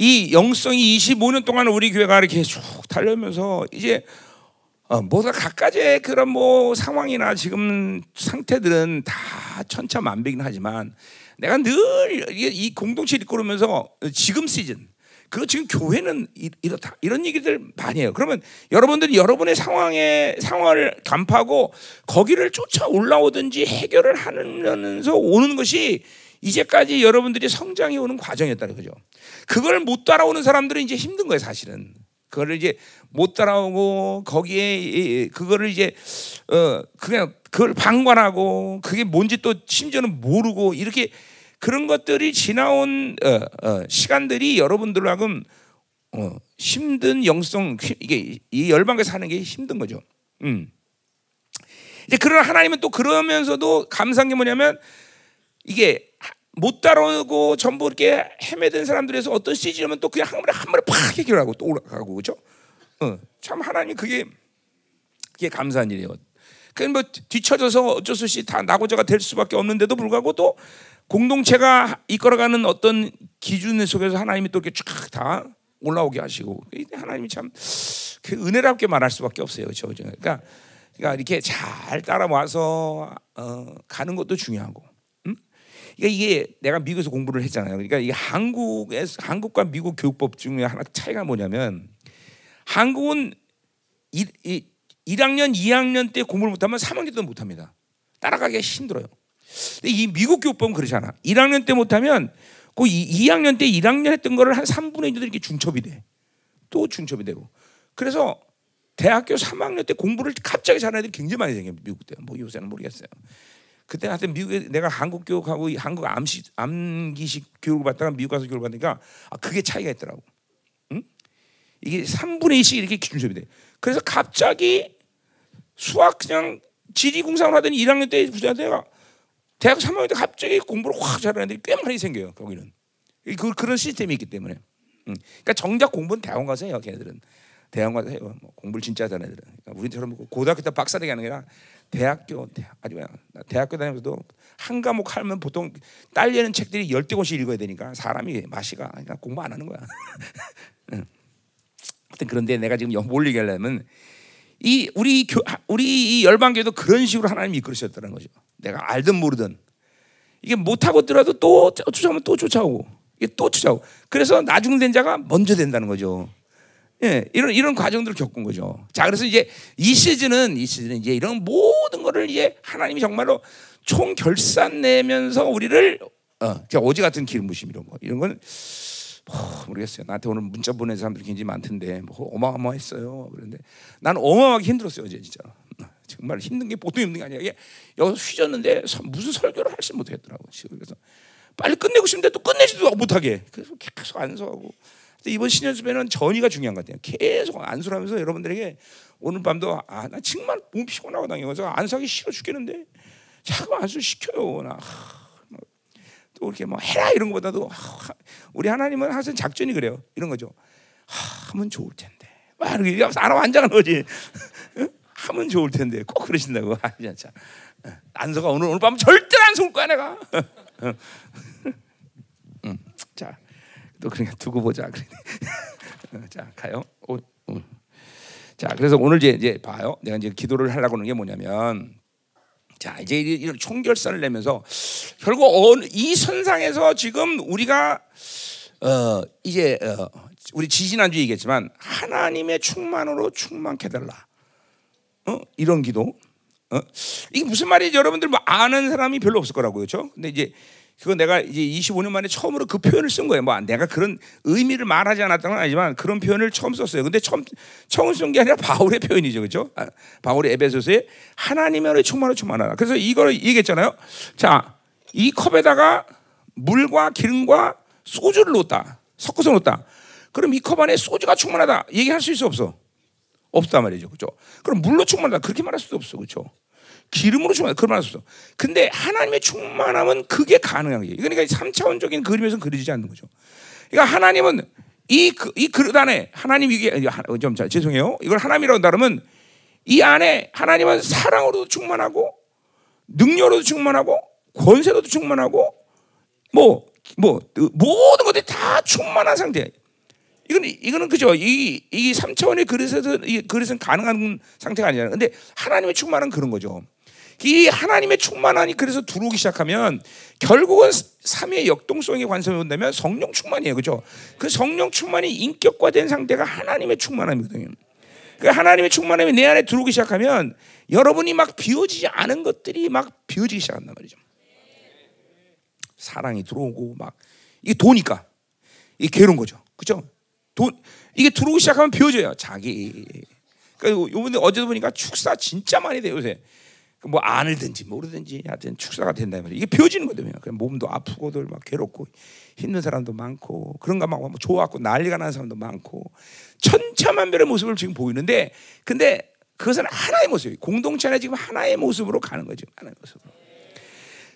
이 영성이 25년 동안 우리 교회가 이렇게 쭉 달려오면서 이제 어, 뭐가 각가지의 그런 뭐 상황이나 지금 상태들은 다 천차만배긴 하지만 내가 늘 이 공동체 이끌으면서 지금 시즌 그 지금 교회는 이- 이렇다 이런 얘기들 많이 해요. 그러면 여러분들이 여러분의 상황에 상황을 간파하고 거기를 쫓아 올라오든지 해결을 하면서 오는 것이 이제까지 여러분들이 성장해 오는 과정이었다는 거죠. 그걸 못 따라오는 사람들은 이제 힘든 거예요, 사실은. 그거를 이제 못 따라오고 거기에 이- 그거를 이제 어 그냥 그걸 방관하고 그게 뭔지 또 심지어는 모르고 이렇게 그런 것들이 지나온 어, 어, 시간들이 여러분들로 하금 어, 힘든 영성 힘- 이게 이 열방에 사는 게 힘든 거죠. 음. 이제 그러나 하나님은 또 그러면서도 감사한 게 뭐냐면 이게 못 따라오고 전부 이렇게 헤매던 사람들에서 어떤 시즌이면 또 그냥 한 번에 한 번에 팍 해결하고 또 올라가고 그죠? 어, 참 하나님 그게 그게 감사한 일이에요. 그뭐 뒤쳐져서 어쩔 수 없이 다 나고자가 될 수밖에 없는데도 불구하고 또 공동체가 이끌어가는 어떤 기준 속에서 하나님이 또 이렇게 쫙 다 올라오게 하시고 하나님이 참 그 은혜롭게 말할 수밖에 없어요. 그죠? 그러니까 그러니까 이렇게 잘 따라와서 어, 가는 것도 중요하고. 음? 그러니까 이게 내가 미국에서 공부를 했잖아요. 그러니까 이게 한국에서 한국과 미국 교육법 중에 하나 차이가 뭐냐면 한국은 이, 이 1학년, 2학년 때 공부를 못하면 3학년 때도 못합니다. 따라가기가 힘들어요. 근데 이 미국 교육법은 그렇지 않아. 1학년 때 못하면 그 2, 학년 때 1학년 했던 거를 한 3분의 1도 이렇게 중첩이 돼. 또 중첩이 되고. 그래서 대학교 3학년 때 공부를 갑자기 잘하는 애들이 굉장히 많이 생겨요. 미국 때. 뭐 요새는 모르겠어요. 그때 하여튼 미국에 내가 한국 교육하고 이 한국 암시, 암기식 교육을 받다가 미국 가서 교육을 받으니까 아, 그게 차이가 있더라고. 응? 이게 3분의 1씩 이렇게 중첩이 돼. 그래서 갑자기 수학 그냥 지리공상을 하더니 1학년 때 부자대가 대학 3학년 때 갑자기 공부를 확 잘하는 애들이 꽤 많이 생겨요. 거기는 그, 그런 시스템이 있기 때문에. 음. 그러니까 정작 공부는 대학원 가서 해요. 걔네들은 대학원 가서 해요. 뭐 공부를 진짜 잘하는 애들은. 그러니까 우리처럼 고등학교 때 박사 되게 하는 게 아니라 대학교 대학, 아주 그냥 대학교 다니면서도 한 과목 하면 보통 딸리는 책들이 열대 권씩 읽어야 되니까 사람이 맛이가 그러니까 공부 안 하는 거야. 음. 하여튼 그런데 내가 지금 뭘 얘기하려면 이 우리 교 우리 이 열방교도 그런 식으로 하나님 이끌으셨다는 거죠. 내가 알든 모르든 이게 못 하고 있더라도 또 쫓아오면 또 쫓아오고 이게 또 쫓아오고 그래서 나중 된 자가 먼저 된다는 거죠. 예, 이런 이런 과정들을 겪은 거죠. 자, 그래서 이제 이 시즌은 이 시즌은 이제 이런 모든 거를 이제 하나님이 정말로 총 결산 내면서 우리를 어, 오지 같은 기름 부심 이런 거 이런 건 뭐, 모르겠어요. 나한테 오늘 문자 보낸 사람들이 굉장히 많던데 뭐 어마어마했어요. 그런데 나는 어마어마하게 힘들었어요 어제 진짜. 정말 힘든 게 보통 힘든 게 아니야. 이게 여기서 휘졌는데 무슨 설교를 할지 못했더라고. 그래서 빨리 끝내고 싶은데 또 끝내지도 못하게. 그래서 계속 안수하고. 이번 신년수배는 전이가 중요한 것 같아요. 계속 안수하면서 여러분들에게 오늘 밤도 아, 나 정말 몸 피곤하고 당해서 안수하기 싫어 죽겠는데 자꾸 안수 시켜요. 나. 또 이렇게 뭐 해라 이런 것보다도 우리 하나님은 항상 작전이 그래요. 이런 거죠. 하면 좋을 텐데. 막 이렇게 사람 환장하는 거지. 하면 좋을 텐데 꼭 그러신다고. 아, 진짜. 안서가 오늘 오늘 밤 절대 안 속을 거야 내가. 음, 자, 또 그냥 두고 보자. 자, 가요. 오, 오. 자, 그래서 오늘 이제, 이제 봐요. 내가 이제 기도를 하려고 하는 게 뭐냐면 자 이제 이런 총결산을 내면서 결국 이 선상에서 지금 우리가 어 이제 어 우리 지지난주 얘기했지만 하나님의 충만으로 충만케 달라 어 이런 기도 어 이게 무슨 말이지 여러분들 뭐 아는 사람이 별로 없을 거라고요 그렇죠 근데 이제 그건 내가 이제 25년 만에 처음으로 그 표현을 쓴 거예요. 뭐 내가 그런 의미를 말하지 않았던 건 아니지만 그런 표현을 처음 썼어요. 근데 처음 처음 쓴 게 아니라 바울의 표현이죠, 그렇죠? 바울의 에베소서에 하나님의 충만으로 충만하라. 그래서 이걸 얘기했잖아요. 자, 이 컵에다가 물과 기름과 소주를 넣었다, 섞어서 넣었다. 그럼 이 컵 안에 소주가 충만하다. 얘기할 수 있어 없어? 없단 말이죠, 그렇죠? 그럼 물로 충만하다 그렇게 말할 수도 없어, 그렇죠? 기름으로 충만, 그런 말 없어. 근데 하나님의 충만함은 그게 가능한 게. 그러니까 3차원적인 그림에서 그려지지 않는 거죠. 그러니까 하나님은 이, 이 그릇 안에 하나님 이게 좀 자, 죄송해요. 이걸 하나님이라고 다르면 이 안에 하나님은 사랑으로도 충만하고 능력으로도 충만하고 권세로도 충만하고 뭐, 뭐 모든 것들이 다 충만한 상태. 이건 이거는 그죠. 이 이 3차원의 그릇에서 이 그릇은 가능한 상태가 아니잖아요. 근데 하나님의 충만은 그런 거죠. 이 하나님의 충만함이 그래서 들어오기 시작하면 결국은 삼위의 역동성에 관심을 본다면 성령 충만이에요. 그죠? 그 성령 충만이 인격화된 상태가 하나님의 충만함이거든요. 그 하나님의 충만함이 내 안에 들어오기 시작하면 여러분이 막 비워지지 않은 것들이 막 비워지기 시작한단 말이죠. 사랑이 들어오고 막 이게 도니까 이게 괴로운 거죠. 그죠? 돈 이게 들어오기 시작하면 비워져요. 자기. 그러니까 요번에 어제도 보니까 축사 진짜 많이 돼요 요새. 뭐 안을든지 모르든지 하여튼 축사가 된다 말이에요. 이게 비워지는 거거든요. 몸도 아프고들 막 괴롭고 힘든 사람도 많고 그런가 막 좋아갖고 난리가 나는 사람도 많고 천차만별의 모습을 지금 보이는데 근데 그것은 하나의 모습이에요. 공동체 안에 지금 하나의 모습으로 가는 거죠. 하나의 모습으로.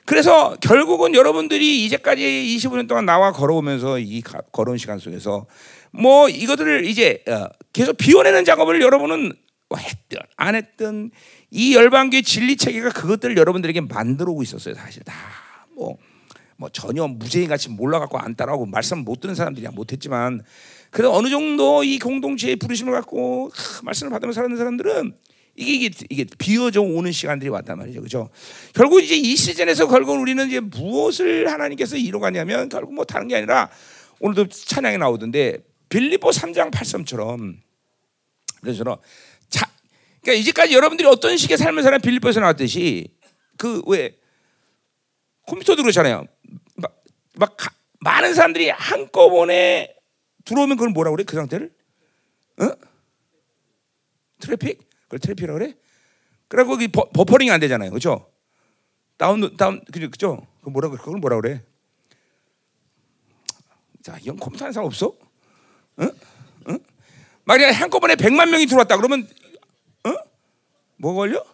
그래서 결국은 여러분들이 이제까지 25년 동안 나와 걸어오면서 이 걸어온 시간 속에서 뭐 이것들을 이제 어, 계속 비워내는 작업을 여러분은 뭐 했든 안 했든 이 열방교의 진리 체계가 그것들을 여러분들에게 만들어 오고 있었어요. 사실 다 뭐 뭐 전혀 무죄인 같이 몰라갖고 안 따라하고 말씀 못 듣는 사람들이야 못했지만 그래도 어느 정도 이 공동체의 부르심을 갖고 하, 말씀을 받으면서 사는 사람들은 이게 이게, 이게 비어져 오는 시간들이 왔단 말이죠, 그렇죠? 결국 이제 이 시즌에서 결국 우리는 이제 무엇을 하나님께서 이루가냐면 결국 뭐 다른 게 아니라 오늘도 찬양에 나오던데 빌리보 3장 8절처럼 그래서 자, 그러니까 이제까지 여러분들이 어떤 식의 삶을 사는 빌리보에서 나왔듯이 그 왜 컴퓨터도 그렇잖아요. 막, 막 가, 많은 사람들이 한꺼번에 들어오면 그걸 뭐라 그래? 그 상태를? 어? 트래픽? 그걸 traffic이라고 그래? 그래고 그 버퍼링이 안 되잖아요. 그렇죠? 다운 다운 그죠? 그 뭐라 그래? 그걸 뭐라 그래? 자, 이건 컴퓨터 하는 사람 없어? 응? 응? 만약에 한꺼번에 100만 명이 들어왔다 그러면 어? 뭐 걸려?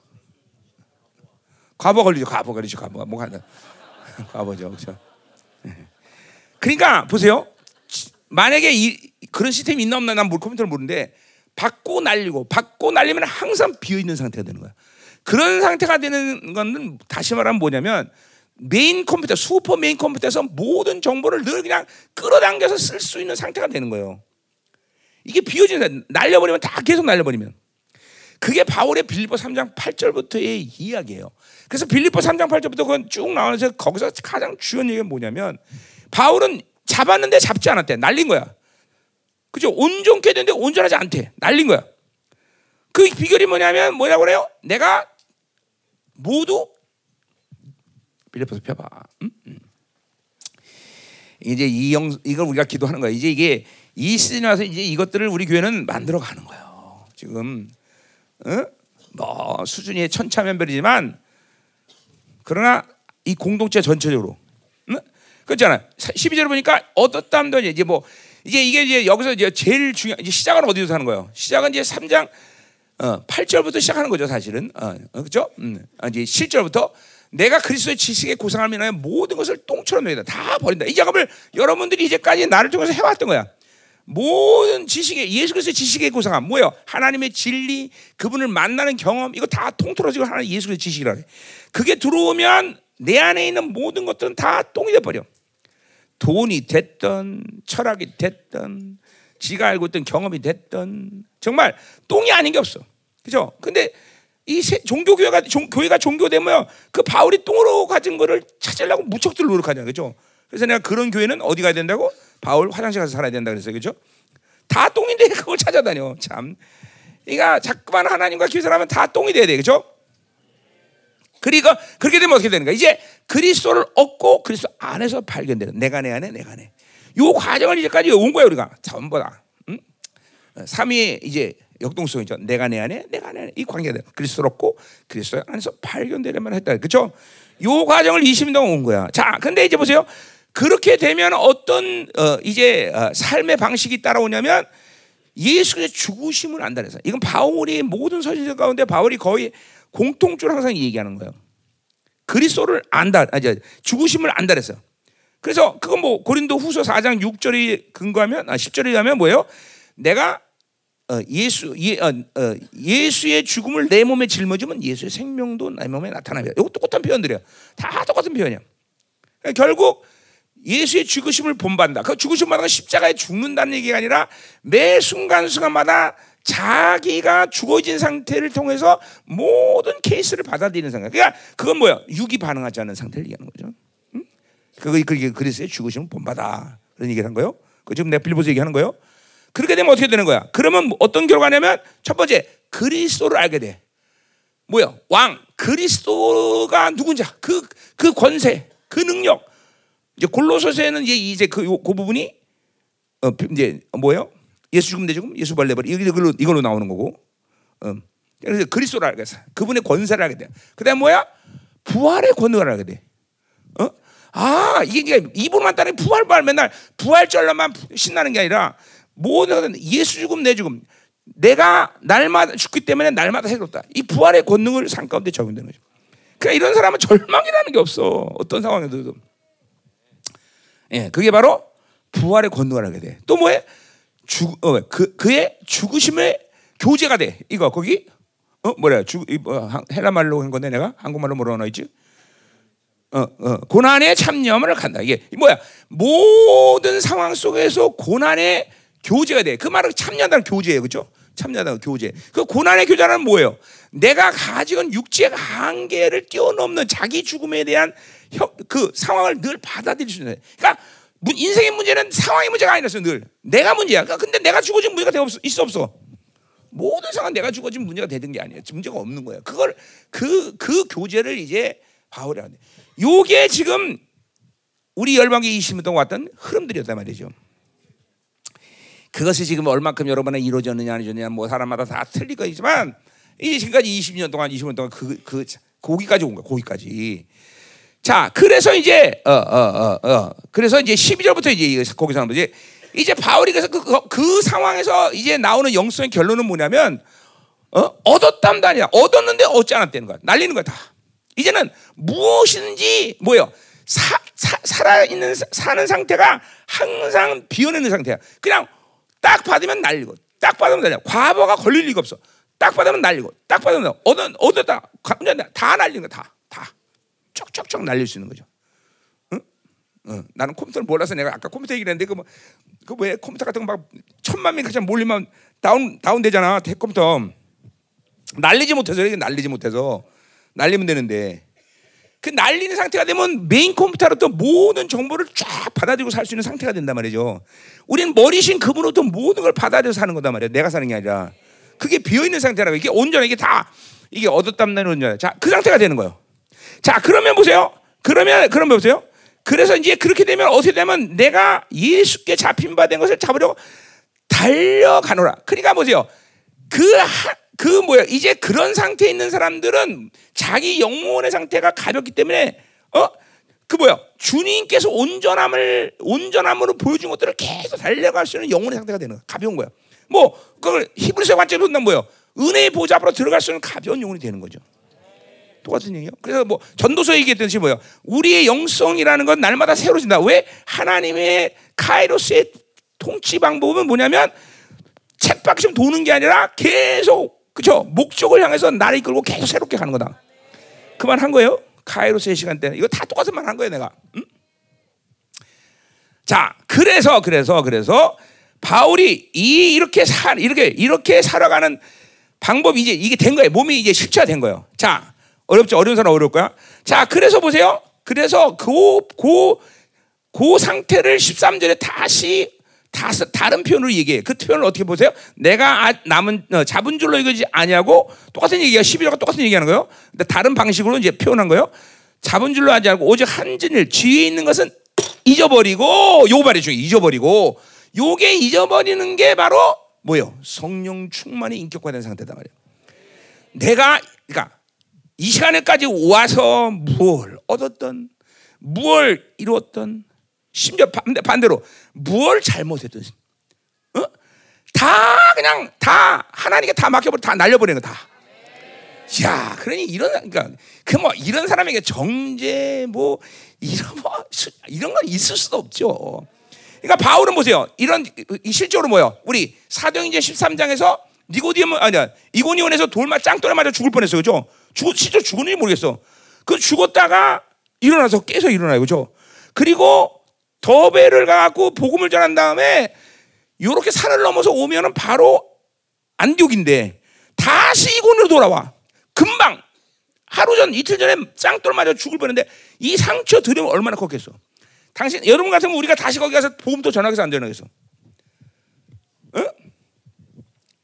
과부하 걸리죠. 과부하 걸리죠. 과부하. 뭐 하나. 과부하죠. 그렇죠? 그러니까 보세요. 만약에 이, 그런 시스템이 있나 없나 난 컴퓨터를 모르는데 받고 날리고 받고 날리면 항상 비어 있는 상태가 되는 거야. 그런 상태가 되는 거는 다시 말하면 뭐냐면 메인 컴퓨터, 슈퍼 메인 컴퓨터에서 모든 정보를 늘 그냥 끌어당겨서 쓸 수 있는 상태가 되는 거예요. 이게 비워지는 날려버리면 다 계속 날려버리면. 그게 바울의 빌립보 3장 8절부터의 이야기예요. 그래서 빌립보 3장 8절부터 그건 쭉 나오면서 거기서 가장 중요한 얘기가 뭐냐면 바울은 잡았는데 잡지 않았대. 날린 거야. 그죠? 온전케 되는데 온전하지 않대. 날린 거야. 그 비결이 뭐냐면 뭐라고 그래요? 내가 모두 빌립보서 펴봐. 음? 음. 이제 이 영, 이걸 우리가 기도하는 거야. 이제 이게 이 시즌에 와서 이제 이것들을 우리 교회는 만들어 가는 거예요. 지금 어? 뭐 수준이 천차만별이지만 그러나 이 공동체 전체적으로 응? 그렇잖아. 12절 보니까 어떻다면 이제 뭐 이제 이게 이제 여기서 이제 제일 중요한 이제 시작은 어디서 하는 거예요? 시작은 이제 3장 어, 8절부터 시작하는 거죠, 사실은. 어, 어 그렇죠? 음, 이제 7절부터 내가 그리스도의 지식에 고상함 인하여 모든 것을 똥처럼 여기다 다 버린다. 이 작업을 여러분들이 이제까지 나를 통해서 해왔던 거야. 모든 지식에 예수 그리스도의 지식에 고상함 뭐예요? 하나님의 진리, 그분을 만나는 경험 이거 다 통틀어지고 하나님 예수 그리스도의 지식이라 해. 그게 들어오면 내 안에 있는 모든 것들은 다 똥이 돼 버려. 돈이 됐던 철학이 됐던 지가 알고 있던 경험이 됐던 정말 똥이 아닌 게 없어. 그죠? 근데 이 종교 교회가 종, 교회가 종교되면 그 바울이 똥으로 가진 거를 찾으려고 무척들 노력하잖아. 그죠? 그래서 내가 그런 교회는 어디 가야 된다고? 바울 화장실 가서 살아야 된다 그랬어요. 그죠? 다 똥인데 그걸 찾아다녀. 참. 그러니까 자꾸만 하나님과 기술하면 다 똥이 돼야 돼. 그죠? 그리고 그렇게 되면 어떻게 되는가? 이제 그리스도를 얻고 그리스도 안에서 발견되는 내가 내 안에 내가 내. 요 과정을 이제까지 온 거야 우리가 전부 다. 응? 삼위 이제 역동성이죠. 내가 내 안에 내가 내 안에 이 관계가 그리스도를 얻고 그리스도 안에서 발견되려면 했다. 그렇죠? 요 과정을 20년 동안 온 거야. 자, 근데 이제 보세요. 그렇게 되면 어떤 어, 이제 어, 삶의 방식이 따라오냐면 예수의 죽으심을 안다 그래서 이건 바울이 모든 서신서 가운데 바울이 거의 공통적으로 항상 얘기하는 거예요. 그리스도를 안다, 아니 죽으심을 안다 그랬어요. 그래서 그건 뭐 고린도 후서 4장 6절이 근거하면 아 10절에 가면 뭐예요? 내가 어, 예수 예, 어, 어, 예수의 죽음을 내 몸에 짊어지면 예수의 생명도 내 몸에 나타나며 이거 똑같은 표현들이에요. 다 똑같은 표현이야. 그러니까 결국 예수의 죽으심을 본받는다. 그 죽으심 마다 십자가에 죽는다는 얘기가 아니라 매 순간순간마다 자기가 죽어진 상태를 통해서 모든 케이스를 받아들이는 상태. 그러니까 그건 뭐야? 육이 반응하지 않는 상태를 얘기하는 거죠. 응? 그게 그리스의 죽으심을 본받아. 그런 얘기를 한 거예요. 그 지금 내가 빌보서 얘기하는 거예요. 그렇게 되면 어떻게 되는 거야? 그러면 어떤 결과냐면 첫 번째 그리스도를 알게 돼. 뭐야? 왕 그리스도가 누군지 그그 그 권세 그 능력 이제 골로새서에는 이제 이제 그, 그 부분이 어 이제 뭐예요? 예수 죽음 내 죽음 예수 벌레벌 이걸로 이걸로 나오는 거고. 어. 그래서 그리스도를 알게 돼. 그분의 권세를 알게 돼. 그다음 뭐야? 부활의 권능을 알게 돼. 어? 아 이게 이분만 따르 부활 부활 맨날 부활절로만 신나는 게 아니라 모든 예수 죽음 내 죽음 내가 날마다 죽기 때문에 날마다 새롭다. 이 부활의 권능을 삶 가운데 적용되는 거죠. 그러니까 이런 사람은 절망이라는 게 없어. 어떤 상황에서도. 예, 그게 바로 부활의 하게 돼. 또 뭐에 죽, 어, 그 그의 죽으심의 교제가 돼. 이거 거기 어 뭐래? 죽, 뭐, 헬라 말로 한 건데 내가 한국말로 뭐라고 나와 있지? 어, 어, 고난의 참념을 간다. 이게 뭐야? 모든 상황 속에서 고난의 교제가 돼. 그 말은 참여한다는 교제예요, 그렇죠? 참여한다는 교제. 그 고난의 교제는 뭐예요? 내가 가지고 육체의 한계를 뛰어넘는 자기 죽음에 대한 그 상황을 늘 받아들일 수 있는. 그러니까 인생의 문제는 상황의 문제가 아니라서 늘 내가 문제야. 그러니까 근데 내가 죽어진 문제가 되 없어, 있어 없어. 모든 상황 내가 죽어진 문제가 되는 게 아니야. 문제가 없는 거야. 그걸 그그 그 교제를 이제 바울이 하는. 요게 지금 우리 열방계 20년 동안 왔던 흐름들이었단 말이죠. 그것이 지금 얼마큼 여러분은 이루어졌느냐 아니냐 뭐 사람마다 다 틀릴 거지만 이 지금까지 20년 동안 20년 동안 그, 그 고기까지 온 거야 고기까지 자 그래서 이제 어 어 어 어, 그래서 이제 12절부터 이제 거기서 하는 거지 이제 바울이 그래서 그, 그, 그, 상황에서 이제 나오는 영성의 결론은 뭐냐면 어? 얻었담도 아니야 얻었는데 얻지 않았다는 거야 날리는 거야 다 이제는 무엇인지 뭐요 사, 사, 살아있는 사는 상태가 항상 비어내는 상태야 그냥 딱 받으면 날리고 딱 받으면 날려. 과거가 걸릴 리가 없어. 딱 받으면 날리고 딱 받으면 얻었 얻었다. 다 날린 거 다. 다. 쪽쪽쪽 날릴 수 있는 거죠. 응? 응. 나는 컴퓨터를 몰라서 내가 아까 컴퓨터 얘기를 했는데 그뭐 그 왜 컴퓨터 같은 거 막 천만 명 같이 몰리면 다운 다운 되잖아. 대컴퓨터. 날리지 못해서 이게 날리지 못해서 날리면 되는데 그 날리는 상태가 되면 메인 컴퓨터로 또 모든 정보를 쫙 받아들이고 살 수 있는 상태가 된단 말이죠. 우리는 머리신 그분으로부터 모든 걸 받아들여서 사는 거단 말이야. 내가 사는 게 아니라. 그게 비어 있는 상태라고. 이게 온전해. 이게 다, 이게 얻었담는 온전해. 자, 그 상태가 되는 거예요. 자, 그러면 보세요. 그러면, 그러면 보세요. 그래서 이제 그렇게 되면 어떻게 되면 내가 예수께 잡힌 바 된 것을 잡으려고 달려가노라. 그러니까 보세요. 그, 그 뭐야 이제 그런 상태에 있는 사람들은 자기 영혼의 상태가 가볍기 때문에 어 그 뭐야 주님께서 온전함을 온전함으로 보여준 것들을 계속 달려갈 수 있는 영혼의 상태가 되는 거야 가벼운 거야 뭐 그걸 히브리서 관점으로 본다면 뭐요 은혜의 보좌 앞으로 들어갈 수 있는 가벼운 영혼이 되는 거죠 똑같은 얘기예요 그래서 뭐 전도서 얘기했듯이 뭐요 우리의 영성이라는 건 날마다 새로진다 왜 하나님의 카이로스의 통치 방법은 뭐냐면 챗바퀴처럼 도는 게 아니라 계속 그렇죠? 목적을 향해서 나를 이끌고 계속 새롭게 가는 거다. 그만 한 거예요. 카이로스의 시간 때 이거 다 똑같은 말 한 거예요, 내가. 응? 자, 그래서 그래서 그래서 바울이 이 이렇게 살 이렇게 이렇게 살아가는 방법이 이제 이게 된 거예요. 몸이 이제 실체화된 거예요. 자, 어렵죠. 어려운 사람 어려울 거야. 자, 그래서 보세요. 그래서 그, 그, 그 상태를 13절에 다시 다스, 다른 표현으로 얘기해. 그 표현을 어떻게 보세요? 내가 아, 남은 어, 잡은 줄로 이거지 아니하고 똑같은 얘기가 11절과 똑같은 얘기하는 거예요. 근데 다른 방식으로 이제 표현한 거예요. 잡은 줄로 하지 않고 오직 한진일 뒤에 있는 것은 잊어버리고 요거 말이죠. 잊어버리고 요게 잊어버리는 게 바로 뭐요? 성령 충만이 인격화된 상태다 말이에요. 내가 그러니까 이 시간에까지 와서 무엇 얻었던 무엇 이루었던 심지어 반대로 무엇 잘못했든 어? 다 그냥 다 하나님께 다 맡겨버려 다 날려버리는 거 다. 야, 그러니 이런 그러니까 그 뭐 이런 사람에게 정죄 뭐 이런 뭐 이런 건 있을 수도 없죠. 그러니까 바울은 보세요. 이런 실제로 뭐요? 우리 사도행전 13장에서 니고디움 아니야 이고니온에서 돌만 짱돌에 맞아 죽을 뻔했어, 그죠? 죽 실제 죽었는지 모르겠어. 그 죽었다가 일어나서 깨서 일어나요, 그죠? 그리고 더베를 가고 복음을 전한 다음에 요렇게 산을 넘어서 오면은 바로 안디옥인데 다시 이곳으로 돌아와. 금방 하루 전 이틀 전에 짱돌 맞아 죽을 뻔했는데 이 상처 들으면 얼마나 컸겠어. 당신 여러분 같으면 우리가 다시 거기 가서 복음도 전하겠어 안 전하겠어? 어?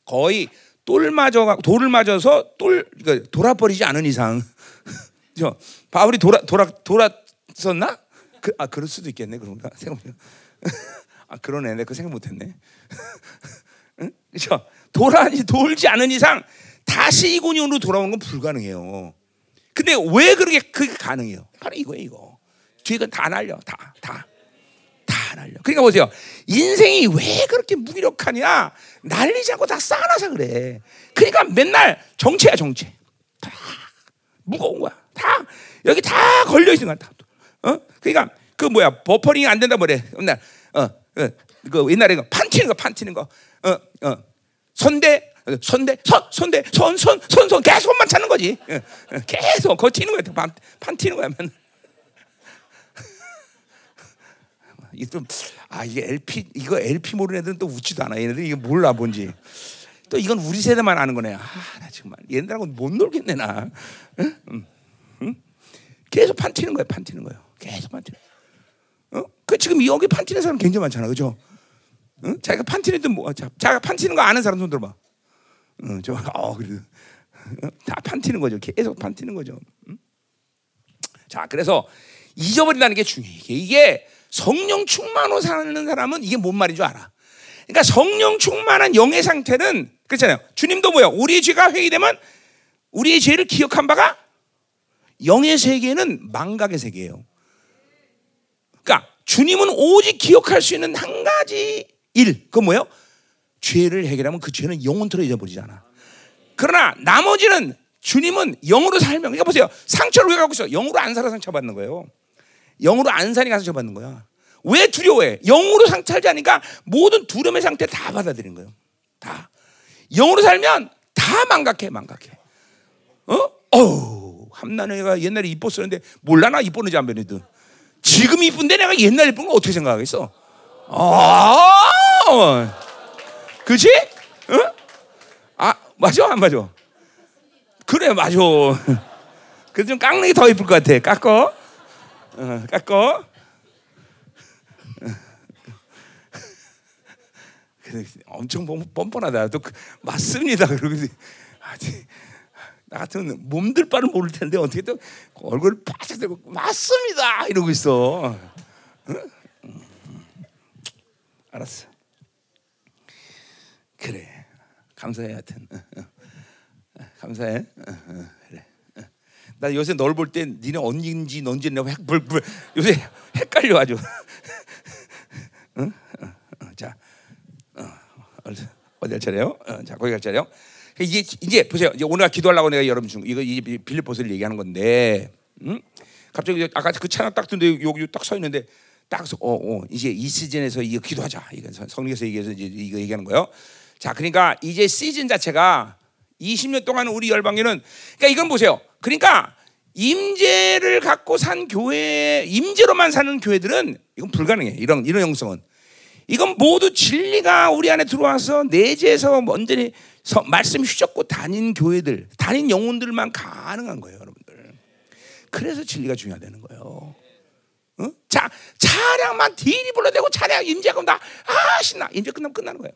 거의 똘 맞아 돌을 맞아서 똘 그러니까 돌아버리지 않은 이상 저 바울이 돌아 돌아 돌았었나? 그, 아 그럴 수도 있겠네 그런가 생각해. 아 그러네 내가 그 생각 못했네. 응? 그렇죠? 돌아지 돌지 않은 이상 다시 이고니온으로 돌아오는 건 불가능해요. 근데 왜 그렇게 그게 가능해요? 바로 이거예요 이거. 뒤가 다 날려 다 다. 다 날려. 그러니까 보세요. 인생이 왜 그렇게 무기력하냐? 날리지 않고 다 쌓아놔서 그래. 그러니까 맨날 정체야 정체. 다 무거운 거야. 다 여기 다 걸려 있는 거야. 다. 어? 그러니까 그 뭐야 버퍼링이 안 된다 뭐래. 맨날 어, 어, 그 옛날에 그 판티는 거 판티는 거. 어, 어. 손대 손대 손 손대 손 손 손 손 계속 손만 찾는 거지. 어, 어, 계속 거치는 거야. 판, 판 튀는 거야 맨날. 이게 좀아 이게 LP 이거 LP 모르는 애들은 또 웃지도 않아. 얘네들 이게 몰라 뭔지. 또 이건 우리 세대만 아는 거네. 아 나 정말 얘네들하고 못 놀겠네 나. 응? 응? 응? 계속 판튀는 거야, 판튀는 거예요. 계속 판튀는. 어? 그 지금 여기 판튀는 사람 굉장히 많잖아, 그죠? 응? 자기가 판튀는 뭐, 자, 자기가 판튀는 거 아는 사람 손 들어봐. 응, 저, 어, 그래도 다 판튀는 거죠. 계속 판튀는 거죠. 응? 자, 그래서 잊어버린다는 게 중요해. 이게 성령 충만으로 사는 사람은 이게 뭔 말인 줄 알아. 그러니까 성령 충만한 영의 상태는 그렇잖아요. 주님도 뭐야? 우리의 죄가 회개되면 우리의 죄를 기억한 바가 영의 세계는 망각의 세계예요. 그러니까 주님은 오직 기억할 수 있는 한 가지 일, 그건 뭐예요? 죄를 해결하면 그 죄는 영원토록 잊어버리잖아. 그러나 나머지는 주님은 영으로 살면, 그러니까 보세요. 상처를 왜 갖고 있어? 영으로 안 살아 상처 받는 거예요. 영으로 안 사니까 상처 받는 거야. 왜 두려워해? 영으로 않으니까 모든 두려움의 상태 다 받아들이는 거예요. 다. 영으로 살면 다 망각해, 망각해. 어? 어우, 함나네가 옛날에 이뻤었는데 몰라 나 이뻤는지 안 변했든. 지금 이쁜데 내가 옛날 이쁜 거 어떻게 생각하겠어? 아, 그지? 어? 아, 맞아, 안 맞아? 그래, 맞아. 그래도 좀 깎는 게 더 이쁠 것 같아. 깎어. 어, 깎어. 엄청 뻔뻔하다. 또 그, 맞습니다. 그러고 나 같으면 몸들 바를 모를 텐데 어떻게 또 얼굴 바짝 대고 맞습니다 이러고 있어. 응? 알았어. 그래. 감사해 하여튼. 감사해. 그래. 나 요새 널 볼 때 니네 언니인지 넌지 내가 헷, 불, 불, 요새 헷갈려 아주. 응? 자, 어, 어디 갈 차례요? 어, 자, 거기 갈 차례요. 이제 이제 보세요. 이제 오늘 기도하려고 내가 여러분 중 이거 이 빌립보스를 얘기하는 건데, 음? 갑자기 아까 그 찬양 딱 듣는데 여기 딱 서 있는데 딱 어, 어, 이제 이 시즌에서 이거 기도하자. 이거 성경에서 얘기해서 이제 이거 얘기하는 거예요. 자, 그러니까 이제 시즌 자체가 20년 동안 우리 열방에는 그러니까 이건 보세요. 그러니까 임재를 갖고 산 교회, 임재로만 사는 교회들은 이건 불가능해. 이런 이런 형성은. 이건 모두 진리가 우리 안에 들어와서 내재에서 완전히 말씀 휘젓고 다닌 교회들, 다닌 영혼들만 가능한 거예요, 여러분들. 그래서 진리가 중요하다는 거예요. 어? 자, 차량만 딜이 불러대고 차량 임재가 온다. 아, 신나. 임재 끝나면 끝나는 거예요.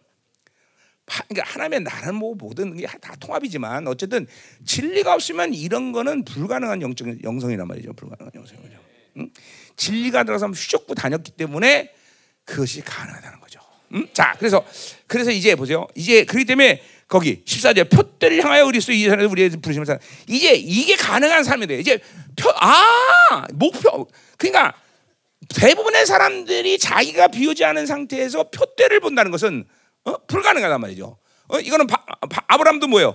그러니까 하나님의 나는 뭐 모든 게 다 통합이지만 어쨌든 진리가 없으면 이런 거는 불가능한 영적 영성이란 말이죠. 불가능한 영성이죠. 응? 진리가 들어서 휘젓고 다녔기 때문에 그것이 가능하다는 거죠. 응? 자, 그래서 그래서 이제 보세요. 이제 그렇기 때문에 거기 14절 표대를 향하여 그리스도 이 사람을 우리의 부르심을 사 이제 이게 가능한 삶이 돼. 이제 표, 아 목표 그러니까 대부분의 사람들이 자기가 비우지 않은 상태에서 표대를 본다는 것은 어? 불가능하단 말이죠. 어? 이거는 바, 바, 아브라함도 뭐예요?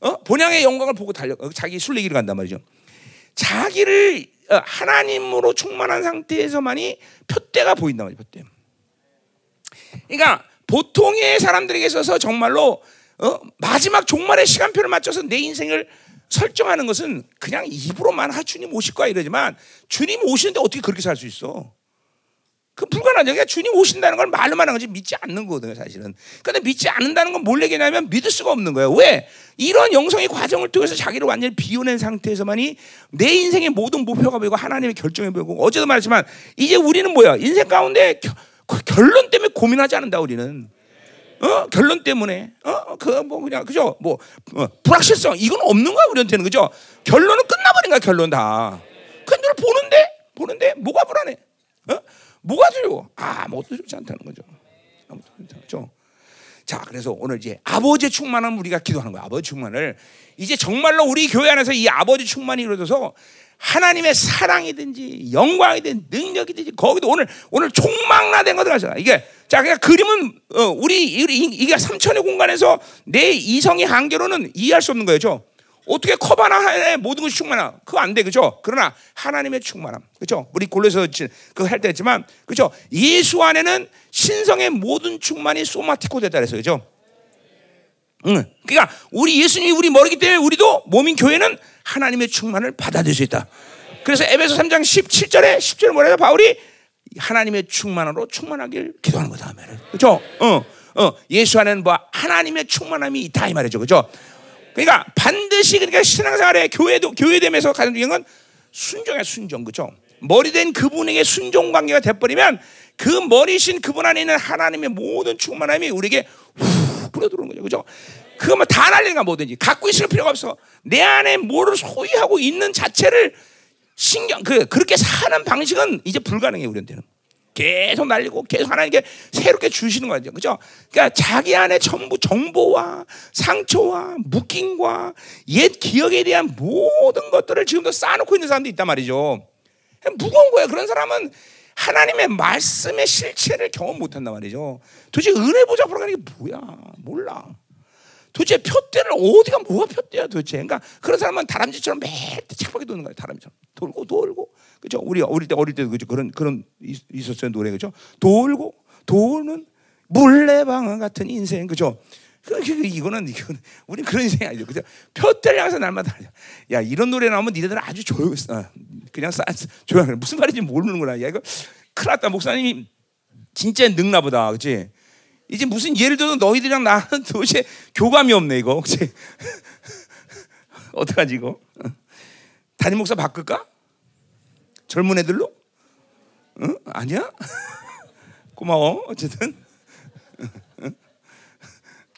어? 본향의 영광을 보고 달려 어, 자기 순례기를 간단 말이죠. 자기를 어, 하나님으로 충만한 상태에서만이 표대가 보인단 말이죠. 표대. 그러니까 보통의 사람들에게 있어서 정말로 어? 마지막 종말의 시간표를 맞춰서 내 인생을 설정하는 것은 그냥 입으로만 하 주님 오실 거야 이러지만 주님 오시는데 어떻게 그렇게 살 수 있어? 그 불가능하죠. 그러니까 주님 오신다는 걸 말로만 하는 거지 믿지 않는 거거든요, 사실은. 근데 믿지 않는다는 건 뭘 얘기냐면 믿을 수가 없는 거예요. 왜? 이런 영성의 과정을 통해서 자기를 완전히 비워낸 상태에서만이 내 인생의 모든 목표가 보이고 하나님의 결정이 보이고 어제도 말했지만 이제 우리는 뭐야? 인생 가운데 결론 때문에 고민하지 않는다 우리는. 어 결론 때문에 어 그 뭐 그냥 그죠 뭐 어, 불확실성 이건 없는 거야 우리한테는 그죠 결론은 끝나버린 거야 결론 다. 근데 보는데 보는데 뭐가 불안해? 어 뭐가 두려워? 아무것도 두렵지 않다는 거죠. 아무것도 두렵지 않죠. 자, 그래서 오늘 이제 아버지 충만함 우리가 기도하는 거야. 아버지 충만을 이제 정말로 우리 교회 안에서 이 아버지 충만이 이루어져서 하나님의 사랑이든지 영광이든 능력이든지 거기도 오늘 오늘 총망라된 가서 이게 자 그냥 그림은 어, 우리 이게 삼천의 공간에서 내 이성의 한계로는 이해할 수 없는 거죠. 어떻게 컵 하나 에 모든 것이 충만하? 그거 안 돼, 그죠? 그러나 하나님의 충만함, 그죠? 우리 골로서 그거 할때 했지만, 그죠? 예수 안에는 신성의 모든 충만이 소마티코 됐다 그랬어요, 그죠? 응. 그러니까 우리 예수님이 우리 머리기 때문에 우리도 몸인 교회는 하나님의 충만을 받아들일 수 있다. 그래서 에베소 3장 17절에 10절에 뭐래요? 바울이 하나님의 충만으로 충만하길 기도하는 거다. 그죠? 어, 어, 예수 안에는 뭐 하나님의 충만함이 있다 이 말이죠. 그죠? 그러니까 반드시 그러니까 신앙생활에 교회도 교회됨에서 가장 중요한 건 순종이야 순종 그죠? 머리된 그분에게 순종 관계가 돼버리면 그 머리신 그분 안에 있는 하나님의 모든 충만함이 우리에게 후 불어 들어오는 거죠 그죠? 그거만 다 날리는 거 뭐든지 갖고 있을 필요가 없어 내 안에 뭐를 소유하고 있는 자체를 신경 그 그렇게 사는 방식은 이제 불가능해 우리한테는. 계속 날리고 계속 하나님께 새롭게 주시는 거죠. 그죠? 그러니까 자기 안에 전부 정보와 상처와 묶임과 옛 기억에 대한 모든 것들을 지금도 쌓아놓고 있는 사람도 있단 말이죠. 무거운 거예요. 그런 사람은 하나님의 말씀의 실체를 경험 못 한단 말이죠. 도대체 은혜 보자 보러 가는 게 뭐야? 몰라. 도대체 표대를 어디가 뭐가 표대야 도대체. 그러니까 그런 사람은 다람쥐처럼 매일 착하게 도는 거예요. 다람쥐처럼 돌고 돌고 그죠? 우리 어릴 때 어릴 때도 그죠? 그런 그런 있었어요 노래 그죠? 돌고 도는 물레방아 같은 인생 그죠? 그, 그, 이거는 이거는 우리 그런 인생이 아니죠. 그죠? 표대를 향해서 날마다 야 이런 노래 나오면 니네들 아주 조용 어, 그냥 싸 조용해 무슨 말인지 모르는구나. 야 이거 큰일 났다 목사님이 진짜 늙나 보다 그렇지? 이제 무슨 예를 들어 너희들이랑 나는 도대체 교감이 없네 이거. 그렇지? 어떡하지 이거? 담임 목사 바꿀까? 젊은 애들로? 응? 아니야? 고마워. 어쨌든.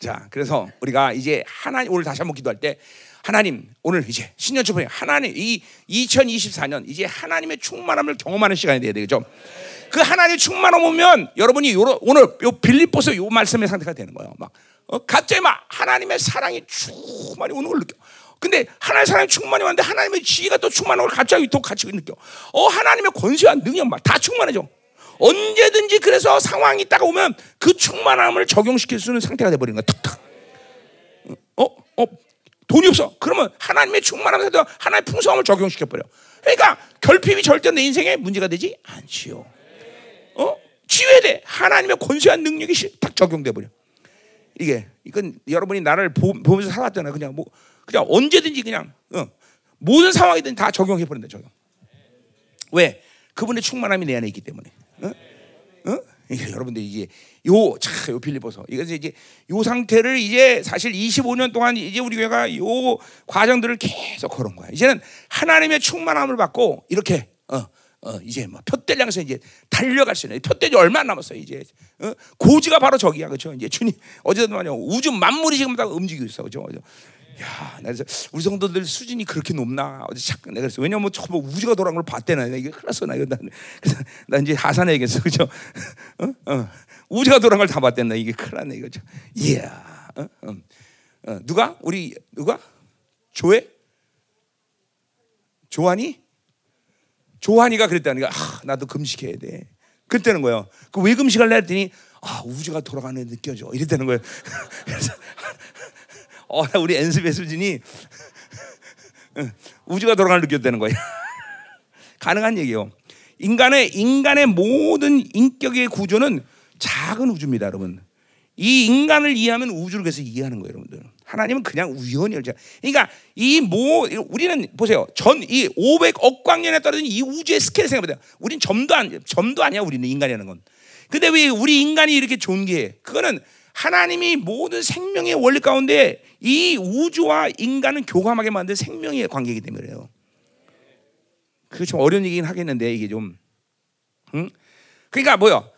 자, 그래서 우리가 이제 하나님 오늘 다시 한번 기도할 때 하나님 오늘 이제 신년 초반에 하나님 이 2024년 이제 하나님의 충만함을 경험하는 시간이 돼야 되죠. 그 하나님의 충만함 오면 여러분이 요러, 오늘 요 빌립보서 요 말씀의 상태가 되는 거예요. 막 어, 갑자기 막 하나님의 사랑이 충만히 오는 걸 느껴. 근데 하나님의 사랑이 충만히 왔는데 하나님의 지혜가 또 충만한 걸 갑자기 또 같이 느껴. 어 하나님의 권세와 능력 막 다 충만해져. 언제든지 그래서 상황이 딱 오면 그 충만함을 적용시킬 수 있는 상태가 돼버리는 거야. 탁탁. 어? 어? 돈이 없어. 그러면 하나님의 충만함에도 하나님의 풍성함을 적용시켜 버려. 그러니까 결핍이 절대 내 인생에 문제가 되지 않지요. 어? 치유돼. 하나님의 권세와 능력이 딱 적용돼 버려. 이게 이건 여러분이 나를 보, 면서 살았잖아. 그냥 뭐 그냥 언제든지 그냥 어, 모든 상황이든 다 적용해 버린다 적용. 왜? 그분의 충만함이 내 안에 있기 때문에. 어? 어? 이게 여러분들 이제 요, 차, 요 빌리보서. 이것이 이제 요 상태를 이제 사실 25년 동안 이제 우리 교회가 요 과정들을 계속 걸은 거야. 이제는 하나님의 충만함을 받고 이렇게 어, 어, 이제 뭐 표대를 향해서 이제 달려갈 수 있는 표대지 얼마 남았어요 이제 어? 고지가 바로 저기야 그렇죠 이제 주님 어제도 말이야 우주 만물이 지금 다 움직이고 있어 그렇죠 야, 그래서 우리 성도들 수준이 그렇게 높나? 어제 잠깐 내가 그랬어. 왜냐면 저뭐 우주가 돌아간 걸 봤대나. 이게 큰일 났어. 나 이거 난, 그래서 나 이제 하산해야겠어. 그죠? 어? 어. 우주가 돌아간 걸 다 봤대나. 이게 큰일 났네. 이거죠. 이야. 어? 어. 어. 누가? 우리, 누가? 조회? 조한이? 조한이가 그랬다니까. 아, 나도 금식해야 돼. 그랬다는 거예요. 그 왜 금식할래 했더니, 아, 우주가 돌아가는 느껴져. 이랬다는 거예요. 그래서 어, 우리 엔습의 수준이 우주가 돌아가는 느꼈다는 거예요. 가능한 얘기예요. 인간의 인간의 모든 인격의 구조는 작은 우주입니다, 여러분. 이 인간을 이해하면 우주를 계속 이해하는 거예요, 여러분들. 하나님은 그냥 우연히 열자. 그러니까 이뭐 우리는 보세요. 전 이 500억 광년에 떨어진 이 우주의 스케일 생각해보세요. 우린 점도 안 점도 아니야. 우리는 인간이라는 건. 근데 왜 우리 인간이 이렇게 존귀해? 그거는 하나님이 모든 생명의 원리 가운데 이 우주와 인간은 교감하게 만든 생명의 관계이기 때문에 그래요. 그게 좀 어려운 얘기긴 하겠는데 이게 좀, 응? 그러니까 뭐요?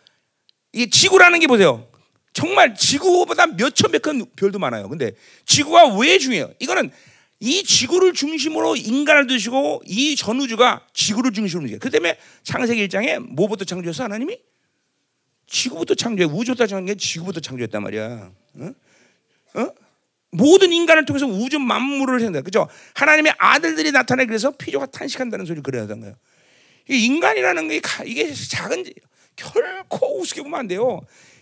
이 지구라는 게 보세요. 정말 지구보다 몇천 백건 별도 많아요. 근데 지구가 왜 중요해요? 이거는 이 지구를 중심으로 인간을 두시고 이 전우주가 지구를 중심으로 움직여요. 그 때문에 창세기 1장에 뭐부터 창조했어 하나님이? 지구부터 창조해. 우주부터 창조해. 지구부터 창조했단 말이야. 어? 어? 모든 인간을 통해서 우주 만물을 생각해. 그죠? 하나님의 아들들이 나타내 그래서 피조가 탄식한다는 소리를 그래야 하는 거예요. 인간이라는 게 이게 작은 결코 우습게 보면 안 돼요.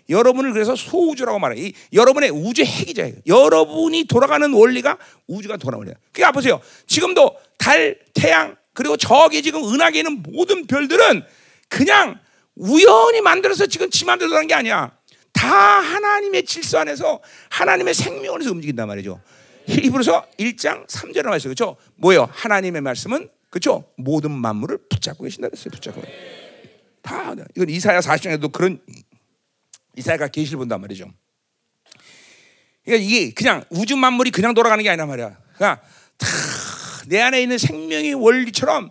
여러분을 그래서 소우주라고 말해요. 이, 여러분의 우주 핵이죠. 여러분이 돌아가는 원리가 우주가 돌아오는 그러니까 보세요. 지금도 달, 태양, 그리고 저기 지금 은하계 있는 모든 별들은 그냥 우연히 만들어서 지금 지 맘대로 돌아가는 게 아니야. 다 하나님의 질서 안에서 하나님의 생명에서 움직인단 말이죠. 히브리서 1장 3절에 말했어요. 그렇죠? 뭐예요? 하나님의 말씀은 그렇죠? 모든 만물을 붙잡고 계신다 그랬어요. 붙잡고. 다 이건 이사야 40장에도 그런 이사야가 계시를 본단 말이죠. 그러니까 이게 그냥 우주 만물이 그냥 돌아가는 게 아니란 말이야. 그러니까 다내 안에 있는 생명의 원리처럼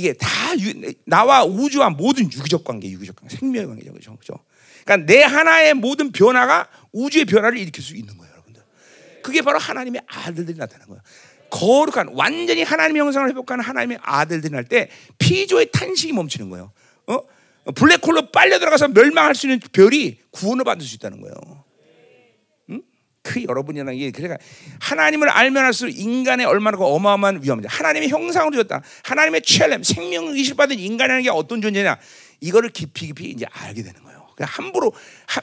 이게 다 유, 나와 우주와 모든 유기적 관계, 유기적 관계, 생명의 관계죠, 그렇죠? 그렇죠? 그러니까 내 하나의 모든 변화가 우주의 변화를 일으킬 수 있는 거예요, 여러분들. 그게 바로 하나님의 아들들이 나타나는 거예요. 거룩한 완전히 하나님의 형상을 회복하는 하나님의 아들들이 날 때 피조의 탄식이 멈추는 거예요. 어? 블랙홀로 빨려 들어가서 멸망할 수 있는 별이 구원을 받을 수 있다는 거예요. 응? 그 여러분이라는 게 그러니까 하나님을 알면 할수록 인간의 얼마나 어마어마한 위험인지 하나님의 형상으로 졌다. 하나님의 첼렘 생명 의식 받은 인간이라는 게 어떤 존재냐 이거를 깊이 깊이 이제 알게 되는 거예요. 그냥 함부로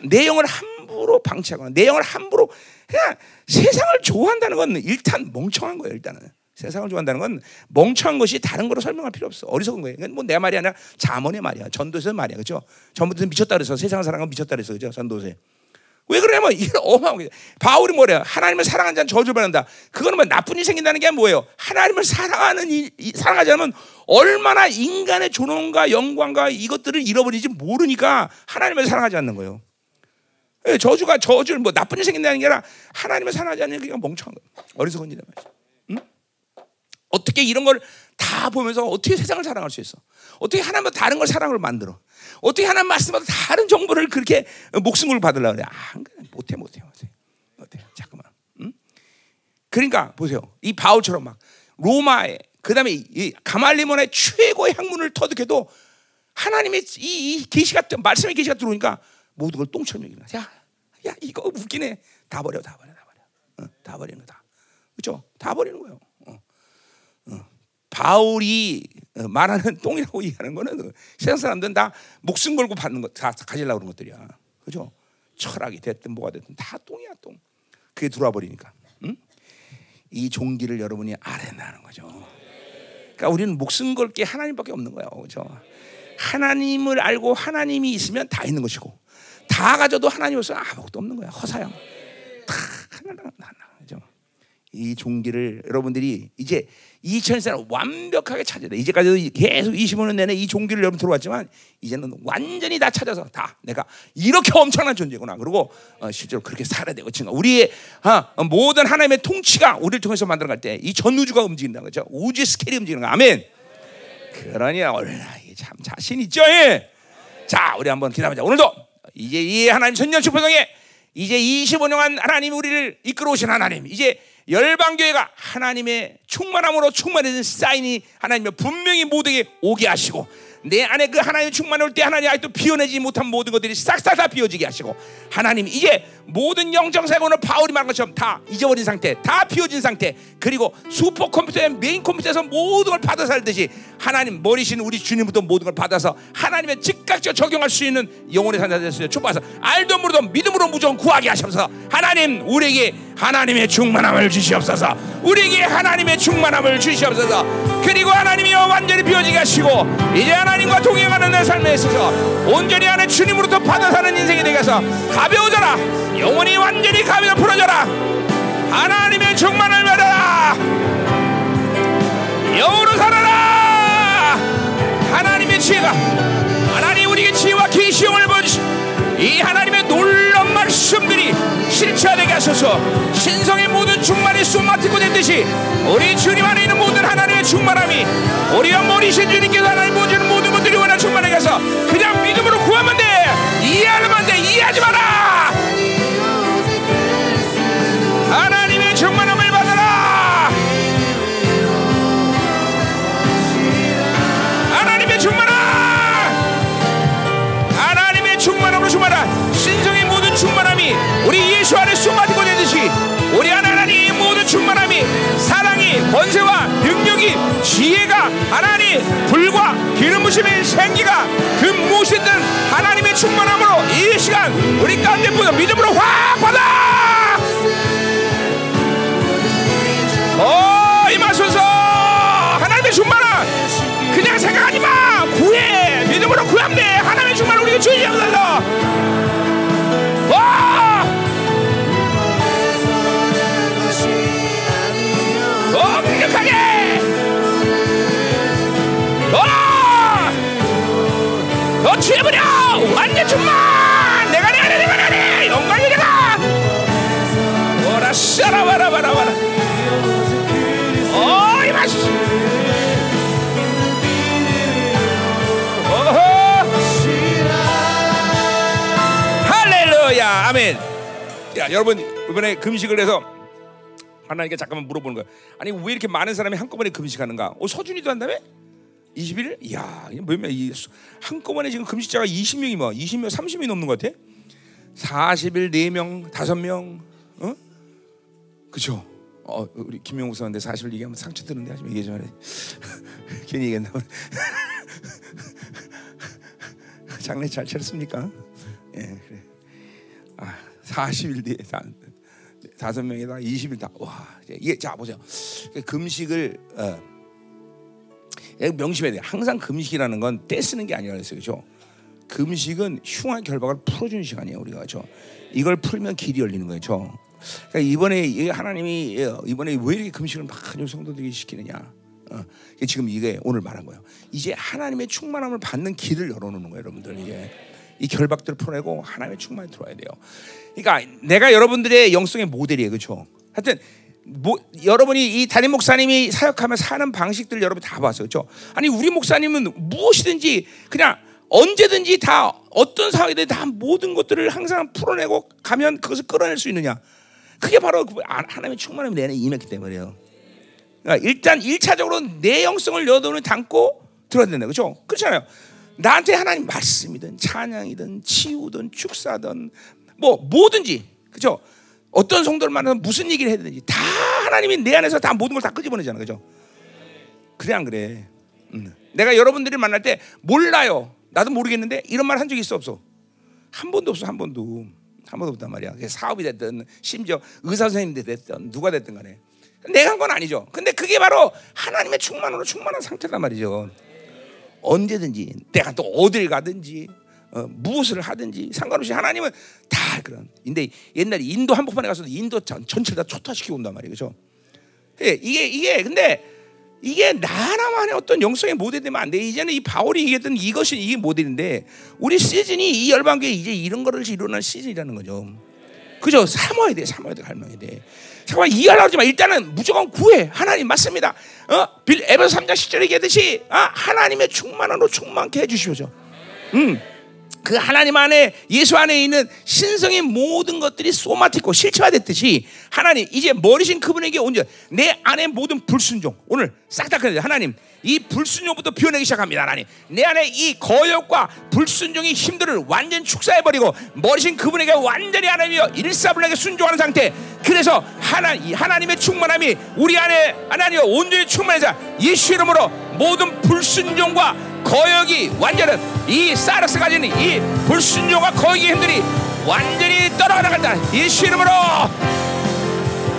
내용을 함부로 방치하거나 내용을 함부로 그냥 세상을 좋아한다는 건 일단 멍청한 거예요. 일단은. 세상을 좋아한다는 건 멍청한 것이 다른 거로 설명할 필요 없어. 어리석은 거예요. 이건 뭐내 말이 아니라 자문의 말이야. 전도서 말이야. 그죠? 전부터 미쳤다 그래서 세상을 사랑하면 미쳤다 그래서 그죠? 전도서에. 왜 그러냐면 이게 어마어마해. 바울이 뭐래요? 하나님을 사랑하는 자는 저주를 받는다. 그거는 뭐 나쁜 일이 생긴다는 게 뭐예요? 하나님을 사랑하는 이, 이, 사랑하지 않으면 얼마나 인간의 존엄과 영광과 이것들을 잃어버리지 모르니까 하나님을 사랑하지 않는 거예요. 예, 저주가 저주를 뭐 나쁜 일이 생긴다는 게 아니라 하나님을 사랑하지 않는 게 멍청한 거예요. 어리석은 일이란 말이죠. 어떻게 이런 걸 다 보면서 어떻게 세상을 사랑할 수 있어? 어떻게 하나님과 다른 걸 사랑을 만들어? 어떻게 하나님 말씀마다 다른 정보를 그렇게 목숨 걸고 받으려고 그래? 아, 못해, 못해, 못해. 못해. 잠깐만. 응? 그러니까 보세요. 이 바울처럼 막 로마에 그 다음에 이 가말리몬의 최고의 학문을 터득해도 하나님의 이, 이 계시가 말씀의 계시가 들어오니까 모든 걸 똥처럼 여기는 야, 야 이거 웃기네. 다 버려, 다 버려, 다 버려. 어, 다 버리는 거다. 그렇죠? 다 버리는 거예요. 바울이 어, 말하는 똥이라고 얘기하는 거는 세상 사람들은 다 목숨 걸고 받는 것, 다 가지려고 그런 것들이야. 그죠? 철학이 됐든 뭐가 됐든 다 똥이야, 똥. 그게 들어와 버리니까. 응? 이 종기를 여러분이 알아야 하는 거죠. 그러니까 우리는 목숨 걸 게 하나님밖에 없는 거예요. 그죠? 하나님을 알고 하나님이 있으면 다 있는 것이고 다 가져도 하나님 없으면 아무것도 없는 거야. 허사양. 다 하나 하나. 이 종기를 여러분들이 이제 2000세는 완벽하게 찾아야 돼. 이제까지도 계속 25년 내내 이 종기를 여러분 들어왔지만 이제는 완전히 다 찾아서 다 내가 이렇게 엄청난 존재구나. 그리고 어, 실제로 그렇게 살아야 되고 친구. 우리의 어, 모든 하나님의 통치가 우리를 통해서 만들어갈 때 이 전 우주가 움직인다 거죠. 우주의 스케일이 움직이는 거. 아멘. 그러니 얼마나 참 자신 있죠. 예. 자, 우리 한번 기다려보자. 오늘도 이제 이 하나님 천년 축복성회 이제 25년간 하나님 우리를 이끌어 오신 하나님 이제 열방교회가 하나님의 충만함으로 충만해진 사인이 하나님의 분명히 모두에게 오게 하시고 내 안에 그 하나님 충만이 올때 하나님 아직도 비워내지 못한 모든 것들이 싹싹 다 비워지게 하시고 하나님 이제 모든 영정사가 오늘 바울이 말한 것처럼 다 잊어버린 상태 다 비워진 상태 그리고 슈퍼 컴퓨터의 메인 컴퓨터에서 모든 걸 받아 살듯이 하나님 머리신 우리 주님부터 모든 걸 받아서 하나님의 즉각적 적용할 수 있는 영혼의 산자 될수 축복해서 알도 모르도 믿음으로 무조건 구하게 하셔서. 하나님 우리에게 하나님의 충만함을 주시옵소서. 우리에게 하나님의 충만함을 주시옵소서. 그리고 하나님이 완전히 비워지게 하시고 이제 하나님 하나님과 동행하는 내 삶에 있어서 온전히 안에 주님으로부터 받아 사는 인생이 되겠서 가벼워져라. 영원히 완전히 가벼워 풀어져라. 하나님의 충만을 받아라. 영으로 살아라. 하나님의 지혜가 하나님 우리에게 지혜와 계시형을 보시 이 하나님의 놀라운 말씀들이 실체화되게 하소서. 신성의 모든 충만이 쏘마트고 된 듯이 우리 주님 안에 있는 모든 하나님의 충만함이 우리와 머리신 주님께서 하나님 보여주는 것들이 원한 충만하게 해서 그냥 믿음으로 구하면 돼. 이해하면 돼. 이해하지 마라. 하나님의 충만함을 받아라. 하나님의 충만함. 하나님의 충만함으로 충만한 신성의 모든 충만함이 우리 예수 안에 쏘마티고 되듯이 우리 안에 하나님의 모든 충만함이 사랑이 권세와 능력이 지혜가 하나님 불과 기름 부심의 생기가 그 무엇이든 하나님의 충만함으로 이 시간 우리 가운데 보여 믿음으로 확 받아! 어 임하소서! 하나님의 충만함! 그냥 생각하지 마! 구해! 믿음으로 구하면 돼 하나님의 충만을 우리가 주의하면서! 와! 취해버려! 완전 충만! 내가 내 안에 내가 내! 영광이 되라 오라 샤라바라바라바라. 어 이마시 어허. 할렐루야 아멘. 야 여러분 이번에 금식을 해서 하나님께 잠깐만 물어보는 거야 아니 왜 이렇게 많은 사람이 한꺼번에 금식하는가? 어 서준이도 한다며? 21일? 이야 몇명 한꺼번에 지금 금식자가 20명이 뭐 20명 30명이 넘는 것 같아 40일 4명 5명 어? 그죠? 어 우리 김명우 선한테 40일 얘기하면 상처 드는데 하지 마 얘기 좀 하래 괜히 얘기했나 보네 장례 잘 차렸습니까? 예 그래 아 40일 뒤에 다, 다섯 명에다 20일 다와 이게 자 보세요 금식을 어, 예, 명심해야 돼 항상 금식이라는 건 떼쓰는 게 아니라 그랬어요. 그죠? 금식은 흉한 결박을 풀어주는 시간이에요 우리가. 그죠? 이걸 풀면 길이 열리는 거예요. 그죠? 그러니까 이번에 이 하나님이 예, 이번에 왜 이렇게 금식을 많은 성도들이 시키느냐. 어, 지금 이게 오늘 말한 거예요. 이제 하나님의 충만함을 받는 길을 열어놓는 거예요 여러분들. 이게 이 결박들을 풀어내고 하나님의 충만이 들어와야 돼요. 그러니까 내가 여러분들의 영성의 모델이에요, 그렇죠? 하여튼 뭐, 여러분이 이 담임 목사님이 사역하며 사는 방식들 여러분 다 봤어요, 그렇죠? 아니 우리 목사님은 무엇이든지 그냥 언제든지 다 어떤 상황이든 다 모든 것들을 항상 풀어내고 가면 그것을 끌어낼 수 있느냐? 그게 바로 그 하나님의 충만함이 내 안에 임했기 때문이에요. 그러니까 일단 일차적으로 내 영성을 여돈을 담고 들어야 된다, 그렇죠? 그렇잖아요. 나한테 하나님 말씀이든 찬양이든 치유든 축사든 뭐 뭐든지 그죠? 어떤 성도를 만나서 무슨 얘기를 해야 되는지 다 하나님이 내 안에서 다 모든 걸 다 끄집어내잖아, 그죠? 그래 안 그래? 음. 내가 여러분들을 만날 때 몰라요. 나도 모르겠는데 이런 말 한적 있어 없어? 한 번도 없어, 한 번도 한 번도 없단 말이야. 사업이 됐든 심지어 의사 선생님이 됐든 누가 됐든 간에 내가 한 건 아니죠. 근데 그게 바로 하나님의 충만으로 충만한 상태란 말이죠. 언제든지 내가 또 어딜 가든지 어, 무엇을 하든지 상관없이 하나님은 다 그런. 근데 옛날에 인도 한복판에 가서도 인도 전, 전체를 다 초토화시키고 온단 말이에요, 그렇죠? 예, 이게 이게 근데 이게 나나만의 어떤 영성의 모델이 되면 안 돼. 이제는 이 바울이 얘기했던 이것이 이게 모델인데 우리 시즌이 이 열방교회 이제 이런 거를 이루는 시즌이라는 거죠. 그죠? 삼아야 돼, 삼아야 돼, 갈망해야 돼. 잠깐만 이해하려고 마. 일단은 무조건 구해. 하나님 맞습니다. 어? 빌 에베소 3장 10절에 얘기했듯이 아, 하나님의 충만함으로 충만케 해주시오죠. 음. 그 하나님 안에 예수 안에 있는 신성의 모든 것들이 소마티고 실체화됐듯이 하나님 이제 머리신 그분에게 온전 내 안에 모든 불순종 오늘 싹다 그래 하나님 이 불순종부터 비워내기 시작합니다 하나님. 내 안에 이 거역과 불순종의 힘들을 완전 축사해 버리고 머리신 그분에게 완전히 하나님이여 일사불란하게 순종하는 상태. 그래서 하나 이 하나님의 충만함이 우리 안에 하나님여 온전히 충만해서 예수 이름으로 모든 불순종과 거역이 완전한 이 사르스 가진 이 불순종과 거역의 힘들이 완전히 떨어나간다. 예수 이름으로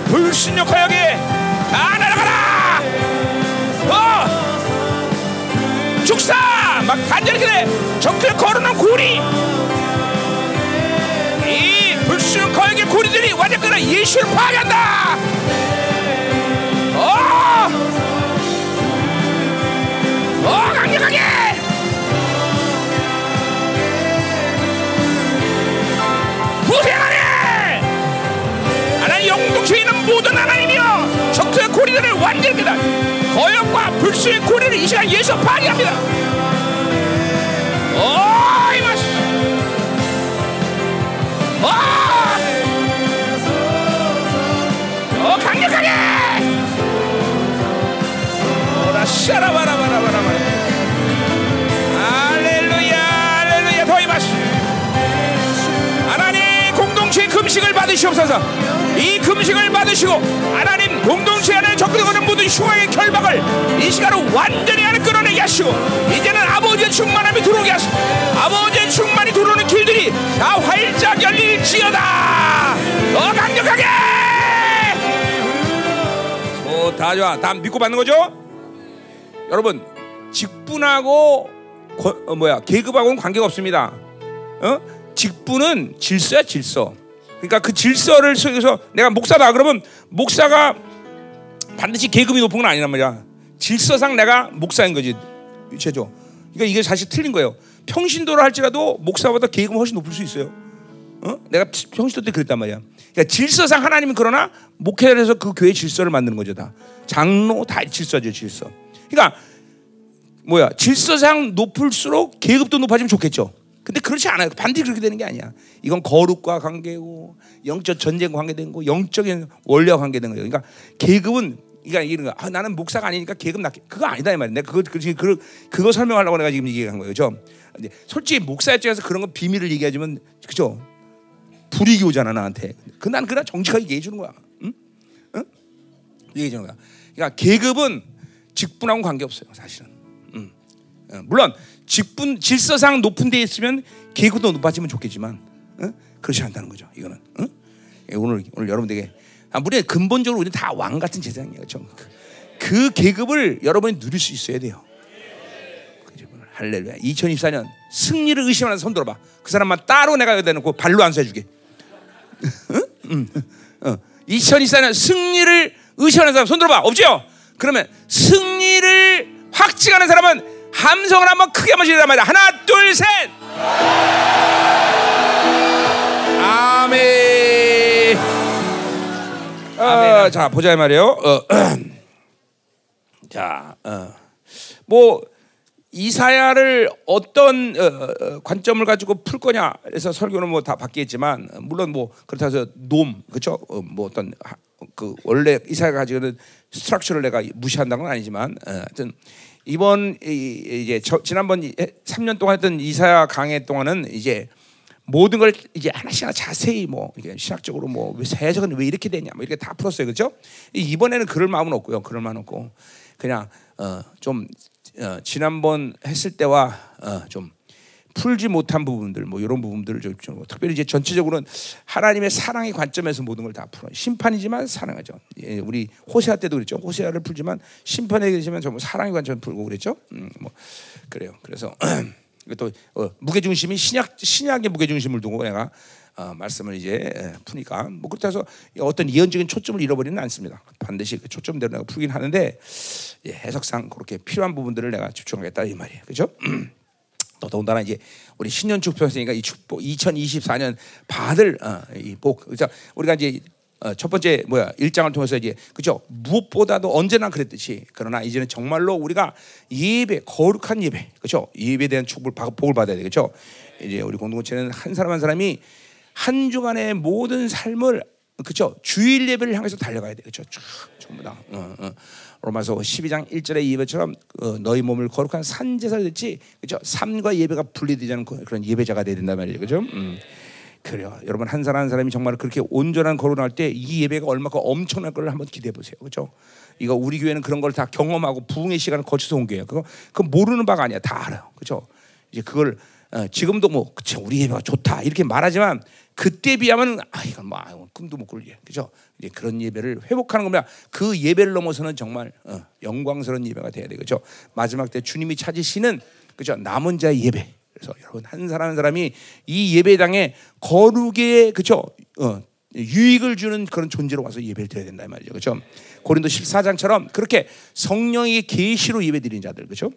불순종 거역이 다 날아가라! 어! 축사! 막 간절히 그래. 적들 걸어놓은 구리. 이 불순종 거역의 구리들이 완전 그냥 예수를 파괴한다. 어 어, 모든 하나님이여 적수의 고리들을 완전히 깨다. 거역과 불수의 고리를 이 시간 예수 파괴합니다. 어이 마시. 어! 어 강력하게. 오라 샤라바라바라바라 금식을 받으시옵소서 이 금식을 받으시고 하나님 공동체 안에 접근하는 모든 흉악의 결박을 이 시간으로 완전히 하나 끌어내게 하시고 이제는 아버지의 충만함이 들어오게 하시고 아버지의 충만이 들어오는 길들이 다 활짝 열릴지어다 더 강력하게 오, 다 좋아 다 믿고 받는 거죠? 여러분 직분하고 거- 어, 뭐야 계급하고는 관계가 없습니다. 어? 직분은 질서야 질서. 그러니까 그 질서를 속에서 내가 목사다 그러면 목사가 반드시 계급이 높은 건 아니란 말이야. 질서상 내가 목사인 거지 최죠. 그러니까 이게 사실 틀린 거예요. 평신도를 할지라도 목사보다 계급은 훨씬 높을 수 있어요. 어? 내가 평신도 때 그랬단 말이야. 그러니까 질서상 하나님은 그러나 목회를 해서 그 교회 질서를 만드는 거죠 다. 장로 다 질서죠 질서. 그러니까 뭐야 질서상 높을수록 계급도 높아지면 좋겠죠. 근데 그렇지 않아요. 반드시 그렇게 되는 게 아니야. 이건 거룩과 관계고 영적 전쟁과 관계된 거, 영적인 원리와 관계된 거예요. 그러니까 계급은 그러니까 이런 거. 아, 나는 목사가 아니니까 계급 낮게 그거 아니다 이 말이야. 내가 그거 그 그거, 그거 설명하려고 내가 지금 얘기한 거예요. 죠 근데 솔직히 목사 입장에서 그런 거 비밀을 얘기하지만 그죠? 불이익이 오잖아 나한테. 그난 그냥 정직하게 얘기해 주는 거야. 응? 응? 얘기해 주는 거야. 그러니까 계급은 직분하고 관계 없어요, 사실은. 음. 어, 물론 직분 질서상 높은 데 있으면 계급도 높아지면 좋겠지만 어? 그렇지 않다는 거죠. 이거는 어? 예, 오늘 오늘 여러분들에게 아, 우리 근본적으로 우리 다왕 같은 재상이에요. 그렇죠? 그, 그 계급을 여러분이 누릴 수 있어야 돼요. 그죠? 할렐루야. 2024년 승리를 의심하는 손 들어봐. 그 사람만 따로 내가 여기다 놓고 발로 안수해주게. 응? 어. 2024년 승리를 의심하는 사람 손 들어봐. 없죠? 그러면 승리를 확증하는 사람은 함성을 한번 크게 한번 지르란 말이야. 하나, 둘, 셋. 아멘. 어, 자 보자 이 말이에요. 어, 자, 어, 뭐 이사야를 어떤 어, 어, 관점을 가지고 풀 거냐 해서 설교는 뭐 다 바뀌었지만 어, 물론 뭐 그렇다 해서 놈 그렇죠 어, 뭐 어떤 하, 그 원래 이사야가 가지고 있는 structure를 내가 무시한다는 건 아니지만 어, 하여튼 이번 이, 이제 저, 지난번 3년 동안 했던 이사야 강의 동안은 이제 모든 걸 이제 하나씩 하나 자세히 뭐 이게 신학적으로 뭐 세석은 왜 이렇게 되냐 뭐 이렇게 다 풀었어요. 그렇죠 이번에는 그럴 마음은 없고요. 그럴 마음은 없고 그냥 어, 좀 어, 지난번 했을 때와 어, 좀 풀지 못한 부분들 뭐 이런 부분들을 좀, 좀 특별히 이제 전체적으로는 하나님의 사랑의 관점에서 모든 걸 다 풀어 심판이지만 사랑하죠. 예, 우리 호세아 때도 그랬죠. 호세아를 풀지만 심판에 계시면 전부 사랑의 관점 풀고 그랬죠. 음, 뭐 그래요. 그래서 또 어, 무게 중심이 신약 신약의 무게 중심을 두고 내가 어, 말씀을 이제 에, 푸니까 뭐 그렇다 해서 어떤 이언적인 초점을 잃어버리는 않습니다. 반드시 그 초점대로 내가 풀긴 하는데 예, 해석상 그렇게 필요한 부분들을 내가 집중하겠다 이 말이에요. 그렇죠? 또 더군다나 이제 우리 신년 축복했으니까 이 축복 2024년 받을 어, 이복. 그죠 우리가 이제 어, 첫 번째 뭐야 일장을 통해서 이제 그죠? 무엇보다도 언제나 그랬듯이. 그러나 이제는 정말로 우리가 예배 거룩한 예배 그죠? 예배에 대한 축복을 받- 복을 받아야 되겠죠? 이제 우리 공동체는 한 사람 한 사람이 한 주간의 모든 삶을 그죠? 주일 예배를 향해서 달려가야 쭉 전부 다. 어, 어. 로마서 12장 1절의 예배처럼 어, 너희 몸을 거룩한 산제사를 듣지 그죠? 삶과 예배가 분리되지 않은 그- 그런 예배자가 돼야 된단 말이에요. 그죠? 음. 그래요. 여러분 한 사람 한 사람이 정말 그렇게 온전한 거룩을 할때 이 예배가 얼마큼 엄청날 걸 한번 기대해 보세요. 그죠? 이거 우리 교회는 그런 걸 다 경험하고 부흥의 시간을 거쳐서 온 교회예요. 그거 그 모르는 바가 아니야. 다 알아요. 그죠? 이제 그걸 어, 지금도 뭐 그쵸 우리 예배가 좋다 이렇게 말하지만 그때 비하면 아 이건 뭐 아유, 꿈도 못 꿀게 그죠? 이제 그런 예배를 회복하는 겁니다 그 예배를 넘어서는 정말 어, 영광스러운 예배가 돼야 되겠죠? 마지막 때 주님이 찾으시는 그죠? 남은 자의 예배. 그래서 여러분 한 사람 한 사람이 이 예배당에 거룩의 그죠? 어, 유익을 주는 그런 존재로 와서 예배를 드려야 된다 이 말이죠. 그죠? 고린도 14장처럼 그렇게 성령의 계시로 예배 드리는 자들. 그죠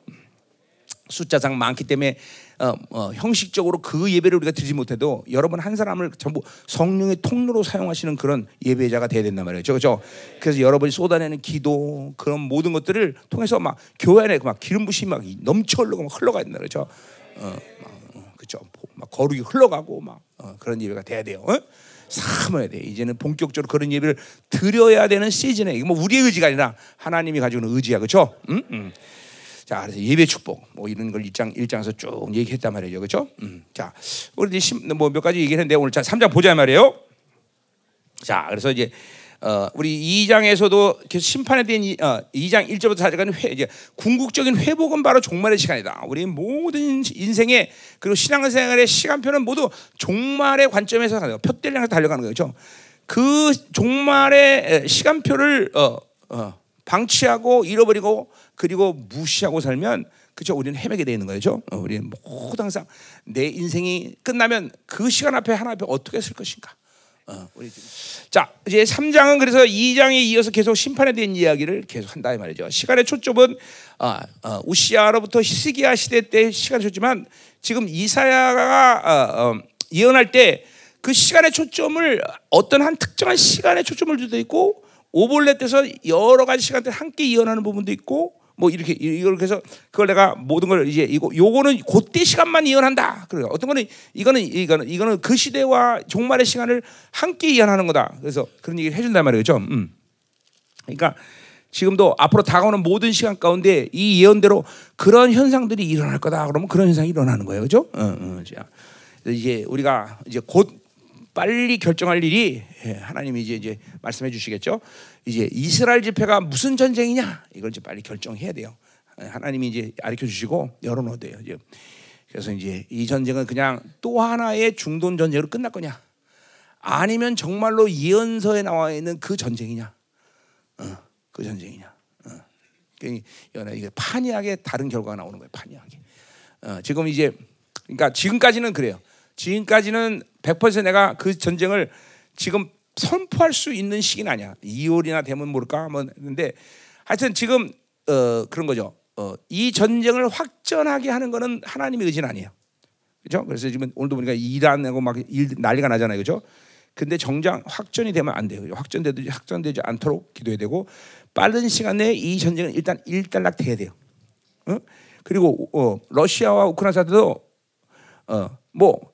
숫자상 많기 때문에 어, 어, 형식적으로 그 예배를 우리가 드리지 못해도 여러분 한 사람을 전부 성령의 통로로 사용하시는 그런 예배자가 돼야 된단 말이죠. 그렇죠? 그래서 여러분이 쏟아내는 기도 그런 모든 것들을 통해서 막 교회 안에 막 기름 부심이 막 넘쳐 흘러가 막 흘러가야 된다 그렇죠? 어, 그렇죠. 막 거룩이 흘러가고 막 어, 그런 예배가 돼야 돼요. 어? 삼아야 돼. 이제는 본격적으로 그런 예배를 드려야 되는 시즌에 이게 뭐 우리의 의지가 아니라 하나님이 가지고 있는 의지야, 그렇죠? 응? 응. 자, 그래서 예배 축복 뭐 이런 걸 1장 1장에서 쭉 얘기했단 말이죠. 그렇죠? 음. 자, 우리 뭐몇 가지 얘기했는데 오늘 자 3장 보자 말이에요. 자, 그래서 이제 어, 우리 2장에서도 계속 심판에 대한 이, 어, 2장 1절부터 4절까지 회, 이제 궁극적인 회복은 바로 종말의 시간이다. 우리 모든 인생의 그리고 신앙생활의 시간표는 모두 종말의 관점에서 가요. 표대를 향해서 달려가는 거죠. 그 종말의 시간표를 어, 어, 방치하고 잃어버리고 그리고 무시하고 살면 그죠? 우리는 헤매게 되는 거죠. 어, 우리는 모두 항상 내 인생이 끝나면 그 시간 앞에 하나 앞에 어떻게 쓸 것인가. 어, 우리 자 이제 3장은 그래서 2장에 이어서 계속 심판에 대한 이야기를 계속 한다 이 말이죠. 시간의 초점은 어, 어, 우시아로부터 히스기야 시대 때 시간이 줬지만 지금 이사야가 어, 어, 예언할 때 그 시간의 초점을 어떤 한 특정한 시간의 초점을 주도 있고 오볼렛 때서 여러 가지 시간대 함께 예언하는 부분도 있고 뭐 이렇게 이걸 그래서 그걸 내가 모든 걸 이제 이거 요거는 그때 시간만 예언한다. 그래요. 어떤 거는 이거는 이거는 이거는 그 시대와 종말의 시간을 함께 예언하는 거다. 그래서 그런 얘기를 해준단 말이죠. 음. 그러니까 지금도 앞으로 다가오는 모든 시간 가운데 이 예언대로 그런 현상들이 일어날 거다. 그러면 그런 현상이 일어나는 거예요, 그죠? 어, 어, 자, 이제 우리가 이제 곧 빨리 결정할 일이 예, 하나님이 이제 이제 말씀해 주시겠죠. 이제 이스라엘 집회가 무슨 전쟁이냐 이걸 이제 빨리 결정해야 돼요. 예, 하나님이 이제 가르쳐 주시고 열어놓어야 돼요. 그래서 이제 이 전쟁은 그냥 또 하나의 중동 전쟁으로 끝날 거냐, 아니면 정말로 예언서에 나와 있는 그 전쟁이냐, 어, 그 전쟁이냐. 어. 이게 판이하게 다른 결과가 나오는 거예요. 판이하게. 어, 지금 이제 그러니까 지금까지는 그래요. 지금까지는 100% 내가 그 전쟁을 지금 선포할 수 있는 시기는 아니야. 2월이나 되면 모를까 뭐 근데 하여튼 지금 어, 그런 거죠. 어, 이 전쟁을 확전하게 하는 거는 하나님의 의지는 아니에요. 그죠? 그래서 지금 오늘도 보니까 이란하고 막 일, 난리가 나잖아요. 그죠? 근데 정장 확전이 되면 안 돼요. 확전되지 확전되지 않도록 기도해야 되고 빠른 시간 내에 이 전쟁은 일단 일단락 돼야 돼요. 어? 그리고 어, 러시아와 우크라이나 사태도 어, 뭐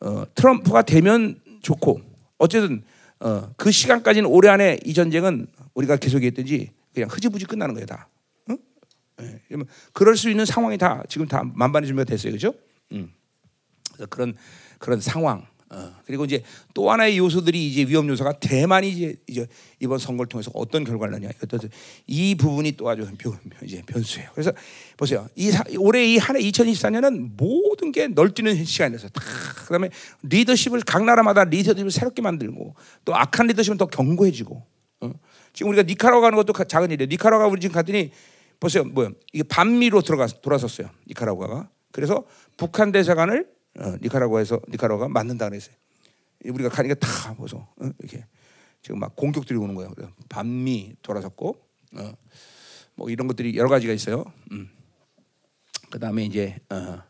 어, 트럼프가 되면 좋고 어쨌든 어, 그 시간까지는 올해 안에 이 전쟁은 우리가 계속 했든지 그냥 흐지부지 끝나는 거예요 다. 응? 네. 그럴 수 있는 상황이 다 지금 다 만반의 준비가 됐어요, 그렇죠? 음. 그런 그런 상황. 어. 그리고 이제 또 하나의 요소들이 이제 위험 요소가 대만이 이제, 이제 이번 선거를 통해서 어떤 결과를 내냐 이 부분이 또 아주 변, 이제 변수예요. 그래서 보세요. 이 사, 올해 이 한해 2024년은 모든 게 널뛰는 시간이었어요. 다 그다음에 리더십을 각 나라마다 리더십을 새롭게 만들고 또 악한 리더십은 더 견고해지고. 어? 지금 우리가 니카라과 가는 것도 작은 일이에요. 니카라과 우리 지금 갔더니 보세요. 뭐요? 이게 반미로 들어가 돌아섰어요. 니카라과가. 그래서 북한 대사관을 어, 니카라과에서 니카라과가 만든다 그랬어요. 우리가 가니까 다 보소 어, 이렇게 지금 막 공격들이 오는 거예요. 반미 돌아섰고 어, 뭐 이런 것들이 여러 가지가 있어요. 음. 그 다음에 이제 어,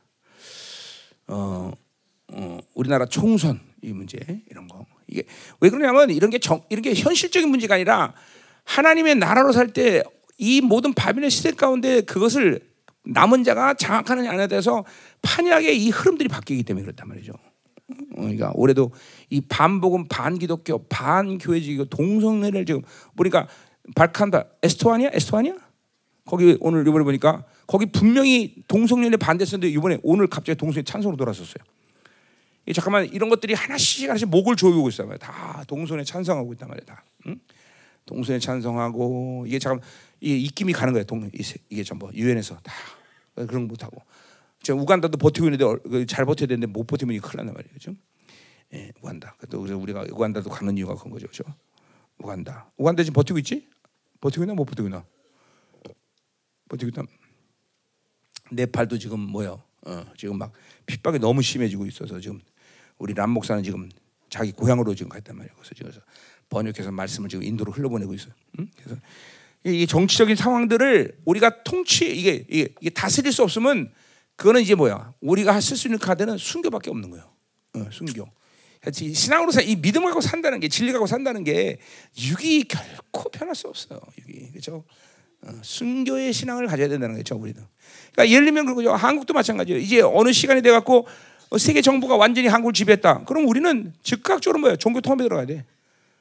어, 어, 우리나라 총선 이 문제 이런 거 이게 왜 그러냐면 이런 게 정, 이런 게 현실적인 문제가 아니라 하나님의 나라로 살 때 이 모든 바빌의 시대 가운데 그것을 남은 자가 장악하느냐 안에 대해서 판이하게 이 흐름들이 바뀌기 때문에 그렇단 말이죠. 그러니까 올해도 이 반복음 반기독교 반교회지고 동성애를 지금 보니까 발칸다 에스토아니아 에스토아니아 거기 오늘 이번에 보니까 거기 분명히 동성애에 반대했었는데 이번에 오늘 갑자기 동성애 찬성으로 돌아섰어요. 잠깐만 이런 것들이 하나씩 하나씩 목을 조이고 있어요. 다 동성애 찬성하고 있단 말이야. 다. 응? 동성애 찬성하고 이게 잠깐 이게 입김이 가는 거예요. 동 이게 전부 유엔에서 다 그런 거 못하고 지금 우간다도 버티고 있는데 그잘 버텨야 되는데 못 버티면 큰일 난단 말이에요. 그죠? 예, 우간다. 또 우리가 우간다도 가는 이유가 그런 거죠. 그죠? 우간다. 우간다 지금 버티고 있지? 버티고 있나 못 버티고 있나? 버티고 있다. 네팔도 지금 뭐요? 어, 지금 막 핍박이 너무 심해지고 있어서 지금 우리 람 목사는 지금 자기 고향으로 지금 갔단 말이에요. 그래서 지금 번역해서 말씀을 지금 인도로 흘려보내고 있어요. 응? 그래서 이 정치적인 상황들을 우리가 통치 이게, 이게, 이게 다스릴 수 없으면 그거는 이제 뭐야? 우리가 쓸 수 있는 카드는 순교밖에 없는 거예요. 어, 순교. 신앙으로 사, 이 믿음 갖고 산다는 게 진리 갖고 산다는 게 육이 결코 변할 수 없어요. 육이 그렇죠. 어, 순교의 신앙을 가져야 된다는 거죠, 우리는. 그러니까 예를 들면 그죠. 한국도 마찬가지예요. 이제 어느 시간이 돼 갖고 세계 정부가 완전히 한국을 지배했다. 그럼 우리는 즉각적으로 뭐야? 종교 통합에 들어가야 돼.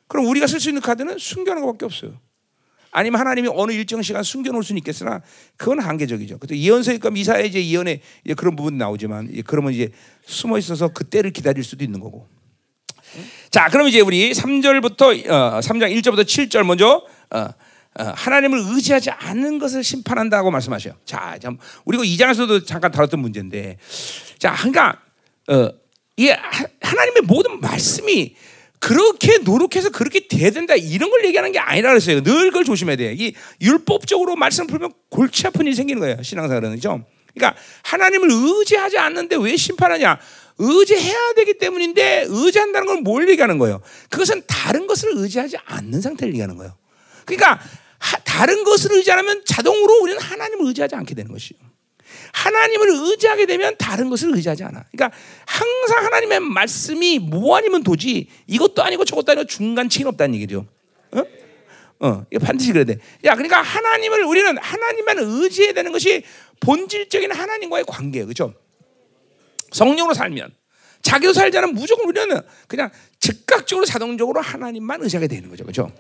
그럼 우리가 쓸 수 있는 카드는 순교하는 것밖에 없어요. 아니면 하나님이 어느 일정 시간 숨겨놓을 수는 있겠으나 그건 한계적이죠. 그때 예언서니까 미사에 이제 예언에 이제 그런 부분 나오지만 이제 그러면 이제 숨어 있어서 그때를 기다릴 수도 있는 거고. 자, 그럼 이제 우리 3절부터 어, 3장 1절부터 7절 먼저 어, 어, 하나님을 의지하지 않는 것을 심판한다고 말씀하셔요. 자, 참 우리 그 2장에서도 잠깐 다뤘던 문제인데, 자, 그러니까 어, 이 하나님의 모든 말씀이 그렇게 노력해서 그렇게 돼야 된다 이런 걸 얘기하는 게 아니라 그랬어요. 늘 그걸 조심해야 돼. 이 율법적으로 말씀 풀면 골치 아픈 일이 생기는 거예요. 신앙생활은 그죠? 그러니까 하나님을 의지하지 않는데 왜 심판하냐? 의지해야 되기 때문인데 의지한다는 걸뭘 얘기하는 거예요? 그것은 다른 것을 의지하지 않는 상태를 얘기하는 거예요. 그러니까 하, 다른 것을 의지하면 자동으로 우리는 하나님을 의지하지 않게 되는 것이요. 하나님을 의지하게 되면 다른 것을 의지하지 않아. 그러니까 항상 하나님의 말씀이 뭐 아니면 도지 이것도 아니고 저것도 아니고 중간층이 없다는 얘기죠. 어? 어, 이거 반드시 그래야 돼. 야, 그러니까 하나님을 우리는 하나님만 의지해야 되는 것이 본질적인 하나님과의 관계예요. 그죠? 성령으로 살면 자기도 살자는 무조건 우리는 그냥 즉각적으로 자동적으로 하나님만 의지하게 되는 거죠. 그죠?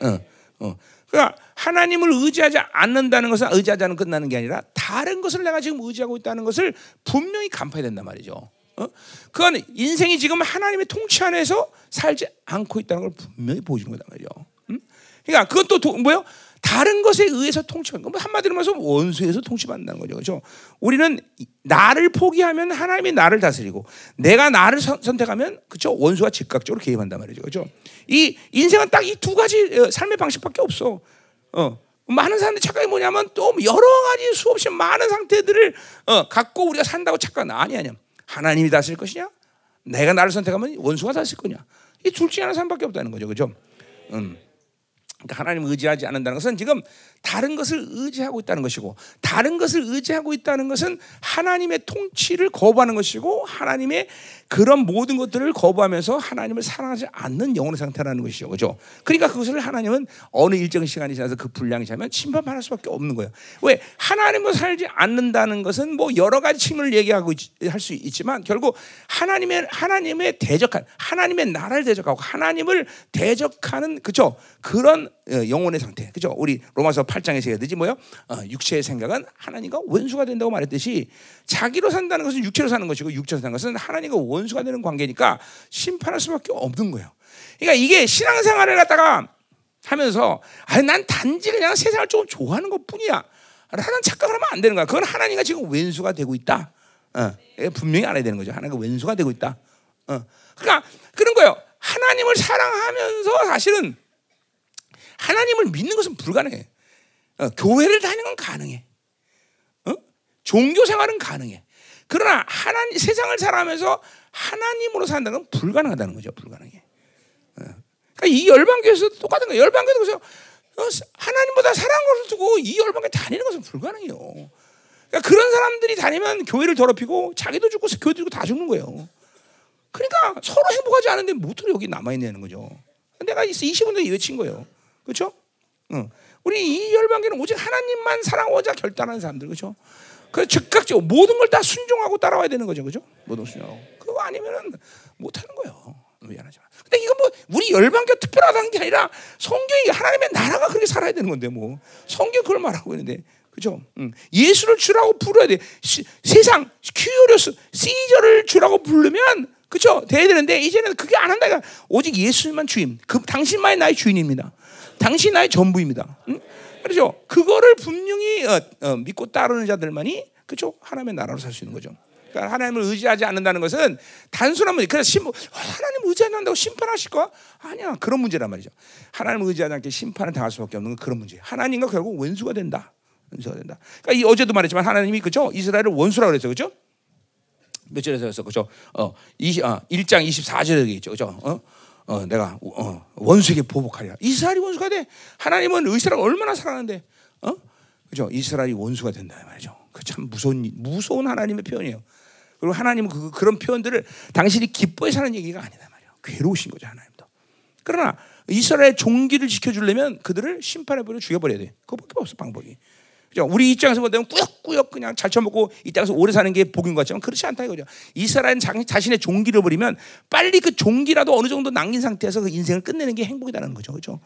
어, 어. 그러니까 하나님을 의지하지 않는다는 것은 않으면 끝나는 게 아니라 다른 것을 내가 지금 의지하고 있다는 것을 분명히 간파해야 된단 말이죠. 어? 그건 인생이 지금 하나님의 통치 안에서 살지 않고 있다는 걸 분명히 보여주는 거단 말이죠. 음? 그러니까 그것도 도, 뭐요? 다른 것에 의해서 통치받는 거. 한마디로 말해서 원수에서 통치받는다는 거죠. 그렇죠? 우리는 나를 포기하면 하나님이 나를 다스리고 내가 나를 선, 택하면 그렇죠? 원수가 즉각적으로 개입한단 말이죠. 그렇죠? 이 인생은 딱 이 두 가지 어, 삶의 방식밖에 없어. 어. 많은 사람들 착각이 뭐냐면 또 여러 가지 수없이 많은 상태들을 어, 갖고 우리가 산다고 착각 아니 아니야. 하나님이 다스릴 것이냐? 내가 나를 선택하면 원수가 다스릴 거냐? 이 둘 중에 하나 삶밖에 없다는 거죠. 그죠? 음. 그러니까 하나님 의지하지 않는다는 것은 지금 다른 것을 의지하고 있다는 것이고 다른 것을 의지하고 있다는 것은 하나님의 통치를 거부하는 것이고 하나님의 그런 모든 것들을 거부하면서 하나님을 사랑하지 않는 영혼의 상태라는 것이죠. 그죠? 그러니까 그것을 하나님은 어느 일정 시간이 지나서 그 분량이 차면 심판할 수밖에 없는 거예요. 왜? 하나님을 살지 않는다는 것은 뭐 여러 가지 측면을 얘기하고 할 수 있지만 결국 하나님의 하나님의 대적한 하나님의 나라를 대적하고 하나님을 대적하는 그죠? 그런 어, 영혼의 상태. 그죠? 우리 로마서 8장에서 해야 되지 뭐요? 어, 육체의 생각은 하나님과 원수가 된다고 말했듯이 자기로 산다는 것은 육체로 사는 것이고 육체로 사는 것은 하나님과 원수가 되는 관계니까 심판할 수밖에 없는 거예요. 그러니까 이게 신앙생활을 갖다가 하면서 아니 난 단지 그냥 세상을 조금 좋아하는 것뿐이야. 라는 착각을 하면 안 되는 거야. 그건 하나님과 지금 왼수가 되고 있다. 어, 분명히 알아야 되는 거죠. 하나님과 왼수가 되고 있다. 어. 그러니까 그런 거예요. 하나님을 사랑하면서 사실은 하나님을 믿는 것은 불가능해. 어, 교회를 다니는 건 가능해. 어? 종교 생활은 가능해. 그러나 하나님 세상을 살아가면서 하나님으로 산다는 건 불가능하다는 거죠. 불가능해. 어. 그러니까 이 열방교에서도 똑같은 거예요. 열방교도 그래서 어, 하나님보다 사랑한 것을 두고 이 열방교에 다니는 것은 불가능해요. 그러니까 그런 사람들이 다니면 교회를 더럽히고 자기도 죽고 교회도 죽고 다 죽는 거예요. 그러니까 서로 행복하지 않은데 뭐들 여기 남아 있는 거죠. 내가 20년 외친 거예요. 그렇죠? 응. 우리 이 열방계는 오직 하나님만 사랑하고자 결단하는 사람들 그렇죠? 그 즉각적으로 모든 걸 다 순종하고 따라와야 되는 거죠, 그죠? 모든 순종. 그거 아니면은 못 하는 거예요. 미안하지만. 근데 이건 뭐 우리 열방교 특별하다는 게 아니라 성경이 하나님의 나라가 그렇게 살아야 되는 건데 뭐 성경 그걸 말하고 있는데 그죠? 응. 예수를 주라고 부르야 돼. 시, 세상 Kyrios 시저를 주라고 부르면 그죠? 돼야 되는데 이제는 그게 안 한다. 오직 예수님만 주인. 그 당신만이 나의 주인입니다. 당신 나의 전부입니다. 응? 그렇죠? 그거를 분명히 어, 어, 믿고 따르는 자들만이 그렇죠? 하나님의 나라로 살 수 있는 거죠. 그러니까 하나님을 의지하지 않는다는 것은 단순한 문제. 그래서 심, 하나님 의지하지 않는다고 심판하실 거 아니야. 그런 문제란 말이죠. 하나님을 의지하지 않게 심판을 당할 수밖에 없는 건 그런 문제. 하나님과 결국 원수가 된다. 원수가 된다. 그러니까 이 어제도 말했지만 하나님이 그죠? 이스라엘을 원수라고 그랬어요. 그죠? 몇 절에서 했어. 그죠? 어, 20, 아, 1장 24절에 얘기 있죠. 그죠? 어? 어, 내가 어, 원수에게 보복하리라. 이스라엘이 원수가 돼. 하나님은 이스라엘 얼마나 사랑하는데, 어? 그죠? 이스라엘이 원수가 된다 말이죠. 그 참 무서운 무서운 하나님의 표현이에요. 그리고 하나님은 그, 그런 표현들을 당신이 기뻐해서 하는 얘기가 아니다 말이에요. 괴로우신 거죠 하나님도. 그러나 이스라엘 종기를 지켜주려면 그들을 심판해 버려 죽여버려야 돼. 그거밖에 없어 방법이. 그죠? 우리 입장에서 보면 꾸역꾸역 그냥 잘 처먹고 이 땅에서 오래 사는 게 복인 것 같지만 그렇지 않다 이거죠. 이스라엘은 자신의 종기를 버리면 빨리 그 종기라도 어느 정도 남긴 상태에서 그 인생을 끝내는 게 행복이라는 거죠. 그죠?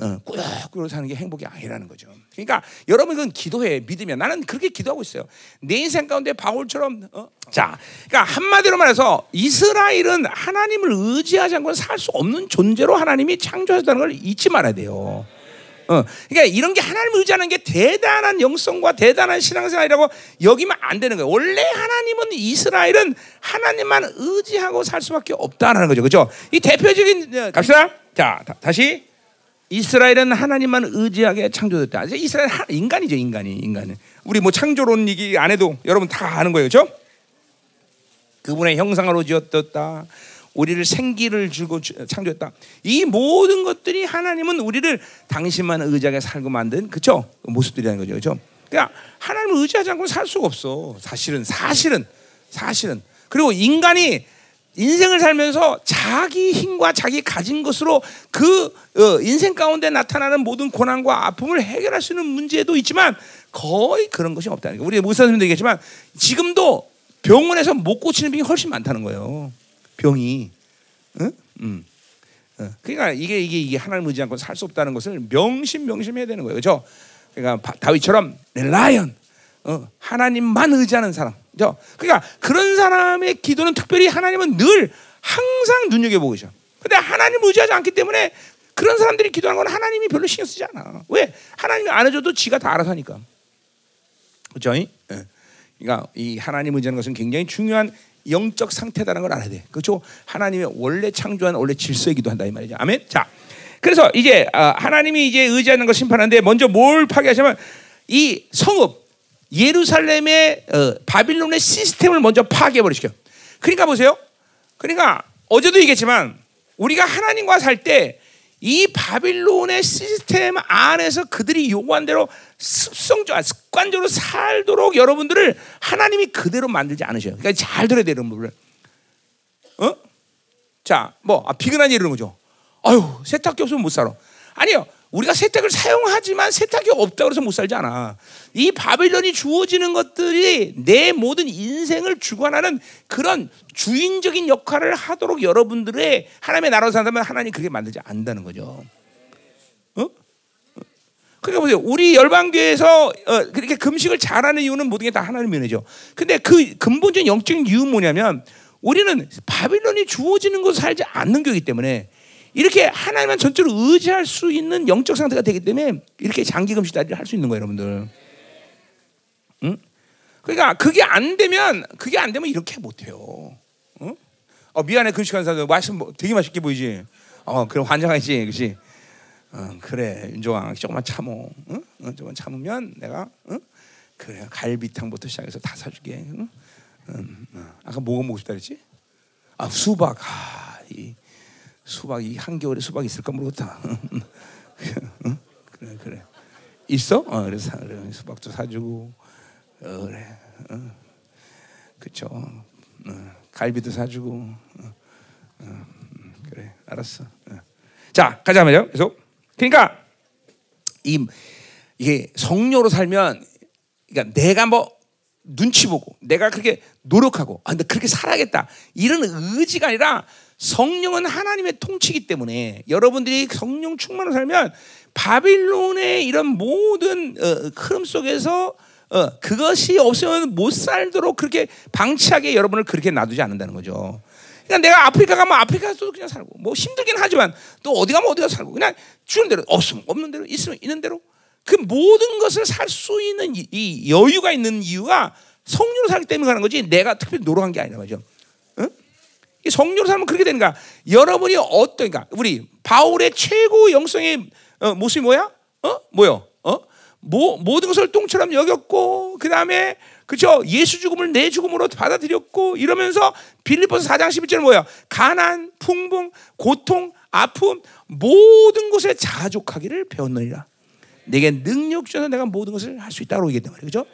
어, 꾸역꾸역 사는 게 행복이 아니라는 거죠. 그러니까 여러분 이건 기도해 믿으면 나는 그렇게 기도하고 있어요. 내 인생 가운데 바울처럼 어? 자, 그러니까 한마디로 말해서 이스라엘은 하나님을 의지하지 않고는 살 수 없는 존재로 하나님이 창조하셨다는 걸 잊지 말아야 돼요. 어, 그러니까 이런 게 하나님을 의지하는 게 대단한 영성과 대단한 신앙생활이라고 여기면 안 되는 거예요. 원래 하나님은 이스라엘은 하나님만 의지하고 살 수밖에 없다라는 거죠. 그죠? 이 대표적인 어, 갑시다. 자, 다, 시 이스라엘은 하나님만 의지하게 창조됐다. 이스라엘 인간이죠, 인간이 인간은. 우리 뭐 창조론 얘기 안 해도 여러분 다 아는 거예요, 그렇죠? 그분의 형상으로 지었다. 우리를 생기를 주고 창조했다. 이 모든 것들이 하나님은 우리를 당신만 의지하게 살고 만든 그쵸 모습들이라는 거죠, 그죠? 그러니까 하나님을 의지하지 않고 살 수가 없어. 사실은 사실은 사실은 그리고 인간이 인생을 살면서 자기 힘과 자기 가진 것으로 그 어, 인생 가운데 나타나는 모든 고난과 아픔을 해결할 수 있는 문제도 있지만 거의 그런 것이 없다는 거예요. 우리 의사 선생님도 얘기했지만 지금도 병원에서 못 고치는 병이 훨씬 많다는 거예요. 병이. 응? 음. 어. 그러니까 이게 이게 이게 하나님 의지 않고 살 수 없다는 것을 명심 명심해야 되는 거예요. 그렇죠? 그러니까 다윗처럼 라이언 어, 하나님만 의지하는 사람. 그렇죠? 그러니까 그런 사람의 기도는 특별히 하나님은 늘 항상 눈여겨 보고 계셔. 근데 하나님 의지하지 않기 때문에 그런 사람들이 기도하는 건 하나님이 별로 신경 쓰지 않아. 왜? 하나님이 안 해줘도 지가 다 알아서 하니까. 그렇죠? 예. 그러니까 이 하나님 의지하는 것은 굉장히 중요한 영적 상태다라는 걸 알아야 돼. 그렇죠? 하나님의 원래 창조한 원래 질서이기도 한다 이 말이죠. 아멘. 자, 그래서 이제 아, 하나님이 이제 의지하는 걸 심판하는데 먼저 뭘 파괴하시면 이 성읍 예루살렘의 어, 바빌론의 시스템을 먼저 파괴해 버리시켜. 그러니까 보세요. 그러니까 어제도 얘기했지만 우리가 하나님과 살 때 이 바빌론의 시스템 안에서 그들이 요구한 대로 습성적, 습관적으로 살도록 여러분들을 하나님이 그대로 만들지 않으셔요. 그러니까 잘 들어야 돼요, 여러분들. 어? 자, 뭐, 아, 비근한 일이런 거죠. 아유, 세탁기 없으면 못 살아. 아니요. 우리가 세탁을 사용하지만 세탁기 없다고 해서 못 살잖아. 이 바빌론이 주어지는 것들이 내 모든 인생을 주관하는 그런 주인적인 역할을 하도록 여러분들의 하나님의 나라로 산다면 하나님 그렇게 만들지 않는다는 거죠. 어? 그러니까 보세요. 우리 열방교회에서 어, 그렇게 금식을 잘하는 이유는 모든 게 다 하나님 면이죠. 근데 그 근본적인 영적인 이유는 뭐냐면 우리는 바빌론이 주어지는 것을 살지 않는 교이기 때문에 이렇게 하나님만 전적으로 의지할 수 있는 영적 상태가 되기 때문에 이렇게 장기 금식 다리를 할 수 있는 거예요, 여러분들. 응? 그러니까 그게 안 되면 그게 안 되면 이렇게 못 해요. 응? 어, 미안해 금식한 사람 말씀 뭐 되게 맛있게 보이지. 어, 그럼 환장하지, 그렇지? 어, 그래, 윤종아 조금만 참어. 응? 어, 조금만 참으면 내가 응? 그래 갈비탕부터 시작해서 다 사줄게. 응? 응, 응. 아까 뭐가 먹고 싶다 그랬지? 아 수박. 아, 이 수박이 한겨울에 수박 있을까 모르겠다. 그래 그래 있어? 어, 그래서 그래, 수박도 사주고 어, 그래 어. 그쵸 어, 갈비도 사주고 어, 어, 그래 알았어. 어. 자 가자 말이요. 계속 그러니까 이 이게 성녀로 살면 그러니까 내가 뭐 눈치 보고 내가 그렇게 노력하고 아 근데 그렇게 살아야겠다 이런 의지가 아니라 성령은 하나님의 통치기 때문에 여러분들이 성령 충만으로 살면 바빌론의 이런 모든 어, 흐름 속에서 어, 그것이 없으면 못 살도록 그렇게 방치하게 여러분을 그렇게 놔두지 않는다는 거죠. 그러니까 내가 아프리카 가면 아프리카도 그냥 살고 뭐 힘들긴 하지만 또 어디 가면 어디 가 살고 그냥 주는 대로 없으면 없는 대로 있으면 있는 대로 그 모든 것을 살 수 있는 이, 이 여유가 있는 이유가 성령으로 살기 때문에 가는 거지 내가 특별히 노력한 게 아니라 말이죠. 성령으로 살면 그렇게 되는 거야. 여러분이 어떠니까 우리 바울의 최고 영성의 어, 모습이 뭐야? 어? 뭐요? 어? 모, 모든 것을 똥처럼 여겼고 그 다음에 그죠? 예수 죽음을 내 죽음으로 받아들였고 이러면서 빌리포스 4장 11절 뭐야? 가난, 풍붕, 고통, 아픔 모든 것에 자족하기를 배웠느니라. 내게 능력 주셔서 내가 모든 것을 할 수 있다고 얘기했단 말이에요. 그죠?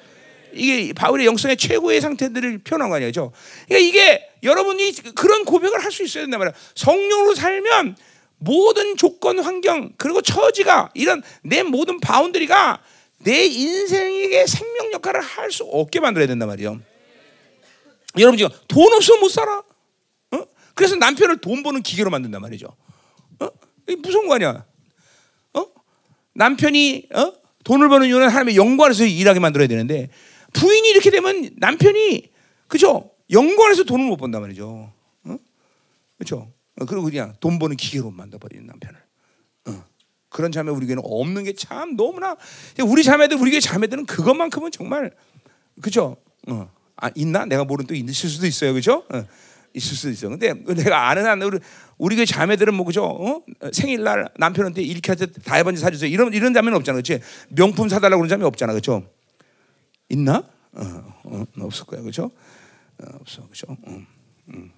이게 바울의 영성의 최고의 상태들을 표현한 거 아니죠? 그러니까 이게 여러분이 그런 고백을 할 수 있어야 된단 말이야. 성령으로 살면 모든 조건, 환경, 그리고 처지가 이런 내 모든 boundary가 내 인생에게 생명 역할을 할 수 없게 만들어야 된단 말이에요. 여러분 지금 돈 없으면 못 살아. 어? 그래서 남편을 돈 버는 기계로 만든단 말이죠. 어? 이게 무서운 거 아니야? 어? 남편이 어? 돈을 버는 이유는 하나님의 영광에서 일하게 만들어야 되는데 부인이 이렇게 되면 남편이 그죠? 영광에서 돈을 못 번단 말이죠. 어? 그렇죠? 그리고 그냥 돈 버는 기계로 만들어 버리는 남편을. 어. 그런 자매 우리 교회는 없는 게 참 너무나 우리 자매들 우리 교회 자매들은 그것만큼은 정말 그죠? 어. 아, 있나? 내가 모르는 또 있을 수도 있어요, 그죠? 어. 있을 수도 있어. 근데 내가 아는 한 우리 우리 교회 자매들은 뭐 그죠? 어? 생일날 남편한테 이렇게 하자 다이번지 사주세요. 이런 이런 자매는 없잖아, 그렇지? 명품 사달라고 그런 자매 없잖아, 그렇죠? 있나? 어, 어, 없을 거야, 그렇죠? 어, 없어, 그렇죠? 음, 음.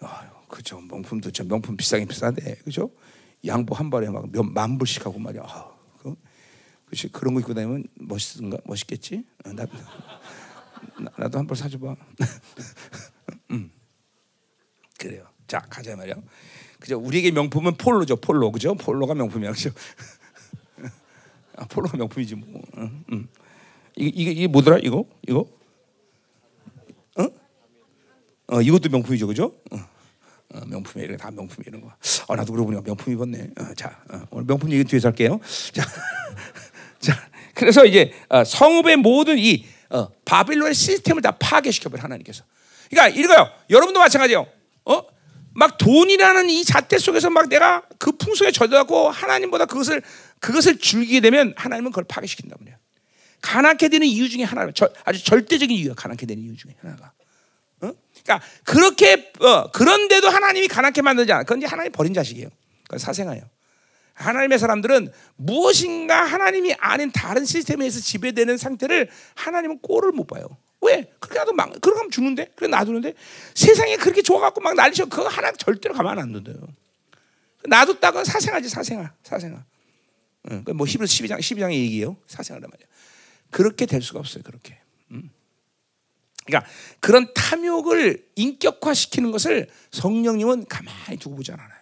아유, 그죠? 명품도 저 명품 비싸긴 비싼데, 그죠? 양보 한 벌에 막몇만 불씩 하고 말이야. 아, 그, 그렇지? 그런 거 입고 다니면 멋있는가? 멋있겠지? 어, 나, 나 도 한 벌 사줘봐. 음. 그래요. 자 가자 말이야. 그죠? 우리에게 명품은 폴로죠. 폴로 그죠? 폴로가 명품이야 그죠? 아, 폴로가 명품이지 뭐. 응, 응. 이게 이게 이게 뭐더라 이거 이거? 어? 어 이것도 명품이죠 그죠? 어. 어, 명품이 이런 다 명품이 이런 거. 어, 나도 그러고 보니까 명품 입었네. 어, 자 어, 오늘 명품 얘기 뒤에서 할게요. 자, 자 그래서 이제 어, 성읍의 모든 이 어, 바빌론의 시스템을 다 파괴시켜버려 하나님께서. 그러니까 이거요. 여러분도 마찬가지요. 어? 막 돈이라는 이 잣대 속에서 막 내가 그 풍속에 젖어갖고 하나님보다 그것을 그것을 즐기게 되면 하나님은 그걸 파괴시킨다 말이야. 가난하게 되는 이유 중에 하나가 아주 절대적인 이유가 가난하게 되는 이유 중에 하나가. 어? 그러니까 그렇게 어, 그런데도 하나님이 가난하게 만들지 않아. 그건 이제 하나님 버린 자식이에요. 그건 사생아예요. 하나님의 사람들은 무엇인가 하나님이 아닌 다른 시스템에서 지배되는 상태를 하나님은 꼴을 못 봐요. 왜? 그렇게 나도 막 그렇게 하면 죽는데? 그래 놔두는데 세상에 그렇게 좋아갖고 막 난리쳐 그거 하나 절대로 가만 안 둔대요. 놔뒀다가 사생아지 사생아 사생아. 응, 뭐 히브리 12장 12장의 얘기예요. 사생아란 말이야. 그렇게 될 수가 없어요. 그렇게. 음. 그러니까 그런 탐욕을 인격화시키는 것을 성령님은 가만히 두고 보지 않아요.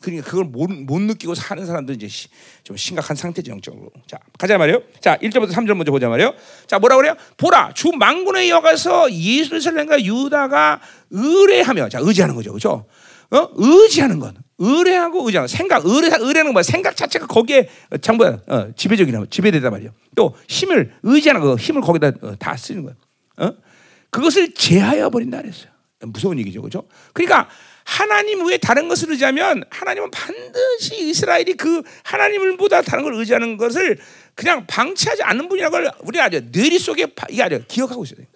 그러니까 그걸 못, 못 느끼고 사는 사람들 이제 시, 좀 심각한 상태죠 영적으로. 자 가자 말이요. 자 1절부터 3절 먼저 보자 말이요. 자 뭐라 그래요? 보라 주 망군의 여가서 예루살렘과 유다가 의뢰하며 자 의지하는 거죠, 그렇죠? 어 의지하는 건 의뢰하고 의지하는 생각 의뢰 의뢰하는 거 생각 자체가 거기에 장부 어, 지배적이나 지배되단 말이요. 또 힘을 의지하는 거 힘을 거기다 어, 다 쓰는 거예요. 어? 그것을 제하여 버린다 그랬어요. 무서운 얘기죠, 그렇죠? 그러니까 하나님 외에 다른 것을 의지하면 하나님은 반드시 이스라엘이 그 하나님을 보다 다른 걸 의지하는 것을 그냥 방치하지 않는 분이라는 걸 우리가 아주 뇌리 속에 이게 아주 기억하고 있어야 돼요.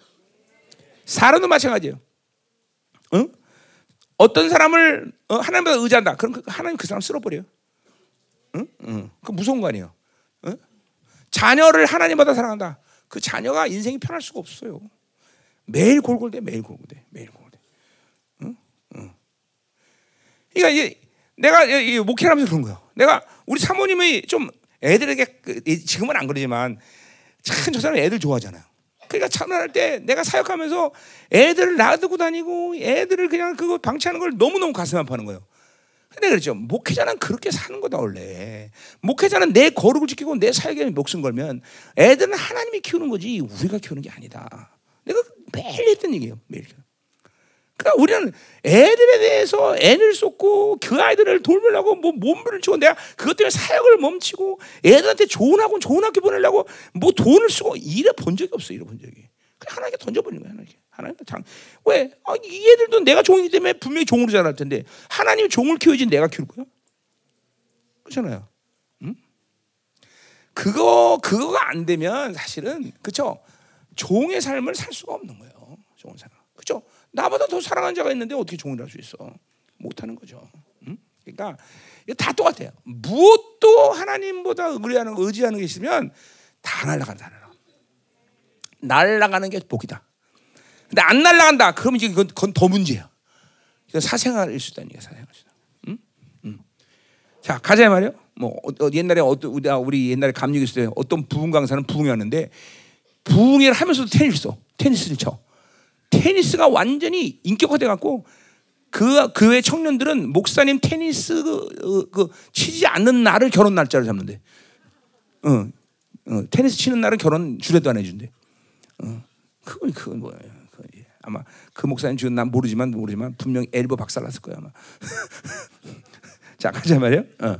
사람도 마찬가지예요. 응? 어떤 사람을 어, 하나님보다 의지한다. 그럼 그 하나님 그 사람 쓸어버려요. 응? 응. 그 무서운 거 아니에요. 응? 자녀를 하나님보다 사랑한다. 그 자녀가 인생이 편할 수가 없어요. 매일 골골대, 매일 골골대, 매일 골골대. 그러니까 이제 내가 목회하면서 그런 거예요. 내가 우리 사모님이 좀 애들에게 그, 지금은 안 그러지만 참 저 사람 애들 좋아하잖아요. 그러니까 참여할 때 내가 사역하면서 애들을 놔두고 다니고 애들을 그냥 그거 방치하는 걸 너무너무 가슴 아파하는 거예요. 근데 그렇죠. 목회자는 그렇게 사는 거다 원래. 목회자는 내 거룩을 지키고 내 사역에 목숨 걸면 애들은 하나님이 키우는 거지 우리가 키우는 게 아니다. 내가 매일 했던 얘기예요. 매일. 그러니까 우리는 애들에 대해서 애를 쏟고 그 아이들을 돌보려고 뭐 몸부를 치고 내가 그것 때문에 사역을 멈추고 애들한테 좋은 학원 좋은 학교 보내려고 뭐 돈을 쓰고 이래 본 적이 없어 이래 본 적이. 그냥 하나님께 던져버리는 거야 하나님께. 하나님 장 왜? 아, 이 애들도 내가 종이기 때문에 분명히 종으로 자랄 텐데 하나님 종을 키우지 내가 키울 거야? 그렇잖아요. 응? 그거 그거가 안 되면 사실은 그쵸 종의 삶을 살 수가 없는 거예요. 종의 삶. 그죠? 나보다 더 사랑하는 자가 있는데 어떻게 종을 할 수 있어? 못 하는 거죠. 응? 그러니까 다 똑같아요. 무엇도 하나님보다 의뢰하는 의지하는 게 있으면 다 날아간다. 날아가는 게 복이다. 근데 안 날아간다. 그러면 이제 그건, 그건 더 문제야. 이건 사생활일 수 있다는 얘기야. 사생활. 응? 응. 자 가자 말이요. 뭐 어, 어, 옛날에 어떤 우리, 우리 옛날에 감독 있을 때 어떤 부흥 강사는 부흥이었는데 부흥회를 하면서도 테니스 쳐 테니스를 쳐 테니스가 완전히 인격화돼 갖고 그 교회 청년들은 목사님 테니스 그, 그 치지 않는 날을 결혼 날짜를 잡는데, 어, 어, 테니스 치는 날은 결혼 주례도 안 해준대. 어, 그건 그건 뭐예요? 아마 그 목사님 지금 난 모르지만 모르지만 분명 히 엘보 박살났을 거야 아마. 자 가자 말이요. 어.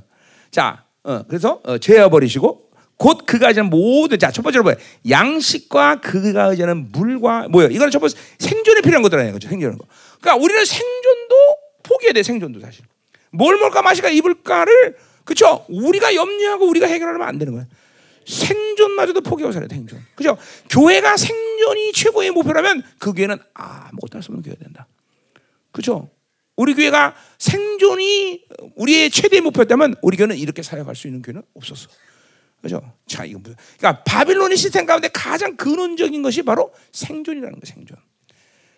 자, 어, 그래서 어, 죄어 버리시고 곧 그가 의지하는 모든 자첫 번째로 뭐야? 양식과 그가 의지하는 물과 뭐야? 이거는 첫 번째 생존에 필요한 것들 거죠. 생존하는 거. 그러니까 우리는 생존도 포기해야 돼. 생존도 사실. 뭘 먹을까 마실까 입을까를 그렇죠? 우리가 염려하고 우리가 해결하면 안 되는 거야. 생존마저도 포기하고 살아야 돼. 생존. 그죠? 교회가 생존이 최고의 목표라면 그 교회는 아무것도 할 수 없는 교회가 된다. 그죠? 우리 교회가 생존이 우리의 최대 목표였다면 우리 교회는 이렇게 사역할 수 있는 교회는 없었어. 그죠? 자, 이거 무슨, 그러니까 바빌론의 시스템 가운데 가장 근원적인 것이 바로 생존이라는 거 생존.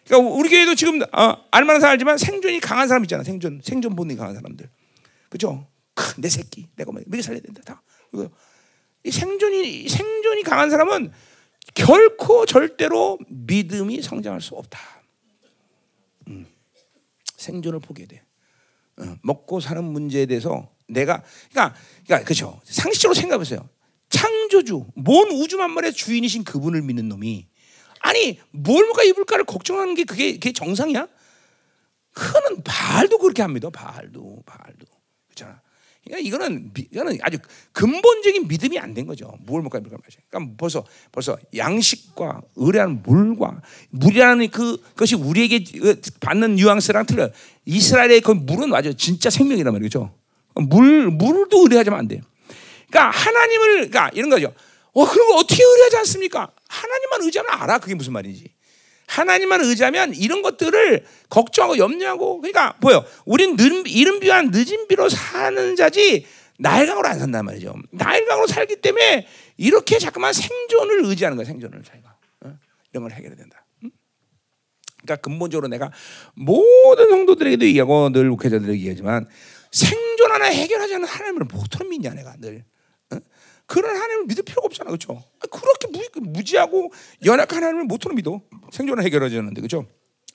그러니까 우리 교회도 지금 어, 알만한 사람 알지만 생존이 강한 사람 있잖아. 생존, 생존 본능이 강한 사람들. 그죠? 내 새끼, 내가 뭐 먹여 살려야 된다. 다. 이 생존이 생존이 강한 사람은 결코 절대로 믿음이 성장할 수 없다. 음. 생존을 포기해야 돼. 어, 먹고 사는 문제에 대해서 내가 그러니까 그러니까 그렇죠. 상식적으로 생각해 보세요. 창조주, 뭔 우주 만물의 주인이신 그분을 믿는 놈이 아니 뭘 먹까 입을까를 걱정하는 게 그게, 그게 정상이야? 그거는 바알도 그렇게 합니다. 바알도 바알도 그렇잖아. 그러니까 이거는 이거는 아주 근본적인 믿음이 안 된 거죠. 뭘 먹까 입을까 말이죠. 그러니까 벌써 벌써 양식과 의뢰하는 물과 물이라는 그 것이 우리에게 받는 뉘앙스랑 틀려. 이스라엘의 그 물은 맞아 진짜 생명이란 말이죠. 물 물도 의뢰하자면 안 돼요. 그러니까 하나님을 그러니까 이런 거죠. 어 그런 거 어떻게 의뢰하지 않습니까? 하나님만 의지하면 알아. 그게 무슨 말인지. 하나님만 의지하면 이런 것들을 걱정하고 염려하고 그러니까 보여. 늘, 이른 비와 늦은 비로 사는 자지 나일강으로 안 산단 말이죠. 나일강으로 살기 때문에 이렇게 자꾸만 생존을 의지하는 거야. 생존을 자기가 어? 이런 걸 해결해야 된다. 그러니까 근본적으로 내가 모든 성도들에게도 얘기하고 늘 목회자들에게 얘기하지만 생존 하나 해결하지 않는 하나님을 못하는 믿냐 내가 늘. 그런 하나님을 믿을 필요가 없잖아, 그렇죠? 그렇게 무, 지하고 연약한 하나님을 못으로 믿어 생존을 해결하지 않는데, 그렇죠?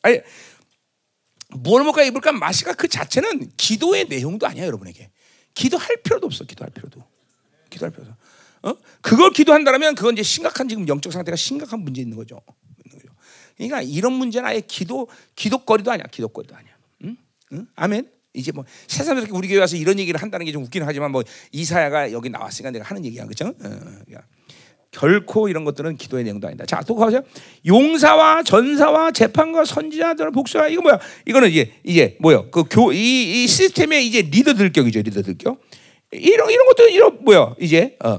아니 뭘 먹을까 입을까 마시까 그 자체는 기도의 내용도 아니야, 여러분에게. 기도할 필요도 없어, 기도할 필요도. 기도할 필요도. 어? 그걸 기도한다면 그건 이제 심각한 지금 영적 상태가 심각한 문제 있는 거죠. 그러니까 이런 문제는 아예 기도 기도거리도 아니야, 기도거리도 아니야. 응? 응? 아멘. 이제 뭐 세상에 우리 교회 와서 이런 얘기를 한다는 게 좀 웃기는 하지만 뭐 이사야가 여기 나왔으니까 내가 하는 얘기야 그렇죠? 어, 결코 이런 것들은 기도의 내용도 아니다. 자, 또 가보세요. 용사와 전사와 재판과 선지자들 복수가 이거 뭐야? 이거는 이제 이제 뭐요? 그교이 이 시스템의 이제 리더들격이죠, 리더들격. 이런 이런 것도 이런 뭐야? 이제 어,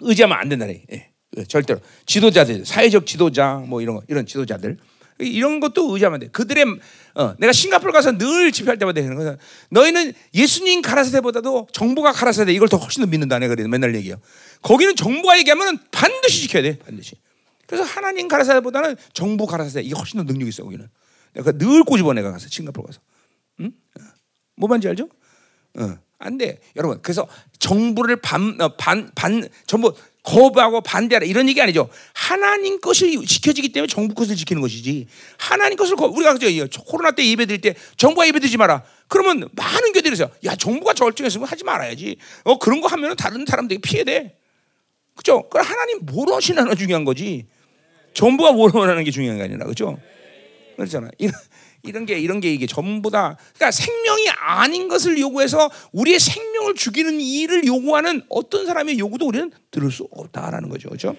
의지하면 안 된다네. 예, 절대로 지도자들, 사회적 지도자 뭐 이런 거 이런 지도자들 이런 것도 의지하면 돼. 그들의 어, 내가 싱가포르 가서 늘 집회할 때마다 되는 거야. 너희는 예수님 가라사대보다도 정부가 가라사대 이걸 더 훨씬 더 믿는다. 내가 그래 맨날 얘기해요. 거기는 정부가 얘기하면 반드시 지켜야 돼. 반드시. 그래서 하나님 가라사대보다는 정부 가라사대 이게 훨씬 더 능력 있어 거기는. 내가 늘 꼬집어 내가 가서 싱가포르 가서. 응? 어. 뭐 반지 알죠? 어. 안 돼. 여러분. 그래서 정부를 반, 어, 반, 반, 전부 거부하고 반대하라 이런 얘기 아니죠. 하나님 것이 지켜지기 때문에 정부 것을 지키는 것이지. 하나님 것을 우리가 그죠 코로나 때 예배 드릴 때 정부가 예배 드리지 마라. 그러면 많은 교들이서 야 정부가 절정했으면 하지 말아야지. 어 그런 거 하면은 다른 사람들이 피해돼. 그죠? 그 하나님 뭘 원하시나 중요한 거지. 정부가 뭘 원하는 게 중요한 게 아니라 그죠? 그렇잖아. 이런 게 이런 게 이게 전부 다 그러니까 생명이 아닌 것을 요구해서 우리의 생명을 죽이는 일을 요구하는 어떤 사람의 요구도 우리는 들을 수 없다라는 거죠, 그렇죠?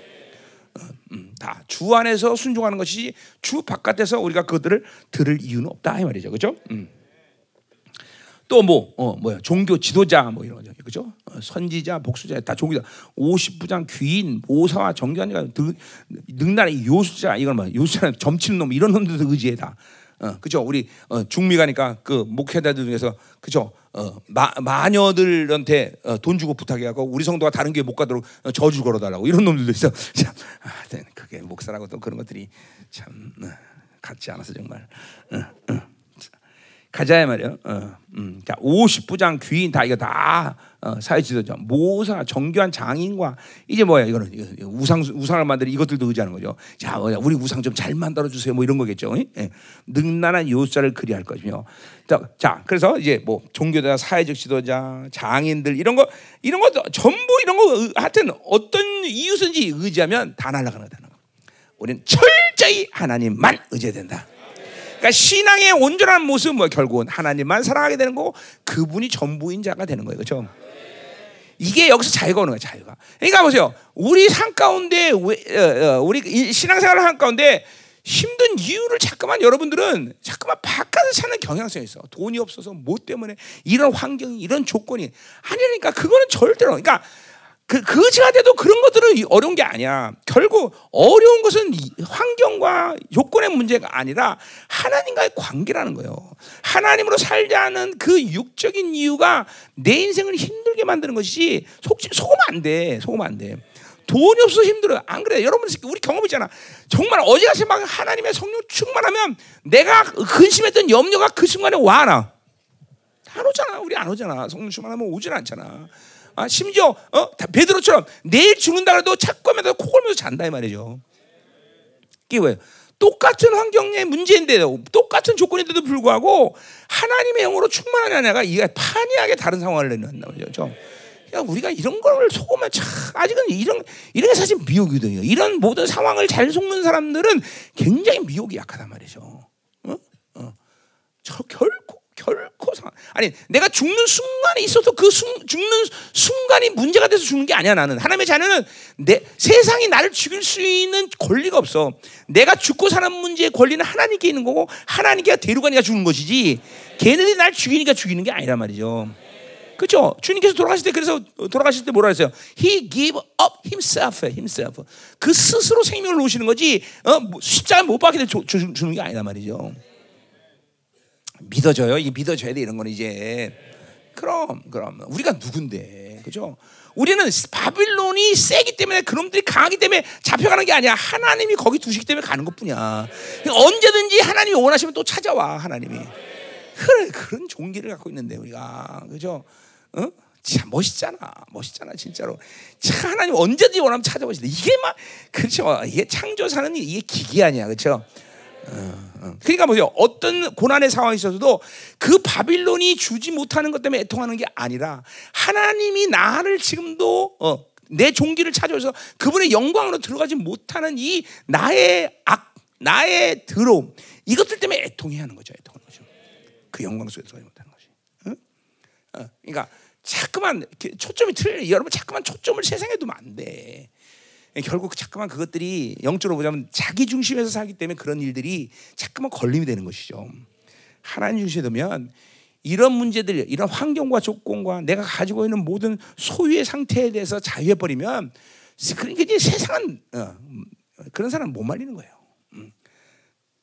음, 다주 안에서 순종하는 것이지 주 바깥에서 우리가 그들을 들을 이유는 없다 이 말이죠, 그렇죠? 음. 또뭐 어, 뭐야 종교 지도자 뭐 이런 거죠, 그렇죠? 어, 선지자, 복수자 다 종교자, 50부장, 귀인, 모사와 정견자, 능란의 요수자 이건 뭐 요수자 점치는 놈 이런 놈들도 의지해 다. 어, 그죠? 우리 어, 중미 가니까 그 목회자들 중에서 그죠? 어, 마, 마녀들한테 어, 돈 주고 부탁해갖고 우리 성도가 다른 교회 못 가도록 어, 저주 걸어달라고 이런 놈들도 있어. 참, 아, 네, 그게 목사라고 또 그런 것들이 참 어, 같지 않아서 정말. 어, 어. 가자 말이요. 어, 음, 자, 50부장 귀인 다 이거 다 어, 사회 지도자, 모사, 정교한 장인과 이제 뭐야 이거는 우상 우상을 만드는 이것들도 의지하는 거죠. 자, 뭐야, 우리 우상 좀 잘 만들어 주세요. 뭐 이런 거겠죠. 예. 능란한 요사를 그리할 것이며. 자, 자, 그래서 이제 뭐 종교자, 사회적 지도자, 장인들 이런 거 이런 거 전부 이런 거 하여튼 어떤 이유든지 의지하면 다 날아가는 거다. 우리는 철저히 하나님만 의지해야 된다. 그러니까 신앙의 온전한 모습은 뭐 결국은 하나님만 사랑하게 되는 거고 그분이 전부인 자가 되는 거예요. 그렇죠? 이게 여기서 자유가 오는 거야, 자유가. 그러니까 보세요. 우리 산 가운데, 어, 어, 우리 신앙생활을 한 가운데 힘든 이유를 자꾸만 여러분들은 자꾸만 바깥에 사는 경향성이 있어. 돈이 없어서 뭐 때문에 이런 환경이, 이런 조건이 아니니까 그거는 절대로. 그러니까 그, 그지가 돼도 그런 것들은 어려운 게 아니야. 결국 어려운 것은 환경과 요건의 문제가 아니라 하나님과의 관계라는 거예요. 하나님으로 살자는 그 육적인 이유가 내 인생을 힘들게 만드는 것이 속, 속으면 안 돼. 속으면 안 돼. 돈이 없어서 힘들어요. 안 그래? 여러분, 우리 경험 있잖아. 정말 어제 같이 막 하나님의 성령 충만하면 내가 근심했던 염려가 그 순간에 와, 나. 안 오잖아. 우리 안 오잖아. 성령 충만하면 오질 않잖아. 아, 심지어 어? 베드로처럼 내일 죽는다 해도 착고하면서 코 골면서 잔다 이 말이죠. 이게 왜? 똑같은 환경의 문제인데도 똑같은 조건인데도 불구하고 하나님의 영으로 충만한 아내가 이게 판이하게 다른 상황을 내는다 말이죠. 야, 우리가 이런 걸 속으면 참 아직은 이런 이런 게 사실 미혹이거든요. 이런 모든 상황을 잘 속는 사람들은 굉장히 미혹이 약하단 말이죠. 어? 어. 저 결코 결코 상 아니 내가 죽는 순간에 있어서 그 순, 죽는 순간이 문제가 돼서 죽는 게 아니야 나는. 하나님의 자녀는 내 세상이 나를 죽일 수 있는 권리가 없어. 내가 죽고 사는 문제의 권리는 하나님께 있는 거고 하나님께 데려가니까 죽는 것이지. 걔네들이 날 죽이니까 죽이는 게 아니란 말이죠. 그렇죠 주님께서 돌아가실 때 그래서 돌아가실 때 뭐라 했어요? He gave up himself himself. 그 스스로 생명을 놓으시는 거지 어, 뭐 십자가 못 박게 주는 게 아니란 말이죠 믿어져요. 이게 믿어져야 돼 이런 건 이제. 그럼 그럼 우리가 누군데 그죠? 우리는 바빌론이 세기 때문에 그놈들이 강하기 때문에 잡혀가는 게 아니야. 하나님이 거기 두시기 때문에 가는 것뿐이야. 언제든지 하나님이 원하시면 또 찾아와 하나님이. 그래 그런 종기를 갖고 있는데 우리가 그죠? 어? 참 멋있잖아, 멋있잖아 진짜로. 참 하나님 언제든지 원하면 찾아보시다. 이게 막 그렇죠. 이게 창조사는 이게 기기 아니야, 그렇죠? 어, 그러니까 뭐죠? 어떤 고난의 상황이 있어도 그 바빌론이 주지 못하는 것 때문에 애통하는 게 아니라 하나님이 나를 지금도 어, 내 종기를 찾아서 그분의 영광으로 들어가지 못하는 이 나의 악, 나의 더러움 이것들 때문에 애통해야 하는 거죠. 애통하는 거죠. 그 영광 속에 들어가지 못하는 것이. 응? 어, 그러니까 자꾸만 초점이 틀려. 여러분 자꾸만 초점을 세상에 두면 안 돼. 결국 자꾸만 그것들이 영적으로 보자면 자기 중심에서 살기 때문에 그런 일들이 자꾸만 걸림이 되는 것이죠. 하나님 중심에 두면 이런 문제들, 이런 환경과 조건과 내가 가지고 있는 모든 소유의 상태에 대해서 자유해 버리면 그러니까 이제 세상은 어, 그런 사람 못 말리는 거예요. 음.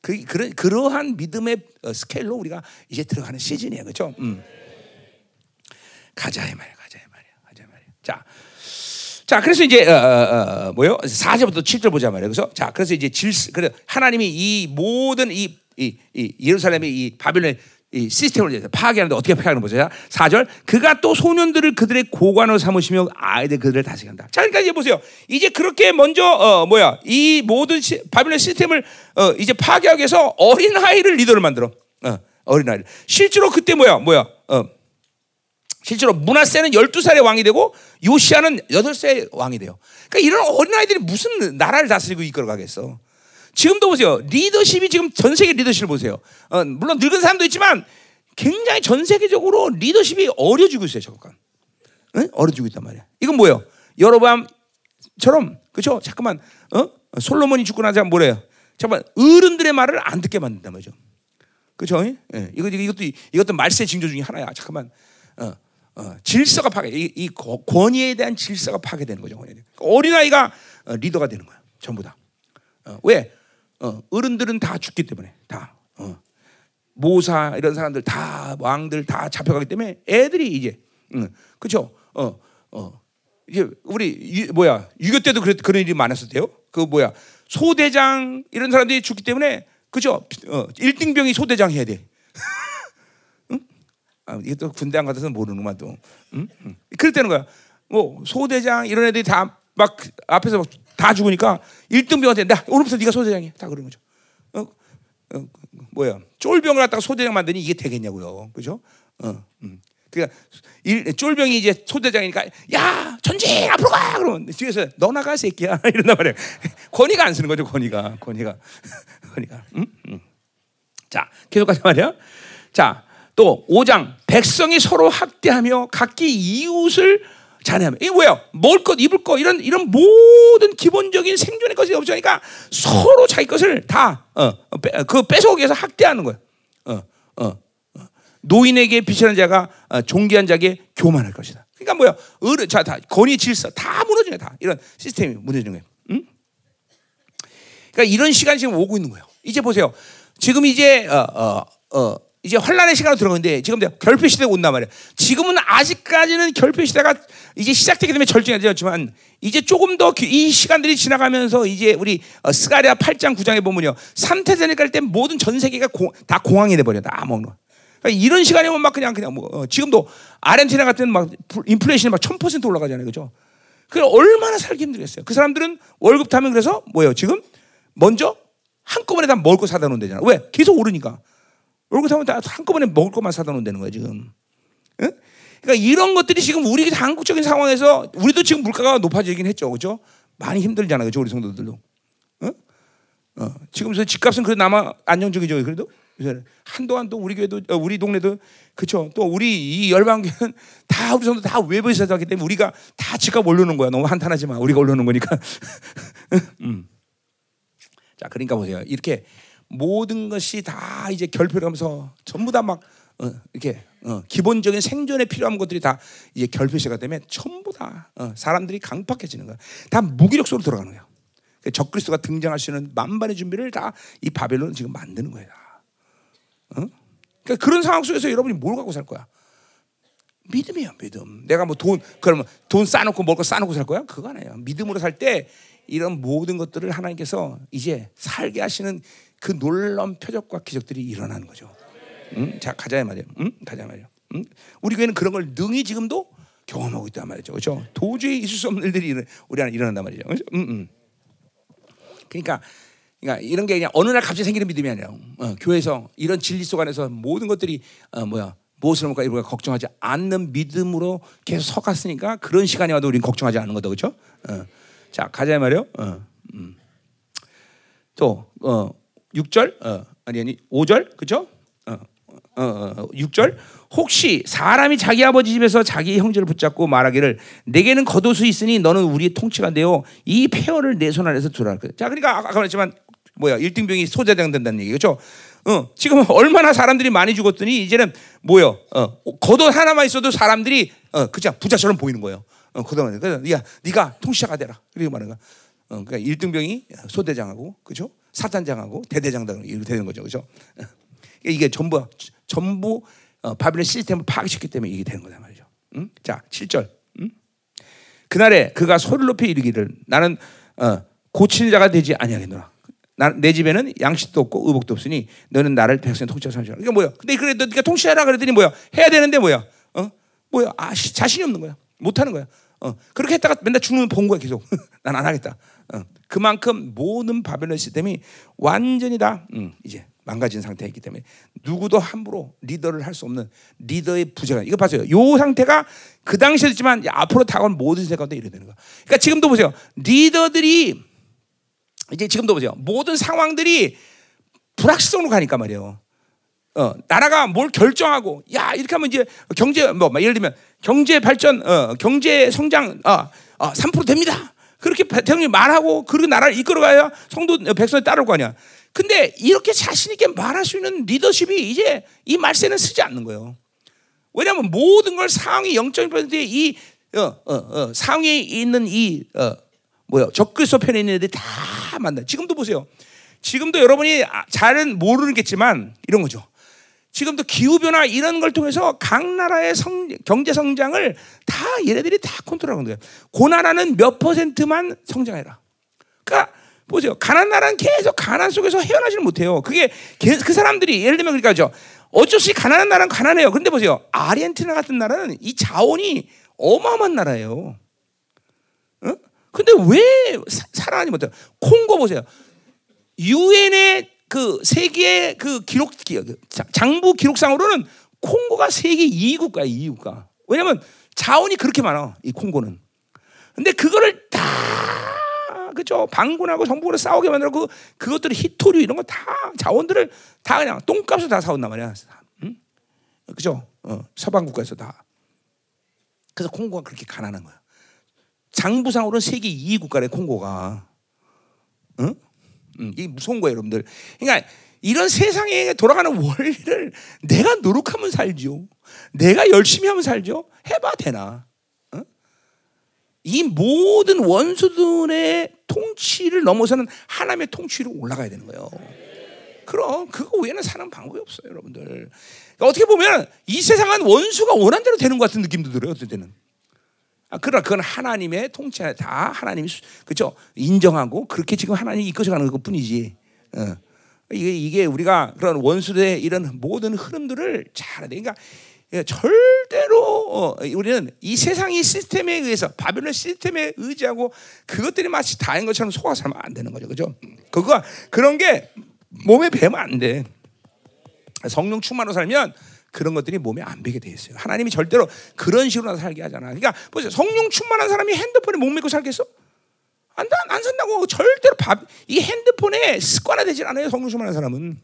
그 그런 그러한 믿음의 어, 스케일로 우리가 이제 들어가는 시즌이에요, 그렇죠? 음. 가자 이 말이야, 가자 이 말이야, 가자 이 말이야. 자. 자, 그래서 이제 어, 어, 어, 뭐요? 4절부터 7절 보자 말이에요. 그래서 자, 그래서 이제 질 그래 하나님이 이 모든 이, 이, 이 예루살렘의 이 바빌론의 이 시스템을 파괴하는데 어떻게 파괴하는 보세요. 4절 그가 또 소년들을 그들의 고관으로 삼으시며 아이들 그들을 다스린다. 자, 그러니까 이제 보세요. 이제 그렇게 먼저 어 뭐야 이 모든 시, 바빌론 시스템을 어 이제 파괴하기 위해서 어린 아이를 리더를 만들어. 어, 어린 아이를 실제로 그때 뭐야 뭐야 어 실제로 문하세는 12살의 왕이 되고 요시아는 8살의 왕이 돼요. 그러니까 이런 어린아이들이 무슨 나라를 다스리고 이끌어 가겠어. 지금도 보세요. 리더십이 지금 전 세계 리더십을 보세요. 어, 물론 늙은 사람도 있지만 굉장히 전 세계적으로 리더십이 어려지고 있어요. 잠깐. 응? 어려지고 있단 말이야. 이건 뭐예요? 여로밤처럼 그렇죠? 잠깐만. 어? 솔로몬이 죽고 나자 뭐래요? 잠깐 어른들의 말을 안 듣게 만든단 말이죠. 그렇죠? 예. 이것도 이것도 말세 징조 중에 하나야. 잠깐만. 어. 어, 질서가 파괴, 이, 이, 권위에 대한 질서가 파괴되는 거죠. 어린 아이가 어, 리더가 되는 거야, 전부 다. 어, 왜? 어, 어른들은 다 죽기 때문에 다 어, 모사 이런 사람들 다 왕들 다 잡혀가기 때문에 애들이 이제, 응, 그렇죠? 어, 어, 이제 우리 유, 뭐야 유교 때도 그런 그런 일이 많았었대요. 그 뭐야 소대장 이런 사람들이 죽기 때문에 그죠? 어, 1등병이 소대장 해야 돼. 아, 이게 또 군대 안 가서 모르는구만 또. 응? 응. 그럴 때는 거야. 뭐 소대장 이런 애들이 다 막 앞에서 막 다 죽으니까 1등병한테 나 오늘부터 네가 소대장이야. 다 그런 거죠. 어, 어, 뭐야? 쫄병을 갖다가 소대장 만드니 이게 되겠냐고요. 그죠? 어, 음. 그러니까 일, 쫄병이 이제 소대장이니까 야 전진 앞으로 가 그러면 뒤에서 너 나가 새끼야 이런단 말이야. 권위가 안 쓰는 거죠. 권위가 권위가 권위가. 음? 음. 자 계속 가자 말이야. 자 또 5장 백성이 서로 학대하며 각기 이웃을 자네하면 이게 뭐야? 먹을 것, 입을 것 이런 이런 모든 기본적인 생존의 것이 없으니까 서로 자기 것을 다그 뺏어오기 위해서 학대하는 거야. 어, 어, 어. 노인에게 비치는 자가 어, 종기한 자에게 교만할 것이다. 그러니까 뭐야? 어른 자다 권위 질서 다 무너지네 다 이런 시스템이 무너지는 거예요. 응? 그러니까 이런 시간이 지금 오고 있는 거예요. 이제 보세요. 지금 이제 어, 어, 어, 이제 환란의 시간으로 들어가는데 지금 결핍 시대가 온단 말이에요. 지금은 아직까지는 결핍 시대가 이제 시작되기 때문에 절정이 되었지만 이제 조금 더 이 시간들이 지나가면서 이제 우리 어, 스가랴 8장 9장에 보면요. 삼태전에 갈때 모든 전 세계가 고, 다 공황이 돼 버려. 다 먹는. 그러니까 이런 시간에 오면 막 그냥 그냥 뭐 어, 지금도 아르헨티나 같은 막 인플레이션이 막1000% 올라가잖아요. 그죠? 그 얼마나 살기 힘들겠어요. 그 사람들은 월급 타면 그래서 뭐예요? 지금 먼저 한꺼번에 다거 사다 놓는다잖아. 왜? 계속 오르니까. 월급 타면 다 한꺼번에 먹을 것만 사다 놓는다는 거야, 지금. 응? 그러니까 이런 것들이 지금 우리 한국적인 상황에서 우리도 지금 물가가 높아지긴 했죠. 그죠? 많이 힘들잖아요. 그죠? 우리 성도들도. 어? 어. 지금 저 집값은 그래도 남아 안정적이죠. 그래도 한동안 또 우리 교회도 어, 우리 동네도 그렇죠. 또 우리 이 열방교는 다 우리 성도 다 외부에서 살기 때문에 우리가 다 집값 올려놓은 거야. 너무 한탄하지 마. 우리가 올려놓은 거니까. 음. 자, 그러니까 보세요. 이렇게 모든 것이 다 이제 결핍을 하면서 전부 다막 어, 이렇게 어, 기본적인 생존에 필요한 것들이 다 이제 결핍시가 되면 전부 다 어, 사람들이 강팍해지는 거야. 다 무기력소로 들어가는 거야. 그 적그리스도가 등장할 수 있는 만반의 준비를 다 이 바벨론은 지금 만드는 거야. 어? 그러니까 그런 상황 속에서 여러분이 뭘 갖고 살 거야? 믿음이야, 믿음. 내가 뭐 돈, 그러면 돈 먹을 거 쌓아놓고 살 거야? 그거 아니에요. 믿음으로 살 때 이런 모든 것들을 하나님께서 이제 살게 하시는 그 놀라운 표적과 기적들이 일어나는 거죠. 응? 자, 가자 말이야. 응? 가자 말이야. 응? 우리 교회는 그런 걸 능히 지금도 경험하고 있단 말이죠. 그렇죠? 도저히 있을 수 없는 일들이 우리 안에 일어난단 말이죠. 그렇죠? 응, 응. 그러니까 그러니까 이런 게 그냥 어느 날 갑자기 생기는 믿음이 아니라 어, 교회에서 이런 진리 속 안에서 모든 것들이 어, 뭐야 무엇을 먹을까 이런 걱정하지 않는 믿음으로 계속 서갔으니까 그런 시간이 와도 우리는 걱정하지 않는 거다 그렇죠? 어. 자 가자 말이요. 어, 음. 또 어, 6절 어, 아니 아니 5절 그렇죠? 어, 어, 어, 6절 혹시 사람이 자기 아버지 집에서 자기 형제를 붙잡고 말하기를 내게는 겉옷이 있으니 너는 우리의 통치가 되어 이 폐허를 내 손 안에서 두라. 자 그러니까 아까 말했지만 뭐야 일등병이 소대장 된다는 얘기 그렇죠? 어, 지금 얼마나 사람들이 많이 죽었더니 이제는 뭐요? 어, 겉옷 하나만 있어도 사람들이 어, 그냥 부자처럼 보이는 거예요. 어, 겉옷만 그래서 네가 네가 통치자가 되라. 이렇게 말하는 거야. 어, 그러니까 일등병이 소대장하고 그렇죠? 사단장하고 대대장당 이렇게 되는 거죠, 그렇죠? 이게 전부 전부 어, 바빌론 시스템을 파악시켰기 때문에 이게 되는 거다 말이죠. 응? 자, 7절. 응? 그날에 그가 소리를 높이 이르기를 나는 어, 고치는 자가 되지 아니하겠노라. 내 집에는 양식도 없고 의복도 없으니 너는 나를 백성 통치하라 삼시라. 이게 뭐야? 근데 그래 너 네가 통치하라 그랬더니 뭐야? 해야 되는데 뭐야? 어? 뭐야? 아, 자신이 없는 거야. 못 하는 거야. 어. 그렇게 했다가 맨날 죽는 본 거야, 계속. 난 안 하겠다. 어. 그만큼 모든 바벨론 시스템이 완전히 다 음, 이제 망가진 상태이기 때문에 누구도 함부로 리더를 할 수 없는 리더의 부재가 이거 봐세요. 요 상태가 그 당시였지만 앞으로 다가온 모든 세계 가운데 이래 되는 거야. 그러니까 지금도 보세요. 리더들이 이제 지금도 보세요. 모든 상황들이 불확실성으로 가니까 말이에요. 어, 나라가 뭘 결정하고 야 이렇게 하면 이제 경제 뭐 예를 들면 경제 발전, 어, 경제 성장 어, 어, 3% 됩니다. 그렇게 대통령이 말하고 그리고 나라를 이끌어가야 성도 백성이 따를 거 아니야. 근데 이렇게 자신 있게 말할 수 있는 리더십이 이제 이 말세는 쓰지 않는 거예요. 왜냐하면 모든 걸 상위 0.1%의 이 어, 어, 어, 상위에 있는 이 어, 뭐야 적그리스도 편에 있는 애들이 다 만나. 지금도 보세요. 지금도 여러분이 아, 잘은 모르겠지만 이런 거죠. 지금도 기후 변화 이런 걸 통해서 각 나라의 성, 경제 성장을 다 얘네들이 다 컨트롤하는 거예요. 그 나라는 몇 퍼센트만 성장해라. 그러니까 보세요. 가난 나라는 계속 가난 속에서 헤어나지를 못해요. 그게 그 사람들이 예를 들면 그러니까죠. 어쩔 수 없이 가난한 나라는 가난해요. 그런데 보세요. 아르헨티나 같은 나라는 이 자원이 어마어마한 나라예요. 어? 근데 왜 사, 살아나지 못해요? 콩고 보세요. 유엔의 그 세계 그 기록 그 장부 기록상으로는 콩고가 세계 2위 국가야, 2위 국가. 왜냐면 자원이 그렇게 많아. 이 콩고는. 근데 그거를 다 그죠 반군하고 정부를 싸우게 만들고 그, 그것들을 히토류 이런 거 다 자원들을 다 그냥 똥값을 다 사온단 말이야. 응? 그죠? 어, 서방 국가에서 다. 그래서 콩고가 그렇게 가난한 거야. 장부상으로는 세계 2위 국가래 콩고가. 응? 응, 이게 무서운 거예요, 여러분들. 그러니까 이런 세상에 돌아가는 원리를 내가 노력하면 살죠. 내가 열심히 하면 살죠. 해봐 되나? 이 모든 원수들의 통치를 넘어서는 하나님의 통치로 올라가야 되는 거예요. 그럼 그거 외에는 사는 방법이 없어요, 여러분들. 그러니까 어떻게 보면 이 세상은 원수가 원한 대로 되는 것 같은 느낌도 들어요, 어떨 때는. 아, 그러나 그건 하나님의 통치에 다 하나님이 그죠 인정하고 그렇게 지금 하나님이 이끌어 가는 것뿐이지. 어. 이게 이게 우리가 그런 원수들의 이런 모든 흐름들을 잘 그러니까 예, 절대로 어, 우리는 이 세상의 시스템에 의해서 바빌론 시스템에 의지하고 그것들이 마치 다인 것처럼 속아서 살면 안 되는 거죠, 그죠? 그거 그런 게 몸에 배면 안 돼. 성령 충만으로 살면 그런 것들이 몸에 안 배게 돼 있어요. 하나님이 절대로 그런 식으로 살게 하잖아. 그러니까 보세요, 성령 충만한 사람이 핸드폰에 못 믿고 살겠어? 안, 안 산다고 절대로 밥, 이 핸드폰에 습관화되질 않아요. 성령 충만한 사람은.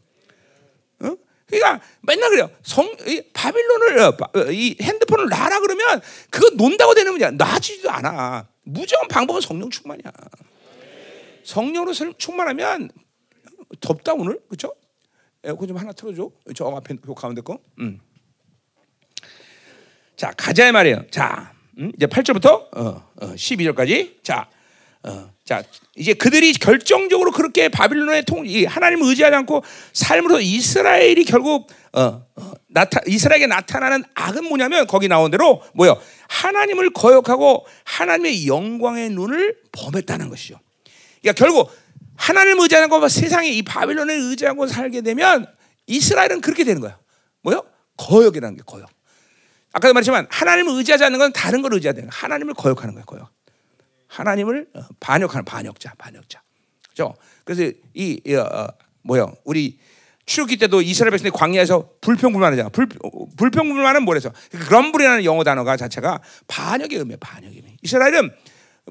어? 그러니까 맨날 그래요. 성, 이 바빌론을 어, 어, 이 핸드폰을 놔라 그러면 그거 논다고 되는 문제야. 놔지도 않아. 무조건 방법은 성령 충만이야. 성령으로 충만하면 덥다 오늘 그렇죠? 에어컨 좀 하나 틀어줘. 저 앞에 그 가운데 거. 음. 자 가자 말이에요. 자 음, 이제 8절부터 어, 어, 12절까지. 자 어, 자, 이제 그들이 결정적으로 그렇게 바빌론의 통, 하나님을 의지하지 않고 삶으로 이스라엘이 결국 어, 어, 나타, 이스라엘에게 나타나는 악은 뭐냐면 거기 나온 대로 뭐요? 하나님을 거역하고 하나님의 영광의 눈을 범했다는 것이죠. 그러니까 결국 하나님을 의지하고 세상에 이 바빌론을 의지하고 살게 되면 이스라엘은 그렇게 되는 거야. 뭐요? 거역이라는 게 거역. 아까도 말했지만 하나님을 의지하지 않는 건 다른 걸 의지해야 되는 거야. 하나님을 거역하는 거야, 거역. 하나님을 어, 반역하는 반역자, 반역자. 그죠? 그래서 이, 이 어, 뭐야? 우리 출기 때도 이스라엘 백성이 광야에서 불평불만하잖아. 불, 불평불만은 뭐래서? 그럼블이라는 영어 단어가 자체가 반역의 의미, 반역의 의미. 이스라엘은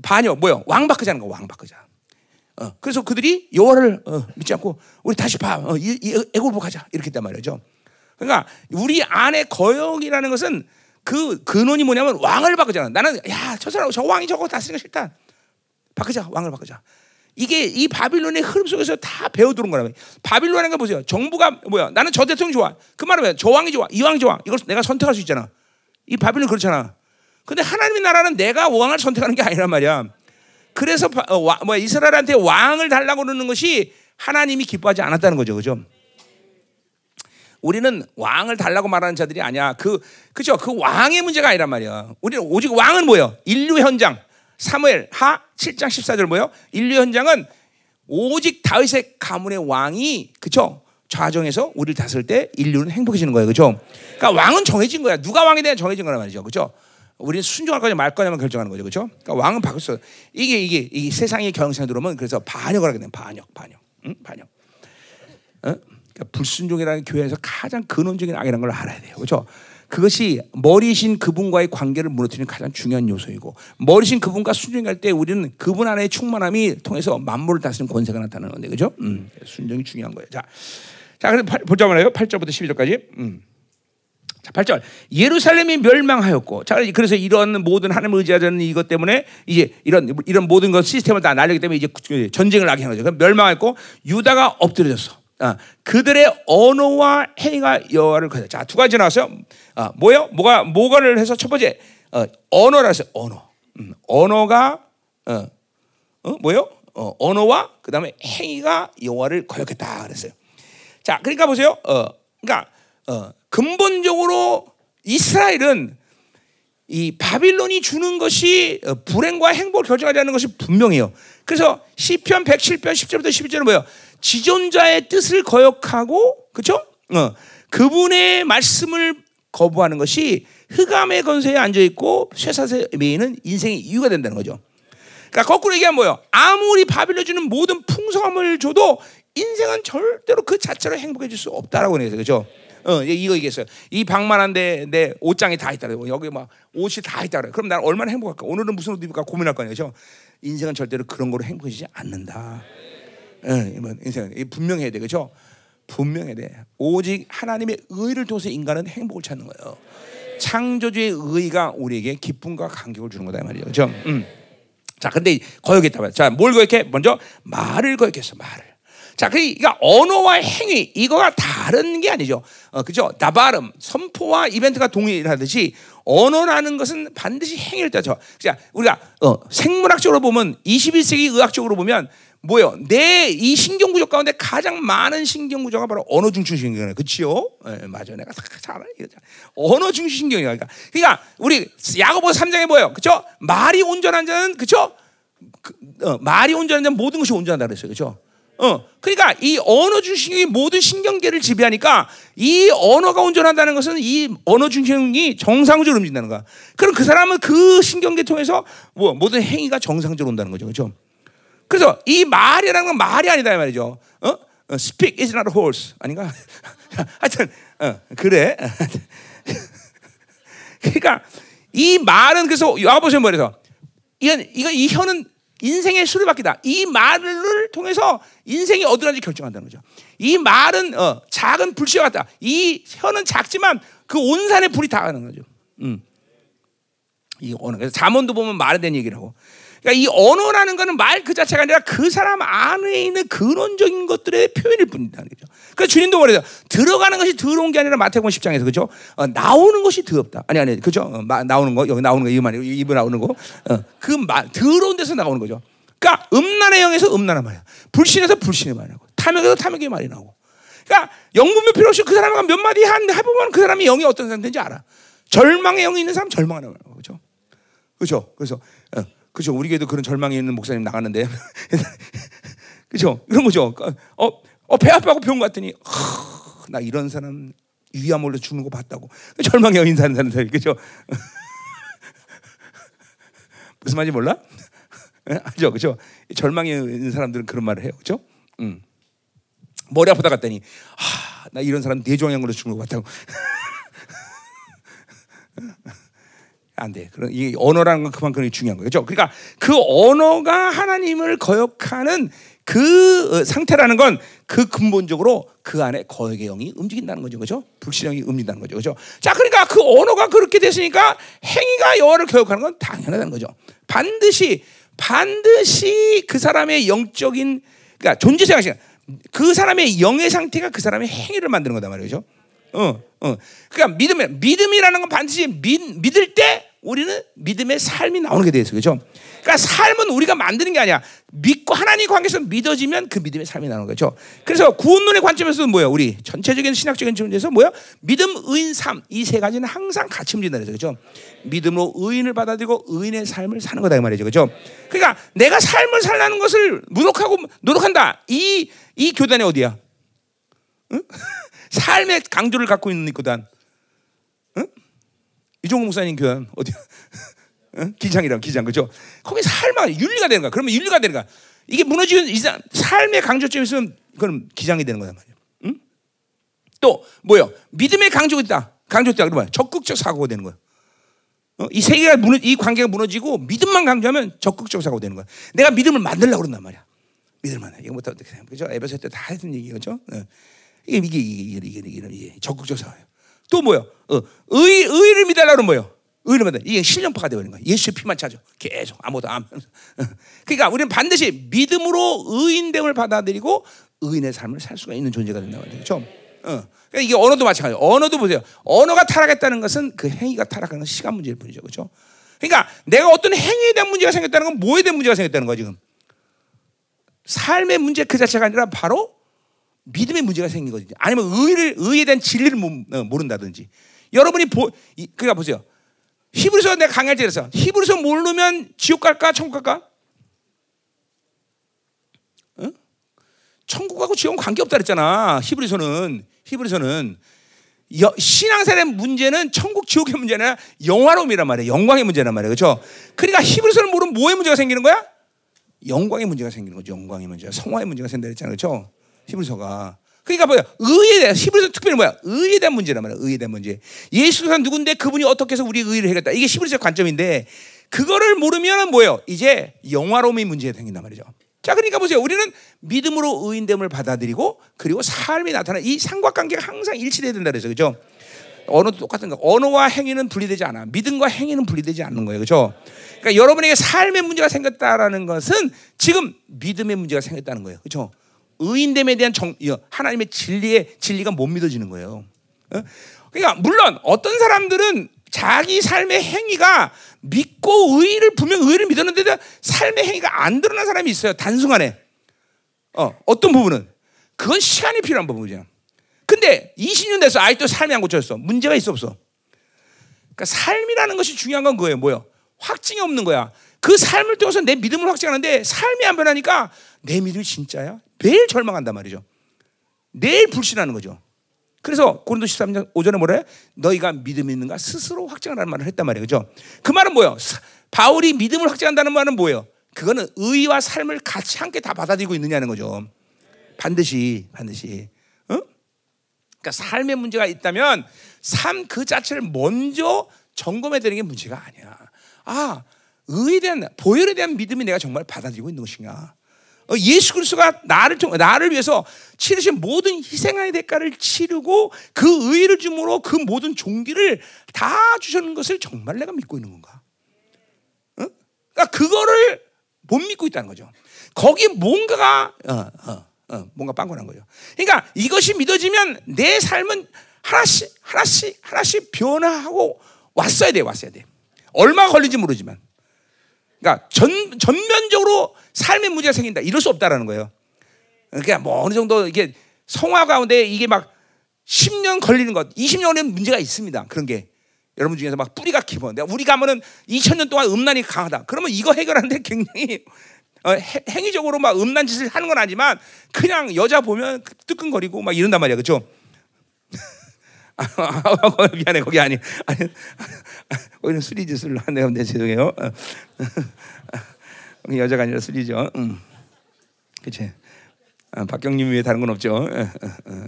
반역, 뭐야? 왕바크자는 거, 왕바크자. 어, 그래서 그들이 여호와를 어, 믿지 않고 우리 다시 봐, 어, 이, 이 가자 이렇게 했단 말이죠. 그러니까 우리 안에 거역이라는 것은 그 근원이 뭐냐면 왕을 바꾸잖아. 나는 야저 사람 저 왕이 저거 다 쓰니까 싫다. 바꾸자 왕을 바꾸자. 이게 이 바빌론의 흐름 속에서 다 배워들은 거라면 바빌론이라는 거 보세요. 정부가 뭐야? 나는 저 대통령 좋아. 그 말은 저 왕이 좋아, 이 왕이 좋아. 이걸 내가 선택할 수 있잖아. 이 바빌론 그렇잖아. 근데 하나님의 나라는 내가 왕을 선택하는 게 아니란 말이야. 그래서 어, 와, 뭐 이스라엘한테 왕을 달라고 그러는 것이 하나님이 기뻐하지 않았다는 거죠, 그죠? 우리는 왕을 달라고 말하는 자들이 아니야. 그 그죠? 그 왕의 문제가 아니란 말이야. 우리는 오직 왕은 뭐예요? 인류 현장. 사무엘 하 7장 14절 뭐예요? 인류 현장은 오직 다윗의 가문의 왕이 그죠? 좌정에서 우리를 다스릴 때 인류는 행복해지는 거예요. 그죠? 그러니까 왕은 정해진 거야. 누가 왕에 대한 정해진 거란 말이죠. 그죠? 우리는 순종할 거냐 말 거냐만 결정하는 거죠. 그죠? 그러니까 왕은 바뀌었어. 이게 이게 이 세상의 경향성에 들어오면 그래서 반역을 하게 되 반역, 반역. 응? 반역. 어? 그러니까 불순종이라는 교회에서 가장 근원적인 악이라는 걸 알아야 돼요. 그렇죠? 그것이 머리신 그분과의 관계를 무너뜨리는 가장 중요한 요소이고 머리신 그분과 순종할 때 우리는 그분 안에 충만함이 통해서 만물을 다스리는 권세가 나타나는 건데 그죠? 음, 순종이 중요한 거예요. 자, 자 그래서 보자 말이에요. 8절부터 12절까지. 음. 자, 8절. 예루살렘이 멸망하였고. 자, 그래서 이런 모든 하나님을 의지하는 이것 때문에 이제 이런 이런 모든 것 시스템을 다 날리기 때문에 이제 전쟁을 하게 하는 거죠. 멸망했고 유다가 엎드려졌어. 아, 그들의 언어와 행위가 여호와를 거다. 자, 두 가지 나왔어요. 아, 뭐요? 뭐가 뭐가를 해서 첫 번째 어, 언어라 서 언어. 음, 언어가 어, 어 뭐요? 어, 언어와 그다음에 행위가 여호와를 거역했다 그랬어요. 자, 그러니까 보세요. 어, 그러니까 어, 근본적으로 이스라엘은 이 바빌론이 주는 것이 어, 불행과 행복을 결정하지 는 것이 분명해요. 그래서 시편 107편 10절부터 12절은 뭐예요? 지존자의 뜻을 거역하고 그렇죠? 어, 그분의 말씀을 거부하는 것이 흑암의 건세에 앉아 있고 쇠사슬에 매이는 인생의 이유가 된다는 거죠. 그러니까 거꾸로 얘기하면 뭐예요? 아무리 바빌론 주는 모든 풍성함을 줘도 인생은 절대로 그 자체로 행복해질 수 없다라고 해서 그죠? 어, 이거 얘기했어요. 이 방만한데 내 옷장이 다 있다. 여기 막 옷이 다 있다. 그럼 난 얼마나 행복할까? 오늘은 무슨 옷 입을까 고민할 거 아니에요. 인생은 절대로 그런 거로 행복해지지 않는다. 어, 인생은 분명해야 돼. 그죠? 분명해야 돼. 오직 하나님의 의를 통해서 인간은 행복을 찾는 거예요. 창조주의 의가 우리에게 기쁨과 감격을 주는 거다 말이죠. 그죠? 음. 자, 근데 거역했다 말 자, 뭘 거역해? 먼저 말을 거역했어. 말을. 자, 그러니까 언어와 행위 이거가 다른 게 아니죠. 어, 그죠? 나발음 선포와 이벤트가 동일하듯이 언어라는 것은 반드시 행위를 따져. 자, 우리가 어, 생물학적으로 보면 21세기 의학적으로 보면 뭐요? 내 이 신경 구조 가운데 가장 많은 신경 구조가 바로 언어 중추 신경이에요. 그렇지요? 네, 맞아. 내가 잘 알아. 언어 중추 신경이야. 그러니까, 그러니까 우리 야고보 3장에 뭐예요? 그렇죠? 말이 온전한 자는 그렇죠? 그, 어, 말이 온전한 자는 모든 것이 온전하다 그랬어요. 그렇죠? 어, 그러니까 이 언어 중심이 모든 신경계를 지배하니까 이 언어가 온전하다는 것은 이 언어 중심이 정상적으로 움직인다는 거야. 그럼 그 사람은 그 신경계 통해서 뭐 모든 행위가 정상적으로 온다는 거죠, 그렇죠? 그래서 이 말이라는 건 말이 아니다 이 말이죠. 어? 어 speak is not a horse 아닌가? 하여튼 어, 그래. 그러니까 이 말은 그래서 아버지 뭐래서 이건 이거 이 혀는 인생의 수레바퀴다. 이 말을 통해서 인생이 어디까지 결정한다는 거죠. 이 말은 어, 작은 불씨와 같다. 이 혀는 작지만 그 온산의 불이 다 가는 거죠. 음. 이 언어. 그래서 잠언도 보면 말에 대한 얘기를 하고. 그러니까 이 언어라는 거는 말 그 자체가 아니라 그 사람 안에 있는 근원적인 것들의 표현일 뿐이다는 거죠. 그래서 주님도 말해요. 들어가는 것이 더러운 게 아니라 마태복음 10장에서 그죠? 어, 나오는 것이 더럽다. 아니 아니 그죠? 어, 마, 나오는 거 여기 나오는 거 이거 말이에요. 입에 나오는 거. 어, 그 말, 더러운 데서 나오는 거죠. 그러니까 음란의 영에서 음란한 말이야. 불신에서 불신의 말이 나고 탐욕에서 탐욕의 말이 나오고. 그러니까 영분별 필요 없이 그 사람과 몇 마디 한 해보면 그 사람이 영이 어떤 상태인지 알아. 절망의 영이 있는 사람 절망하는 거죠. 그렇죠? 그렇죠? 그래서 어, 그죠? 우리 교회도 그런 절망이 있는 목사님 나갔는데. 그죠? 이런 거죠. 어, 어, 배 아파하고 병원 갔더니, 하, 나 이런 사람 위암으로 죽는 거 봤다고. 절망에 인사하는 사람들, 그죠? 무슨 말인지 몰라? 알죠? 그죠? 절망에 있는 사람들은 그런 말을 해요. 그죠? 음. 머리 아프다 갔더니, 하, 나 이런 사람 뇌종양으로 죽는 거 같다고. 안 돼. 그런 이 언어라는 건 그만큼 중요한 거죠. 그러니까 그 언어가 하나님을 거역하는 그 어, 상태라는 건 그 근본적으로 그 안에 거역의 영이 움직인다는 거죠. 그죠? 불신령이 움직인다는 거죠. 그죠? 자, 그러니까 그 언어가 그렇게 됐으니까 행위가 여호와를 거역하는 건 당연하다는 거죠. 반드시 반드시 그 사람의 영적인 그러니까 존재 생각이 그 사람의 영의 상태가 그 사람의 행위를 만드는 거다 말이죠. 어, 어. 그러니까 믿음, 믿음이라는 건 반드시 믿, 믿을 때 우리는 믿음의 삶이 나오는 게 되죠. 그죠? 그러니까 삶은 우리가 만드는 게 아니야. 믿고 하나님 관계에서 믿어지면 그 믿음의 삶이 나오는 거죠. 그래서 구원론의 관점에서는 뭐야? 우리 전체적인 신학적인 측면에서 뭐야? 믿음, 의인, 삶. 이 세 가지는 항상 같이 움직인다 그죠? 그죠? 믿음으로 의인을 받아들이고 의인의 삶을 사는 거다 이 말이죠. 그죠? 그러니까 내가 삶을 살라는 것을 무력하고 노력한다. 이, 이 교단이 어디야? 응? 삶의 강조를 갖고 있는 교단. 응? 이종국 목사님 교단 어디야? 응? 기장이랑 기장 그죠? 거기 삶아 윤리가 되는 거야. 그러면 윤리가 되는 거야. 이게 무너지는 이상 삶의 강조점이 있으면 그럼 기장이 되는 거야 말이야. 응? 또 뭐요? 믿음의 강조가 있다. 강조있다 그러면 적극적 사고가 되는 거야. 어? 이 세계가 무너, 이 관계가 무너지고 믿음만 강조하면 적극적 사고가 되는 거야. 내가 믿음을 만들려고 그런단 말이야. 믿음을 만들. 이거 부터 어떻게 생각해? 그죠? 에베소 때 다 했던 얘기죠. 어. 이게 이게 이게 이게 이게, 이게 적극적 사고예요. 또 뭐요? 어, 의 의를 믿으려면 뭐요? 믿어. 이게 실력파가 되어버린 거야. 예수 피만 찾아. 계속 아무도 안. 그러니까 우리는 반드시 믿음으로 의인됨을 받아들이고 의인의 삶을 살 수가 있는 존재가 된다 말이죠. 그렇죠? 어. 그러니까 이게 언어도 마찬가지예요. 언어도 보세요. 언어가 타락했다는 것은 그 행위가 타락하는 시간 문제일 뿐이죠. 그렇죠? 그러니까 내가 어떤 행위에 대한 문제가 생겼다는 건 뭐에 대한 문제가 생겼다는 거야, 지금. 삶의 문제 그 자체가 아니라 바로 믿음의 문제가 생긴 거지. 아니면 의를 의에 대한 진리를 어, 모른다든지. 여러분이 보 그러니까 보세요. 히브리서 내가 강의할 때 그랬어. 히브리서 모르면 지옥 갈까 천국 갈까? 어? 천국하고 지옥은 관계 없다 그랬잖아. 히브리서는 히브리서는 여, 신앙생활의 문제는 천국 지옥의 문제는 아니라 영화로움이란 말이에요. 영광의 문제란 말이에요. 그렇죠? 그러니까 히브리서를 모르면 뭐의 문제가 생기는 거야? 영광의 문제가 생기는 거죠. 영광의 문제, 성화의 문제가 생긴다 그랬잖아요. 그렇죠? 히브리서가 그러니까 뭐야? 의에 대한 히브리서 특별히 뭐야? 의에 대한 문제란 말이야. 의에 대한 문제. 예수가 누군데 그분이 어떻게 해서 우리 의를 해결했다. 이게 히브리서 관점인데 그거를 모르면 뭐예요? 이제 영화로움의 문제가 생긴단 말이죠. 자, 그러니까 보세요. 우리는 믿음으로 의인됨을 받아들이고 그리고 삶이 나타나 이 삼각관계가 항상 일치돼야 된다 그래서 그죠? 언어도 똑같은 거. 언어와 행위는 분리되지 않아. 믿음과 행위는 분리되지 않는 거예요. 그죠? 그러니까 여러분에게 삶의 문제가 생겼다라는 것은 지금 믿음의 문제가 생겼다는 거예요. 그죠? 의인됨에 대한 정, 하나님의 진리의 진리가 못 믿어지는 거예요. 어? 그러니까 물론 어떤 사람들은 자기 삶의 행위가 믿고 의를 분명 의를 믿었는데도 삶의 행위가 안 드러난 사람이 있어요. 단순간에. 어, 어떤 부분은 그건 시간이 필요한 부분이죠. 근데 20년 돼서 아직도 삶이 안 고쳐졌어. 문제가 있어 없어. 그러니까 삶이라는 것이 중요한 건 그거예요. 뭐요? 확증이 없는 거야. 그 삶을 통해서 내 믿음을 확증하는데 삶이 안 변하니까 내 믿음이 진짜야? 매일 절망한단 말이죠. 매일 불신하는 거죠. 그래서 고린도 13장 5절에 뭐래? 너희가 믿음이 있는가 스스로 확증하라는 말을 했단 말이에요. 그죠? 그 말은 뭐예요? 바울이 믿음을 확증한다는 말은 뭐예요? 그거는 의와 삶을 같이 함께 다 받아들이고 있느냐는 거죠. 반드시 반드시. 어? 그러니까 삶의 문제가 있다면 삶 그 자체를 먼저 점검해 드리는 게 문제가 아니야. 아, 의에 대한 보혈에 대한 믿음이 내가 정말 받아들이고 있는 것인가? 어, 예수 그리스도가 나를 통 나를 위해서 치르신 모든 희생의 대가를 치르고 그 의를 주므로 그 모든 종기를 다 주셨는 것을 정말 내가 믿고 있는 건가? 어? 그러니까 그거를 못 믿고 있다는 거죠. 거기 뭔가가 어, 어, 어, 뭔가 빵건한 거죠. 그러니까 이것이 믿어지면 내 삶은 하나씩 하나씩 하나씩 변화하고 왔어야 돼, 왔어야 돼. 얼마 걸린지 모르지만. 그러니까 전 전면적으로 삶의 문제가 생긴다. 이럴 수 없다라는 거예요. 그러니까 뭐 어느 정도 이게 성화 가운데 이게 막 10년 걸리는 것, 20년은 문제가 있습니다. 그런 게 여러분 중에서 막 뿌리가 깊어. 내가 우리 가면은 2000년 동안 음란이 강하다. 그러면 이거 해결하는데 굉장히 어, 행위적으로 막 음란 짓을 하는 건 아니지만 그냥 여자 보면 뜨끈거리고 막 이런단 말이야. 그렇죠? 미안해 거기 아니 아니 거기는 술이지 술 내가 내 죄송해요. 여자가 아니라 술이죠. 음. 그치? 아, 박경님 외에 다른 건 없죠. 어, 어, 어.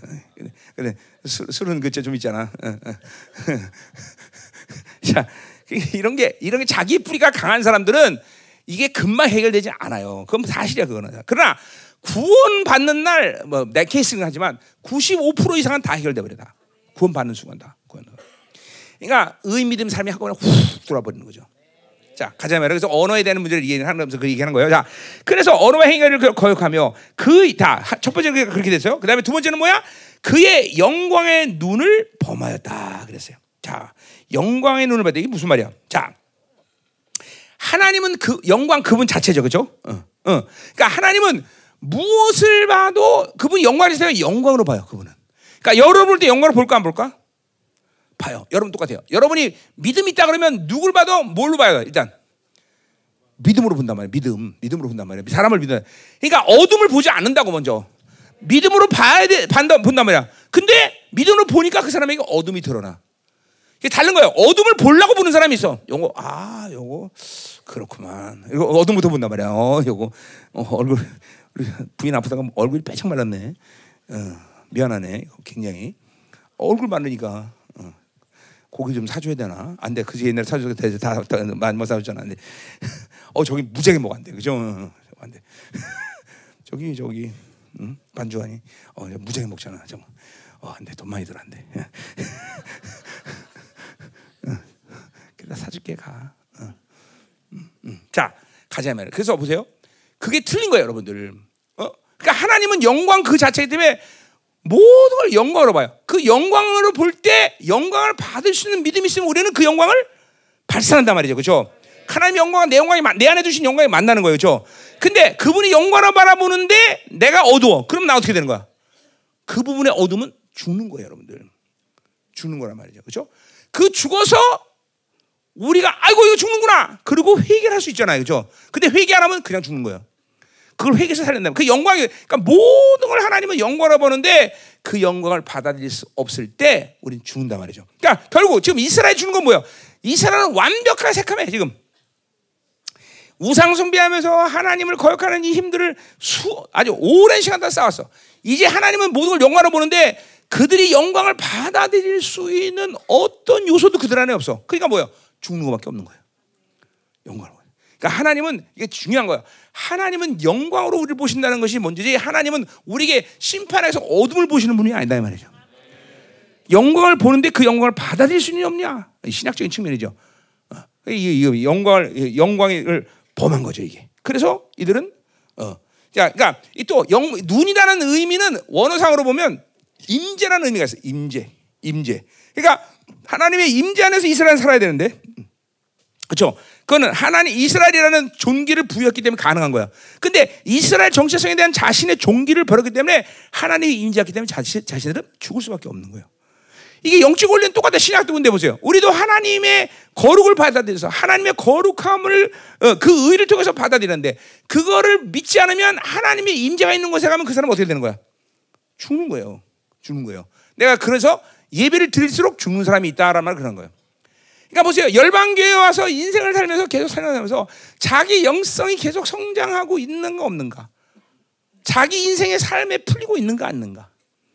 근데 술, 술은 그쵸 좀 있잖아. 자, 이런 게 이런 게 자기 뿌리가 강한 사람들은 이게 금방 해결되지 않아요. 그건 사실이야 그거는. 그러나 구원 받는 날 뭐내 케이스는 하지만 95% 이상은 다 해결돼 버려다. 구원 받는 순간 다. 그러니까 의 믿음 삶이 한꺼번에 훅 돌아버리는 거죠. 자, 가자 말이야. 그래서 언어에 대한 문제를 얘기하면서 그 얘기하는 거예요. 자, 그래서 언어와 행위를 그 거역하며 그 다 첫 번째는 그렇게 됐어요. 그다음에 두 번째는 뭐야? 그의 영광의 눈을 범하였다 그랬어요. 자, 영광의 눈을 봤다. 이게 무슨 말이야? 자, 하나님은 그 영광 그분 자체죠, 그죠? 어, 어. 그러니까 하나님은 무엇을 봐도 그분 영광이 있으면 영광으로 봐요, 그분은. 그러니까 여러분 볼 때 영광을 볼까 안 볼까? 봐요. 여러분 똑같아요. 여러분이 믿음 있다 그러면 누굴 봐도 뭘로 봐요? 일단 믿음으로 본단 말이에요. 믿음, 믿음으로 본단 말이에요. 사람을 믿어. 그러니까 어둠을 보지 않는다고 먼저 믿음으로 봐야 돼, 반다 본단 말이야. 근데 믿음으로 보니까 그 사람에게 어둠이 드러나. 이게 다른 거예요. 어둠을 보려고 보는 사람이 있어. 요거 아, 요거 그렇구만. 이거 어둠부터 본단 말이야. 어, 요거 어, 얼굴 부인 아프다가 얼굴이 빼짝 말랐네. 어, 미안하네. 굉장히 얼굴 많으니까 고기 좀 사줘야 되나? 안 돼. 그지 옛날에 사줘도 돼. 다, 다, 못 사줬잖아. 안 돼. 어, 저기 무지하게 먹어. 안 돼. 그죠? 안 돼. 저기, 저기, 응? 반주하니? 어, 무지하게 먹잖아. 정 어, 안 돼. 돈 많이 들어. 안 돼. 그래, 사줄게. 가. 응. 응. 응. 자, 가자. 그래서 보세요. 그게 틀린 거예요, 여러분들. 어? 그러니까 하나님은 영광 그 자체 때문에 모든 걸 영광으로 봐요. 그 영광으로 볼 때 영광을 받을 수 있는 믿음이 있으면 우리는 그 영광을 발산한단 말이죠. 그렇죠? 하나님 영광은 내 영광이 내 안에 두신 영광이 만나는 거예요. 그렇죠? 근데 그분이 영광을 바라보는데 내가 어두워. 그럼 나 어떻게 되는 거야? 그 부분의 어둠은 죽는 거예요, 여러분들. 죽는 거란 말이죠. 그렇죠? 그 죽어서 우리가 아이고 이거 죽는구나. 그리고 회개를 할 수 있잖아요. 그죠? 근데 회개 안 하면 그냥 죽는 거예요. 그걸 회개해서 살린다면 그 영광이 그러니까 모든 걸 하나님은 영광으로 보는데 그 영광을 받아들일 수 없을 때 우리는 죽는단 말이죠. 그러니까 결국 지금 이스라엘 주는 건 뭐예요? 이스라엘은 완벽하게 새카매 지금 우상 숭배하면서 하나님을 거역하는 이 힘들을 수, 아주 오랜 시간 동안 쌓았어. 이제 하나님은 모든 걸 영광으로 보는데 그들이 영광을 받아들일 수 있는 어떤 요소도 그들 안에 없어. 그러니까 뭐예요? 죽는 것밖에 없는 거예요. 영광으로. 그러니까 하나님은 이게 중요한 거야. 하나님은 영광으로 우리를 보신다는 것이 뭔지 하나님은 우리에게 심판에서 어둠을 보시는 분이 아니다 이 말이죠. 영광을 보는데 그 영광을 받아들일 수 있냐 없냐? 신학적인 측면이죠. 어, 이, 이 영광을 영광을 범한 거죠 이게. 그래서 이들은 어, 자, 그러니까 또 영, 눈이라는 의미는 원어상으로 보면 임재라는 의미가 있어요. 임재, 임재. 그러니까 하나님의 임재 안에서 이스라엘 살아야 되는데, 그렇죠? 그거는 하나님 이스라엘이라는 존귀를 부여했기 때문에 가능한 거야. 근데 이스라엘 정체성에 대한 자신의 존귀를 버렸기 때문에 하나님이 임재했기 때문에 자신, 자신들은 죽을 수밖에 없는 거예요. 이게 영적 원리는 똑같아. 신약도 근데 보세요. 우리도 하나님의 거룩을 받아들여서 하나님의 거룩함을 어, 그 의를 통해서 받아들이는데 그거를 믿지 않으면 하나님의 임재가 있는 곳에 가면 그 사람은 어떻게 되는 거야? 죽는 거예요. 죽는 거예요. 내가 그래서 예배를 드릴수록 죽는 사람이 있다라는 말 그런 거예요. 그러니까 보세요. 열방교회 와서 인생을 살면서 계속 살아가면서 자기 영성이 계속 성장하고 있는가 없는가? 자기 인생의 삶에 풀리고 있는가 없는가?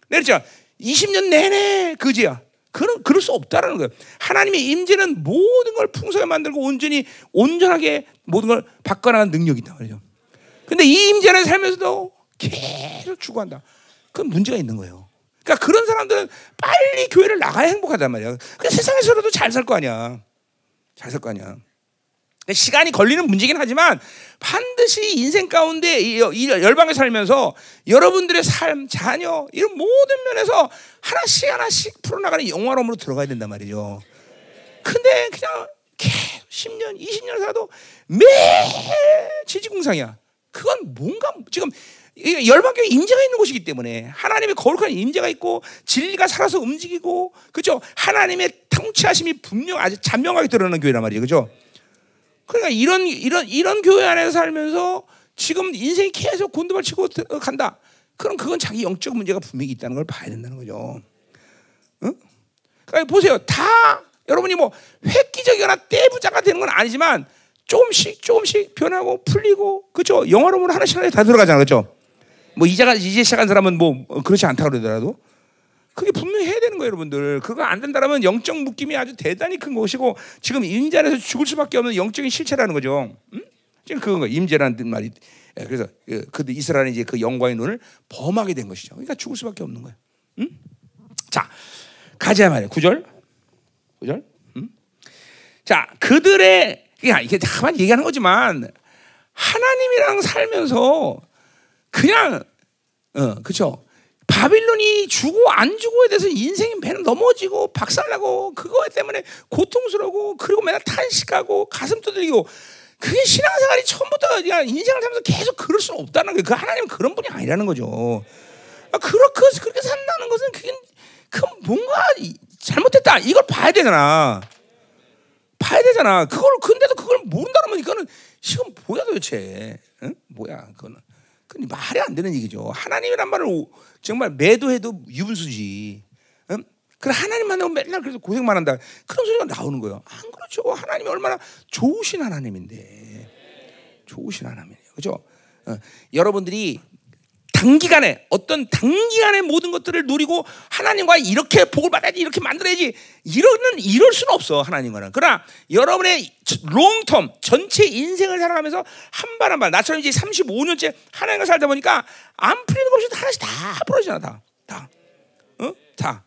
그렇죠. 20년 내내 그지야. 그런 그럴 수 없다라는 거예요. 하나님의 임재는 모든 걸 풍성하게 만들고 온전히 온전하게 모든 걸 바꿔나가는 능력이 있다 말이죠. 근데 이 임재를 살면서도 계속 추구한다. 그건 문제가 있는 거예요. 그러니까 그런 사람들은 빨리 교회를 나가야 행복하단 말이야. 그 세상에서라도 잘 살 거 아니야. 잘 살 거 아니야. 시간이 걸리는 문제긴 하지만 반드시 인생 가운데 이 열방에 살면서 여러분들의 삶, 자녀 이런 모든 면에서 하나씩 하나씩 풀어나가는 영화로움으로 들어가야 된단 말이죠. 근데 그냥 계속 10년, 20년 살아도 매일 지지공상이야. 그건 뭔가 지금 열방교회 임재가 있는 곳이기 때문에 하나님의 거룩한 임재가 있고 진리가 살아서 움직이고 그죠? 하나님의 통치하심이 분명 아주 잔명하게 드러나는 교회란 말이에요. 그죠? 그러니까 이런 이런 이런 교회 안에서 살면서 지금 인생이 계속 곤두발 치고 간다. 그럼 그건 자기 영적 문제가 분명히 있다는 걸 봐야 된다는 거죠. 응? 그러니까 보세요. 다 여러분이 뭐 획기적이거나 떼부자가 되는 건 아니지만 조금씩 조금씩 변하고 풀리고 그죠? 영화로 하나씩 하나씩 다 들어가잖아, 그죠? 뭐 이제가 이제 시작한 사람은 뭐 그렇지 않다 그러더라도 그게 분명히 해야 되는 거예요, 여러분들. 그거 안 된다면 영적 묶임이 아주 대단히 큰 것이고 지금 임자에서 죽을 수밖에 없는 영적인 실체라는 거죠. 음? 지금 그건 거 임재라는 말이. 예, 그래서 그, 그 이스라엘은 이제 그 영광의 눈을 범하게 된 것이죠. 그러니까 죽을 수밖에 없는 거예요. 음? 자, 가자 말이에요. 구절, 구절. 음? 자, 그들의 그냥 이게 다만 얘기하는 거지만 하나님이랑 살면서 그냥 어, 그렇죠. 바빌론이 주고 안 주고에 대해서 인생이 매는 넘어지고 박살나고 그거 때문에 고통스러고 그리고 맨날 탄식하고 가슴 두드리고 그게 신앙생활이 처음부터 그냥 인생을 살면서 계속 그럴 수는 없다는 거예요. 그 하나님은 그런 분이 아니라는 거죠. 아, 그렇게 그렇게 산다는 것은 그게 그 뭔가 잘못됐다. 이걸 봐야 되잖아. 봐야 되잖아. 그걸 근데도 그걸 모른다면 이거는 지금 뭐야 도대체? 응? 뭐야 그거는? 그 말이 안 되는 얘기죠. 하나님이란 말을 정말 매도 해도 유분수지. 응? 그래 하나님 만 나면 맨날 그래서 고생만 한다. 그런 소리가 나오는 거예요. 안 그렇죠. 하나님이 얼마나 좋으신 하나님인데. 좋으신 하나님이에요. 그죠? 어, 여러분들이 단기간에 어떤 단기간에 모든 것들을 누리고 하나님과 이렇게 복을 받아야지 이렇게 만들어야지. 이러는 이럴 수는 없어 하나님과는. 그러나 여러분의 롱텀 전체 인생을 살아가면서 한 발 한 발 나처럼 이제 35년째 하나님과 살다 보니까 안 풀리는 것 없이 하나씩 다 풀어지잖아 다 다. 어? 다.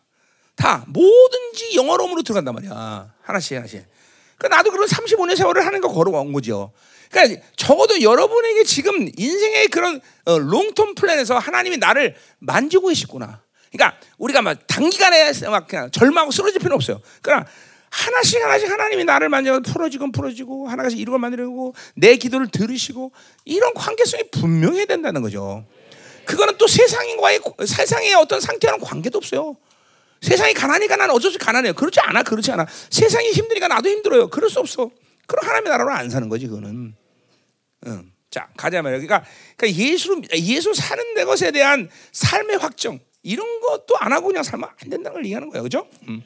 다. 뭐든지 영어로움으로 들어간단 말이야. 하나씩 하나씩. 그 나도 그런 35년 세월을 하는 거 걸어온 거죠 그러니까 적어도 여러분에게 지금 인생의 그런 어, 롱텀 플랜에서 하나님이 나를 만지고 계시구나. 그러니까 우리가 막 단기간에 막 그냥 절망하고 쓰러질 필요는 없어요. 그러나 하나씩 하나씩 하나님이 나를 만져 풀어지고 풀어지고 하나씩 이루고 만들고 내 기도를 들으시고 이런 관계성이 분명해야 된다는 거죠. 그거는 또 세상과의 세상의 어떤 상태와는 관계도 없어요. 세상이 가난하니까 나는 어쩔 수 없이 가난해요. 그렇지 않아, 그렇지 않아. 세상이 힘드니까 나도 힘들어요. 그럴 수 없어. 그럼 하나님의 나라로 안 사는 거지, 그거는. 응. 자, 가자 말이야. 그러니까, 그러니까 예수, 예수 사는 데 것에 대한 삶의 확정, 이런 것도 안 하고 그냥 살면 안 된다는 걸 얘기하는 거예요. 그죠? 음.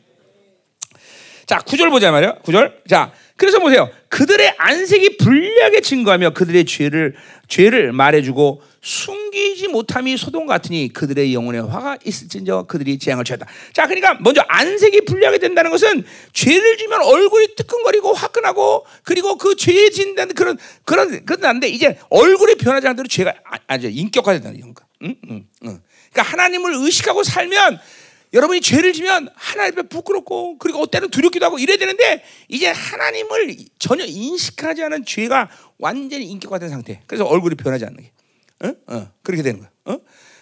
자, 구절 보자 말이야. 구절. 자, 그래서 보세요. 그들의 안색이 불리하게 증거하며 그들의 죄를 죄를 말해주고 숨기지 못함이 소동 같으니 그들의 영혼에 화가 있을진저 그들이 재앙을 취했다. 자, 그러니까 먼저 안색이 불리하게 된다는 것은 죄를 지면 얼굴이 뜨끈거리고 화끈하고 그리고 그 죄에 진다는 그런 그런 그런 난데 이제 얼굴이 변하지 대로 죄가 아주 인격화된다는 건가. 응? 응, 응. 그러니까 하나님을 의식하고 살면 여러분이 죄를 지면 하나님 앞에 부끄럽고 그리고 때는 두렵기도 하고 이래야 되는데 이제 하나님을 전혀 인식하지 않은 죄가 완전히 인격화된 상태. 그래서 얼굴이 변하지 않는 게. 어? 어. 그렇게 되는 거야. 어?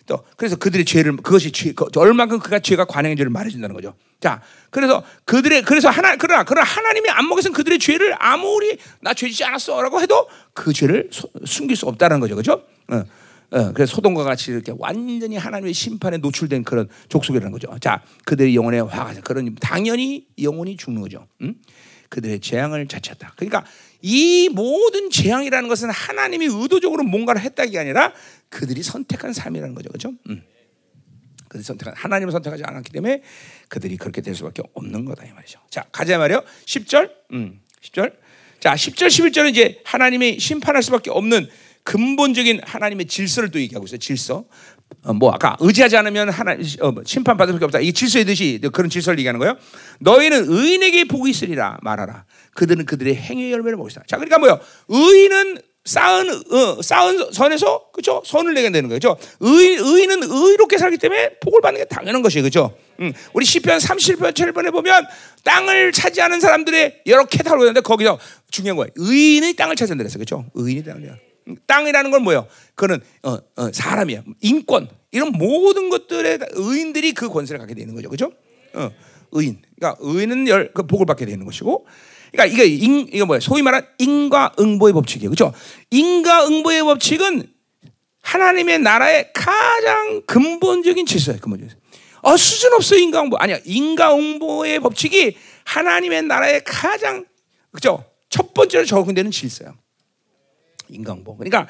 또 그래서 그들의 죄를 그것이 죄, 그, 얼만큼 그가 죄가 관행의 죄를 말해준다는 거죠. 자, 그래서 그들의 그래서 하나 그러나 그러나 하나님이 안 먹여서 그들의 죄를 아무리 나 죄지지 않았어라고 해도 그 죄를 소, 숨길 수 없다는 거죠, 그렇죠? 어. 어, 그래서 소돔과 같이 이렇게 완전히 하나님의 심판에 노출된 그런 족속이라는 거죠. 자, 그들의 영혼에 화가 그런 당연히 영혼이 죽는 거죠. 음? 그들의 재앙을 자쳤다. 그러니까 이 모든 재앙이라는 것은 하나님이 의도적으로 뭔가를 했다기 아니라 그들이 선택한 삶이라는 거죠. 그렇죠? 음. 그들이 선택한 하나님을 선택하지 않았기 때문에 그들이 그렇게 될 수밖에 없는 거다 이 말이죠. 자, 가자 말이요. 10절. 음. 10절. 자, 10절 11절은 이제 하나님이 심판할 수밖에 없는 근본적인 하나님의 질서를 또 얘기하고 있어요. 질서. 어, 뭐 아까 의지하지 않으면 하나 어, 뭐 심판 받을 수밖에 없다. 이 질서의 뜻이 그런 질서를 얘기하는 거예요. 너희는 의인에게 복이 있으리라 말하라. 그들은 그들의 행위의 열매를 먹으리라. 자, 그러니까 뭐요? 의인은 쌓은 어, 쌓은 선에서 그죠 선을 내게 되는 거죠. 의 의인은 의롭게 살기 때문에 복을 받는 게 당연한 것이에요, 그죠? 음, 우리 시편 37편 7편에 보면 땅을 차지하는 사람들의 여러 캐타로그 있는데 거기서 중요한 거예요. 의인이 땅을 차지한다 그랬어, 그죠? 의인이 땅을 땅이라는 건 뭐예요? 그거는 어, 어, 사람이야. 인권 이런 모든 것들에 의인들이 그 권세를 갖게 되는 거죠, 그렇죠? 어, 의인. 그러니까 의인은 열, 그 복을 받게 되는 것이고. 그러니까 이게 인, 이거 뭐야? 소위 말한 인과응보의 법칙이에요, 그렇죠? 인과응보의 법칙은 하나님의 나라의 가장 근본적인 질서예요, 근본적인. 어, 수준 없어 인과응보 아니야. 인과응보의 법칙이 하나님의 나라의 가장 그죠? 첫 번째로 적용되는 질서야. 인간보. 그러니까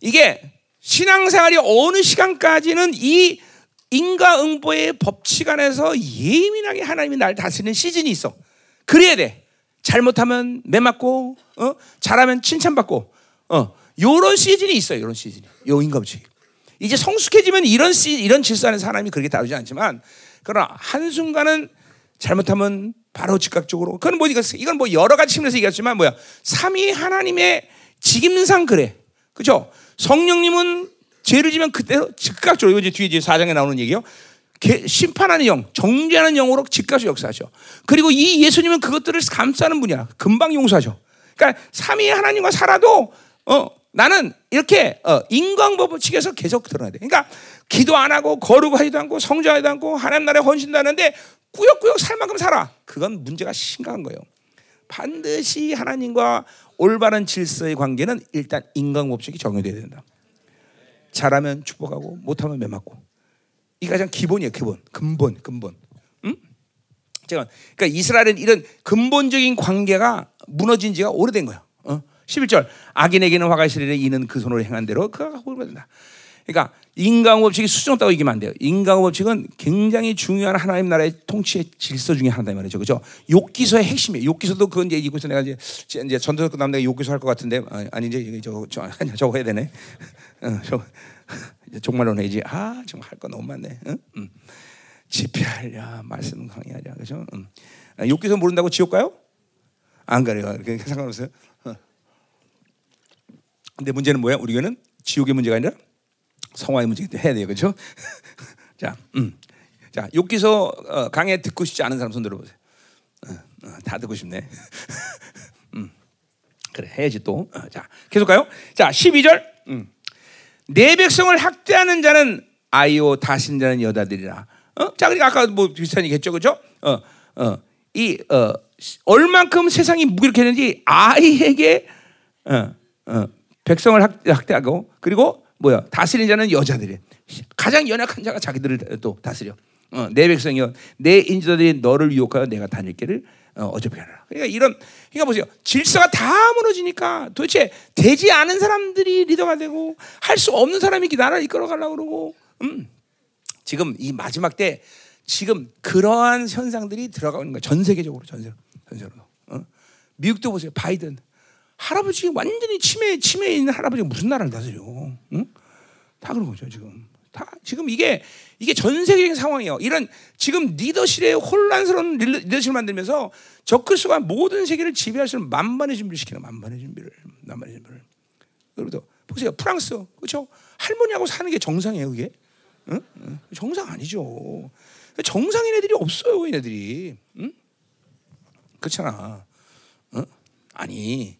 이게 신앙생활이 어느 시간까지는 이 인과응보의 법칙 안에서 예민하게 하나님이 날 다스리는 시즌이 있어. 그래야 돼. 잘못하면 매 맞고, 어? 잘하면 칭찬받고, 어. 요런 시즌이 있어요. 요런 시즌이. 요 인과법칙. 이제 성숙해지면 이런 시, 이런 질서 안에서 하나님이 그렇게 다루지 않지만, 그러나 한순간은 잘못하면 바로 즉각적으로, 그건 뭐, 이건 뭐 여러 가지 측면에서 얘기했지만, 뭐야. 삼위 하나님의 직임상 그래. 그죠? 성령님은 죄를 지면 그대로 즉각적으로 이제 뒤에 4장에 나오는 얘기요. 심판하는 영, 정죄하는 영으로 즉각적으로 역사하죠. 그리고 이 예수님은 그것들을 감싸는 분이야. 금방 용서하죠. 그러니까 삼위 하나님과 살아도 어, 나는 이렇게 어, 인광법을 측에서 계속 드러나야 돼. 그러니까 기도 안 하고 거룩하지도 않고 성장하지도 않고 하나님 나라에 헌신도 하는데 꾸역꾸역 살 만큼 살아. 그건 문제가 심각한 거예요. 반드시 하나님과 올바른 질서의 관계는 일단 인간 법칙이 적용돼야 된다. 잘하면 축복하고 못하면 매맞고. 이 가장 기본이에요, 기본. 근본, 근본. 응? 제가 그러니까 이스라엘은 이런 근본적인 관계가 무너진 지가 오래된 거예요. 어? 11절 악인에게는 화가 있으리니 이는 그 손으로 행한 대로 그가 복을 받는다. 그러니까 인간 법칙이 수준 없다고 얘기하면 안 돼요. 인간 법칙은 굉장히 중요한 하나님 나라의 통치의 질서 중에 하나다 말이죠. 그죠? 욕기서의 핵심이에요. 욕기서도 그건 이제 있어 내가 이제 이제 전도서 끝나면 내가 욕기서 할 것 같은데 아니 이제 저거 저, 저거 해야 되네. 어, 저 정말로 내지. 아 정말 할 거 너무 많네. 응? 응. 집회하랴 말씀 강의하랴 그죠? 응. 아, 욕기서 모른다고 지옥 가요? 안 가요. 그렇게 상관없어요. 어. 근데 문제는 뭐야? 우리 교는 지옥의 문제가 아니라 성화의 문제도 해야 돼요, 그렇죠? 자, 음. 자, 욕기서 어, 강의 듣고 싶지 않은 사람 손 들어 보세요. 어, 어, 다 듣고 싶네. 음. 그래, 해야지 또. 어, 자, 계속 가요. 자, 12절. 음. 내 백성을 학대하는 자는 아이오 다신 자는 여자들이라. 어? 자, 그러니까 아까 뭐 비슷한 얘기했죠, 그렇죠? 어, 어, 이 어, 얼만큼 세상이 무기력했는지 아이에게 어, 어, 백성을 학대하고 그리고 뭐야 다스리는 자는 여자들이 가장 연약한 자가 자기들을 또 다스려. 어, 내 백성이여 내 인자들이 너를 유혹하여 내가 다닐 길을 어, 어차피 하라. 그러니까 이런 그러니까 보세요. 질서가 다 무너지니까 도대체 되지 않은 사람들이 리더가 되고 할 수 없는 사람이 나라를 이끌어 가려고 그러고 음. 지금 이 마지막 때 지금 그러한 현상들이 들어가는 거예요. 전 세계적으로 전 세계로. 전 세계로. 어? 미국도 보세요. 바이든 할아버지 완전히 치매 치매에 있는 할아버지가 무슨 나라를 다스려? 응? 다 그런 거죠 지금. 다 지금 이게 이게 전 세계적인 상황이에요. 이런 지금 리더십의 혼란스러운 리더십을 만들면서 적그리스도가 모든 세계를 지배할 수 있는 만반의 준비를 시키는 만반의 준비를 만반의 준비를. 여러분들 보세요. 프랑스 그렇죠? 할머니하고 사는 게 정상이에요, 그게? 응? 응? 정상 아니죠. 정상인 애들이 없어요, 얘네들이. 응? 그렇잖아. 응? 아니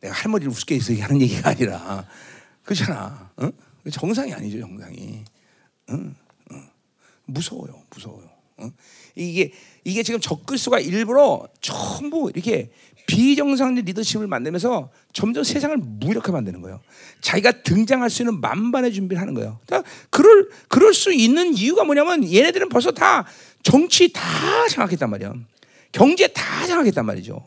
내가 할머니를 우습게 해서 하는 얘기가 아니라 그렇잖아. 응? 정상이 아니죠, 정상이. 응? 응. 무서워요, 무서워요. 응? 이게 이게 지금 적글수가 일부러 전부 이렇게 비정상적 리더십을 만들면서 점점 세상을 무력하게 만드는 거예요. 자기가 등장할 수 있는 만반의 준비를 하는 거예요. 그러니까 그럴 그럴 수 있는 이유가 뭐냐면 얘네들은 벌써 다 정치 다 장악했단 말이야. 경제 다 장악했단 말이죠.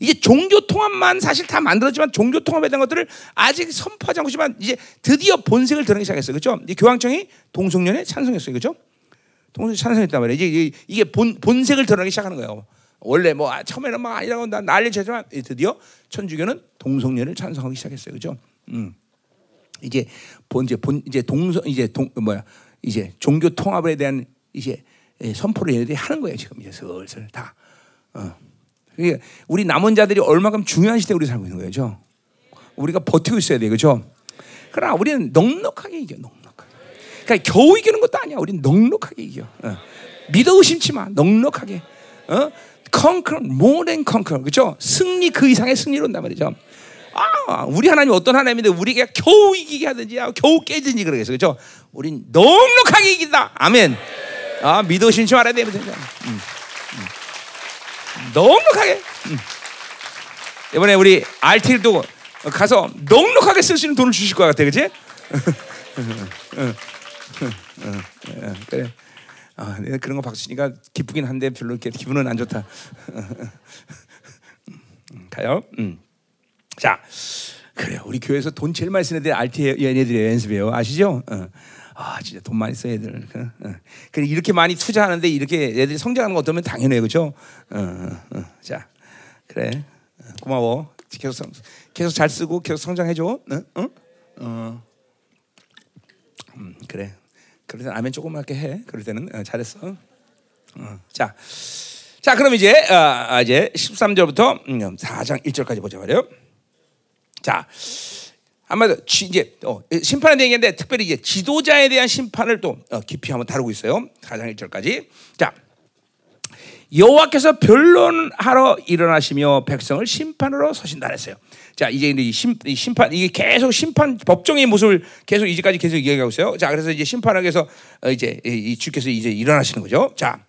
이제 종교 통합만 사실 다 만들었지만 종교 통합에 대한 것들을 아직 선포하지 않고 있지만 이제 드디어 본색을 드러내기 시작했어요. 그렇죠? 교황청이 동성연에 찬성했어요. 그렇죠? 동성 찬성했단 말이에요. 이제 이게 본 본색을 드러내기 시작하는 거예요. 원래 뭐 아, 처음에는 막 아니라고 난리 쳤지만 드디어 천주교는 동성연을 찬성하기 시작했어요. 그렇죠? 음. 이제 본 이제 본 이제 동성 이제 동 뭐야 이제 종교 통합에 대한 이제 선포를 얘네들이 하는 거예요. 지금 이제 슬슬 다. 어. 우리 남은 자들이 얼마큼 중요한 시대에 우리 살고 있는 거죠. 우리가 버티고 있어야 돼, 그렇죠? 그러나 우리는 넉넉하게 이겨, 넉넉하게. 그러니까 겨우 이기는 것도 아니야. 우리는 넉넉하게 이겨. 어. 믿어 의심치 마, 넉넉하게. 어? conquer, more than conquer, 그렇죠? 승리 그 이상의 승리로 온단 말이죠. 아, 우리 하나님 어떤 하나님인데 우리가 겨우 이기게 하든지, 겨우 깨든지 그러겠어, 그렇죠? 우린 넉넉하게 이긴다. 아멘. 아, 믿어 의심치 말아야 돼, 음. 음. 넉넉하게. 음. 이번에 우리 RT도 가서 넉넉하게 쓸 수 있는 돈을 주실 것 같아, 그렇지? 그래. 아, 내가 그런 거 박수니까 기쁘긴 한데 별로 이렇게 기분은 안 좋다. 가요. 음. 자, 그래. 우리 교회에서 돈 제일 많이 쓰는 애들 RT 얘네들이 연습해요. 아시죠? 어. 아 진짜 돈 많이 써 애들. 그, 어. 그래 이렇게 많이 투자하는데 이렇게 애들이 성장하는 거 어떠면 당연해요, 그렇죠? 어, 어, 자, 그래 고마워. 계속 계속 잘 쓰고 계속 성장해 줘. 응? 응? 어, 음, 그래. 그럴 때는 아멘 조그맣게 해. 그럴 때는 어, 잘했어. 어, 자, 자 그럼 이제 어, 이제 13절부터 4장 1절까지 보자 말이요. 자. 아마도 이제 어, 심판에 대한 얘기인데 특별히 이제 지도자에 대한 심판을 또 어, 깊이 한번 다루고 있어요. 4장 1절까지. 자. 여호와께서 변론하러 일어나시며 백성을 심판으로 서신다 했어요. 자, 이제 이 심, 심판 이게 계속 심판 법정의 모습을 계속 이제까지 계속 이야기하고 있어요. 자, 그래서 이제 심판하기 위해서 어, 이제 이 주께서 이제 일어나시는 거죠. 자.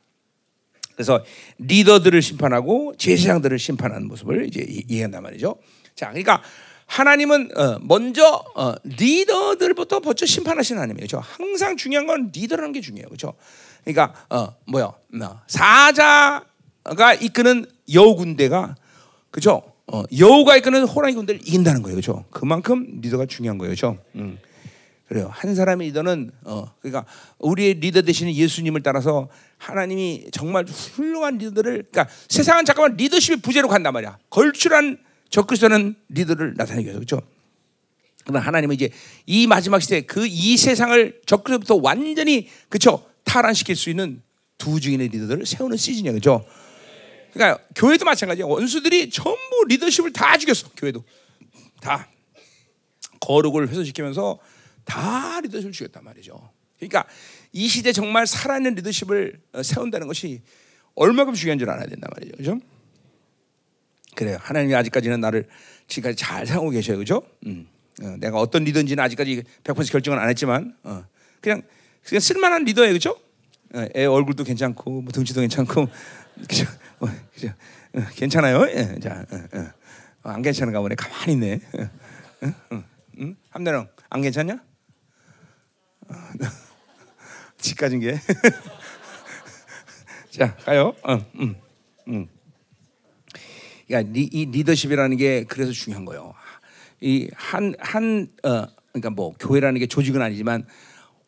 그래서 리더들을 심판하고 제사장들을 심판하는 모습을 이제 이해한단 말이죠. 자, 그러니까 하나님은 어, 먼저 어, 리더들부터 먼저 심판하시는 하나님이에요. 그렇죠? 항상 중요한 건 리더라는 게 중요해요. 그렇죠? 그러니까 어, 뭐야? 사자가 이끄는 여우 군대가 그렇죠? 어, 여우가 이끄는 호랑이 군대를 이긴다는 거예요. 그렇죠? 그만큼 리더가 중요한 거예요. 그렇죠? 음. 그래요. 한 사람의 리더는 어, 그러니까 우리의 리더 되시는 예수님을 따라서 하나님이 정말 훌륭한 리더를 그러니까 세상은 잠깐만 리더십의 부재로 간단 말이야. 걸출한 적그리스도는 리더를 나타내기 위해서 그렇죠. 그러나 하나님은 이제 이 마지막 시대 그 이 세상을 적그리스도부터 완전히 그렇죠 탈환시킬 수 있는 두 증인의 리더들을 세우는 시즌이야 그렇죠. 그러니까 교회도 마찬가지야. 원수들이 전부 리더십을 다 죽였어. 교회도 다 거룩을 훼손시키면서 다 리더십을 죽였단 말이죠. 그러니까 이 시대 정말 살아있는 리더십을 어, 세운다는 것이 얼마큼 중요한 줄 알아야 된단 말이죠. 그렇죠? 그래요. 하나님이 아직까지는 나를 지금까지 잘 사용하고 계셔요. 그죠? 음. 어, 내가 어떤 리더인지는 아직까지 100% 결정은 안 했지만 어, 그냥 그냥 쓸만한 리더예요. 그죠? 어, 애 얼굴도 괜찮고 뭐 등치도 괜찮고 그죠? 어, 그죠? 어, 괜찮아요. 예, 자, 어, 어. 안 괜찮은가 보네. 가만히 있네. 응? 함대령 안 괜찮냐? 집 가진 게 자, 가요. 어, 음, 음. 그러니까 리, 이 리더십이라는 게 그래서 중요한 거예요. 이 한 한 어, 그러니까 뭐 교회라는 게 조직은 아니지만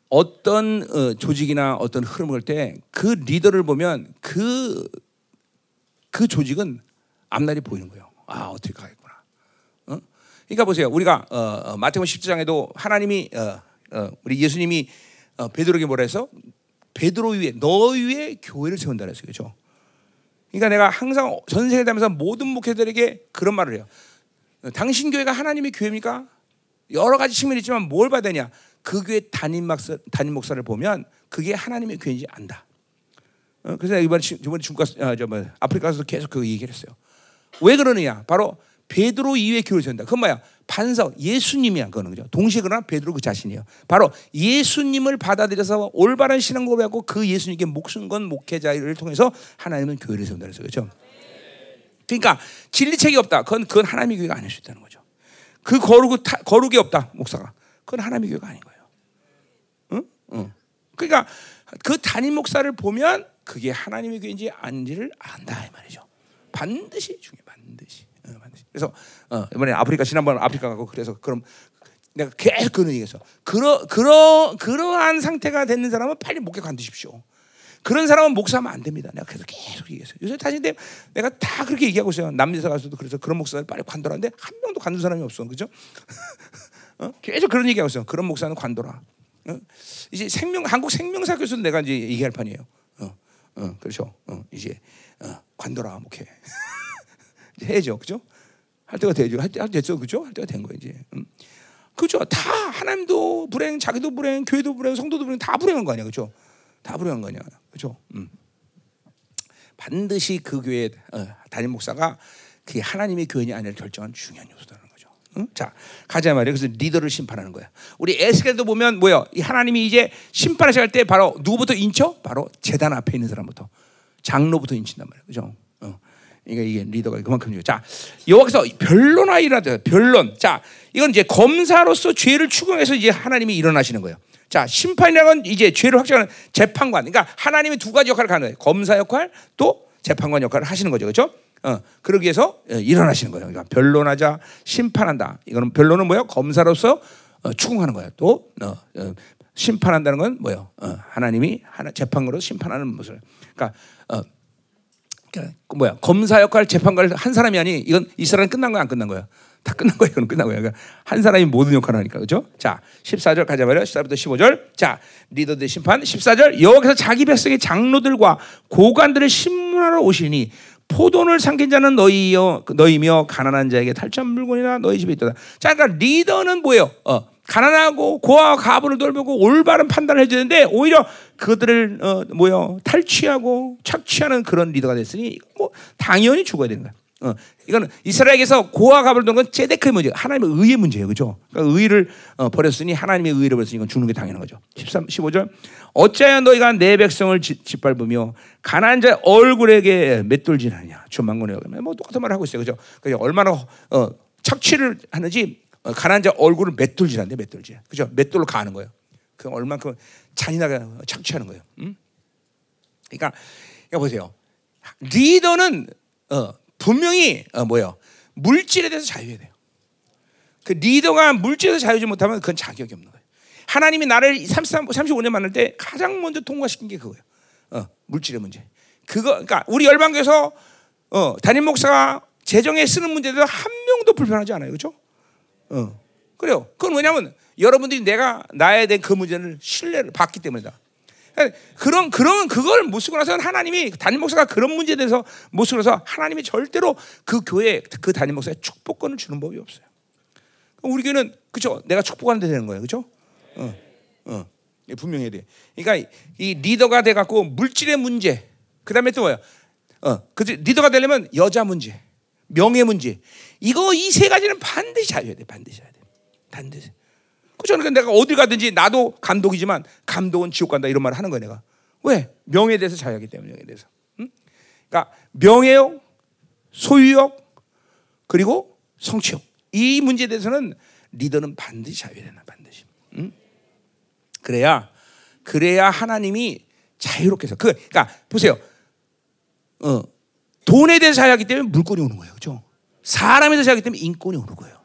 어떤 어, 조직이나 어떤 흐름을 때 그 리더를 보면 그, 그 조직은 앞날이 보이는 거예요. 아, 어떻게 가겠구나. 어? 그러니까 보세요. 우리가 어, 어, 마태복음 10장에도 하나님이 어, 어, 우리 예수님이 어, 베드로에게 뭐라 해서 베드로 위에 너 위에 교회를 세운다 그랬어요. 그렇죠? 그러니까 내가 항상 전 세계 다니면서 모든 목회들에게 그런 말을 해요. 당신 교회가 하나님의 교회입니까? 여러 가지 측면이 있지만 뭘 봐야 되냐? 그 교회 담임 목사 담임 목사를 보면 그게 하나님의 교회인지 안다. 어, 그래서 이번에 이번에 중국 아, 저 뭐, 아프리카 가서 계속 그 얘기를 했어요. 왜 그러느냐? 바로 베드로 이후에 교회를 세운다. 그건 뭐야? 반석 예수님이야 그거는 그죠. 동시에 그러나 베드로 그 자신이에요. 바로 예수님을 받아들여서 올바른 신앙 고백하고 그 예수님께 목숨 건 목회자를 통해서 하나님은 교회를 세운다 그래서 그죠. 그러니까 진리책이 없다. 그건 그건 하나님의 교회가 아닐 수 있다는 거죠. 그 거룩 거룩이 없다 목사가. 그건 하나님의 교회가 아닌 거예요. 응? 응. 그러니까 그 담임 목사를 보면 그게 하나님의 교회인지 아닌지를 안다 이 말이죠. 반드시 중요 반드시. 어. 그래서 어, 이번에 아프리카 지난번 아프리카 가고 그래서 그럼 내가 계속 그런 얘기했어. 그러 그러 그러한 상태가 되는 사람은 빨리 목회 관두십시오. 그런 사람은 목사하면 안 됩니다. 내가 계속 계속 얘기했어요. 요새 다시 내가 다 그렇게 얘기하고 있어요. 남미사 가서도 그래서 그런 목사를 빨리 관둬라는데 한 명도 관둔 사람이 없어. 그죠? 어? 계속 그런 얘기하고 있어요. 그런 목사는 관둬라. 어? 이제 생명 한국 생명사 교수도 내가 이제 얘기할 판이에요. 어, 어, 그렇죠. 어, 이제 어, 관둬라 목회. 해죠, 그죠? 할 때가 되죠. 할 때, 할 됐죠, 그죠? 할 때가 된 거예요 이제. 음. 그죠? 다 하나님도 불행, 자기도 불행, 교회도 불행, 성도도 불행, 다 불행한 거 아니야, 그죠? 다 불행한 거 아니야, 그죠? 음. 반드시 그 교회 어, 담임 목사가 그게 하나님의 교회냐 아니냐 결정한 중요한 요소다. 응? 자 가자 말이야. 그래서 리더를 심판하는 거야. 우리 에스겔도 보면 뭐야? 이 하나님이 이제 심판하실 때 바로 누구부터 인쳐? 바로 재단 앞에 있는 사람부터 장로부터 인친단 말이야. 그죠? 어. 그러니까 이게 리더가 그만큼 중요. 자 여기서 변론하이라도 변론. 자 이건 이제 검사로서 죄를 추궁해서 이제 하나님이 일어나시는 거예요. 자 심판이라는 건 이제 죄를 확정하는 재판관. 그러니까 하나님이 두 가지 역할을 하는 거예요. 검사 역할 또 재판관 역할을 하시는 거죠. 그렇죠? 어, 그러기 위해서 어, 일어나시는 거예요. 그러니까 변론하자, 심판한다. 이거는 변론은 뭐예요? 검사로서 어, 추궁하는 거예요. 또 어, 어, 심판한다는 건 뭐예요? 어, 하나님이 하나 재판으로 심판하는 모습. 그러니까 어, 그러니까 그 뭐야? 검사 역할, 재판관을 한 사람이 아니. 이건 이스라엘 끝난 거야, 안 끝난 거야? 다 끝난 거예요. 이건 끝난 거예요. 그러니까 한 사람이 모든 역할을 하니까. 그죠? 자, 14절 가자 말이요. 14절부터 15절. 자, 리더들 심판 14절. 여기서 자기 백성의 장로들과 고관들을 신문하러 오시니 포도를 삼킨 자는 너희여 너희며 가난한 자에게 탈취한 물건이나 너희 집에 있다. 자, 그러니까 리더는 뭐예요? 어, 가난하고 고아와 가부를 돌보고 올바른 판단을 해주는데 오히려 그들을 어, 뭐요 탈취하고 착취하는 그런 리더가 됐으니 뭐 당연히 죽어야 거야. 어, 이거는 이스라엘에서 고아 가불 던건 제데크의 문제, 하나님의 의의 문제예요, 그죠? 그러니까 의를 어, 버렸으니 하나님의 의를 버렸으니 이건 죽는 게 당연한 거죠. 13, 15절. 어찌하여 너희가 내 백성을 짓, 짓밟으며 가난한 자 얼굴에게 맷돌질하냐? 주만군에 뭐 똑같은 말을 하고 있어요, 그죠? 그죠? 얼마나 어, 착취를 하는지 어, 가난한 자 얼굴을 맷돌질한대, 맷돌질, 그죠? 맷돌로 가는 거예요. 그 얼만큼 잔인하게 착취하는 거예요. 음? 그러니까, 그러니까 보세요. 리더는 어, 분명히 어, 뭐요 물질에 대해서 자유해야 돼요. 그 리더가 물질에서 자유지 못하면 그건 자격이 없는 거예요. 하나님이 나를 33, 35년 만날 때 가장 먼저 통과시킨 게 그거예요. 어, 물질의 문제. 그거 그러니까 우리 열방교에서 어, 담임 목사가 재정에 쓰는 문제도 한 명도 불편하지 않아요. 그렇죠? 어. 그래요. 그건 왜냐면 여러분들이 내가 나에 대한 그 문제를 신뢰를 받기 때문이다. 그런 그런 그걸 못 쓰고 나서는 하나님이 담임 목사가 그런 문제에 대해서 못 쓰고 나서 하나님이 절대로 그 교회 그 담임 목사에 축복권을 주는 법이 없어요. 우리 교회는 그죠? 내가 축복하는 데 되는 거예요, 그죠? 어, 어, 분명해야 돼. 그러니까 이 리더가 돼 갖고 물질의 문제, 그 다음에 또 뭐야? 어, 그 리더가 되려면 여자 문제, 명예 문제, 이거 이 세 가지는 반드시 잘해야 돼, 반드시 해야 돼, 반드시. 그죠? 내가 어딜 가든지 나도 감독이지만 감독은 지옥 간다 이런 말을 하는 거야 내가. 왜? 명예에 대해서 자유하기 때문에 명예에 대해서. 응? 그러니까 명예욕, 소유욕, 그리고 성취욕 이 문제에 대해서는 리더는 반드시 자유해야 된다 반드시. 응? 그래야 그래야 하나님이 자유롭게 해서 그 그러니까 보세요. 어, 돈에 대해서 자유하기 때문에 물건이 오는 거예요. 그죠? 사람에 대해서 자유하기 때문에 인권이 오는 거예요.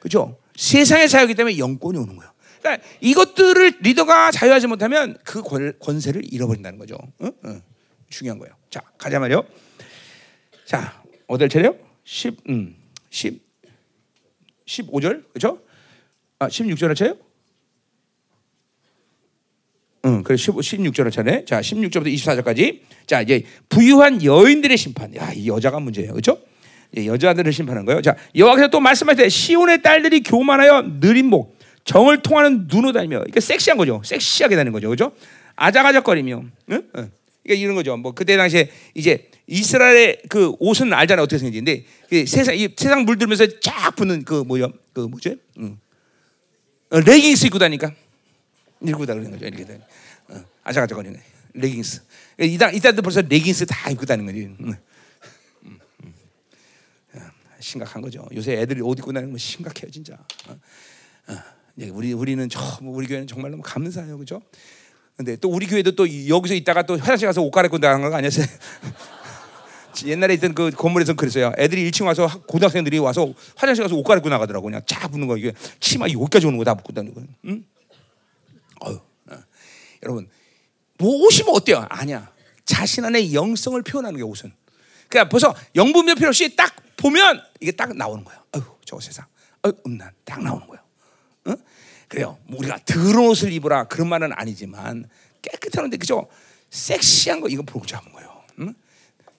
그죠? 세상에 자유하기 때문에 영권이 오는 거예요. 그러니까 이것들을 리더가 자유하지 못하면 그 권, 권세를 잃어버린다는 거죠. 어? 어. 중요한 거예요. 자, 가자 말이요. 자, 어딜 차례요? 10, 음, 10, 15절, 그죠? 아, 16절 차요? 응, 그래 15, 16절 차례. 자, 16절부터 24절까지. 자, 이제 부유한 여인들의 심판. 야, 이 여자가 문제예요. 그렇죠? 여자들을 심판한 거예요. 자, 여호와께서 또 말씀하실 때 시온의 딸들이 교만하여 느린 목, 정을 통하는 눈으로 다니며. 이게 섹시한 거죠. 섹시하게 다니는 거죠. 그렇죠? 아작아작거리며. 응? 응. 그러니까 이런 거죠. 뭐 그때 당시에 이제 이스라엘의 그 옷은 알잖아요. 어떻게 생긴지. 근데 세상 이 세상 물들면서 쫙 붙는 그 뭐야? 그 뭐지? 응. 어, 레깅스 입고 다니까. 입고 다니는 거죠. 이렇게 다니. 어, 아작아작거리는 레깅스. 이단 이단도 벌써 레깅스 다 입고 다니는 거지. 심각한 거죠. 요새 애들이 옷 입고 다니는 거 심각해요, 진짜. 어? 어. 우리 우리는 저 우리 교회는 정말 너무 감사해요, 그죠? 근데 또 우리 교회도 또 여기서 있다가 또 화장실 가서 옷 갈아입고 나간 거 아니었어요? 옛날에 있던 그 건물에서 그랬어요. 애들이 1층 와서 고등학생들이 와서 화장실 가서 옷 갈아입고 나가더라고. 그냥 쫙 붙는 거 이게 치마 여기까지 오는 거 다 붙고 다니고. 응? 어휴, 어. 여러분 뭐 옷이 뭐 어때요? 아니야. 자신 안의 영성을 표현하는 게 옷은. 그러니까 벌써 영분별 필요 없이 딱 보면 이게 딱 나오는 거야. 어휴, 저 세상. 어, 음란 딱 나오는 거야. 응? 그래요. 뭐 우리가 더러운 옷을 입으라 그런 말은 아니지만 깨끗한데 그죠? 섹시한 거 이거 보고 잡은 거예요. 응?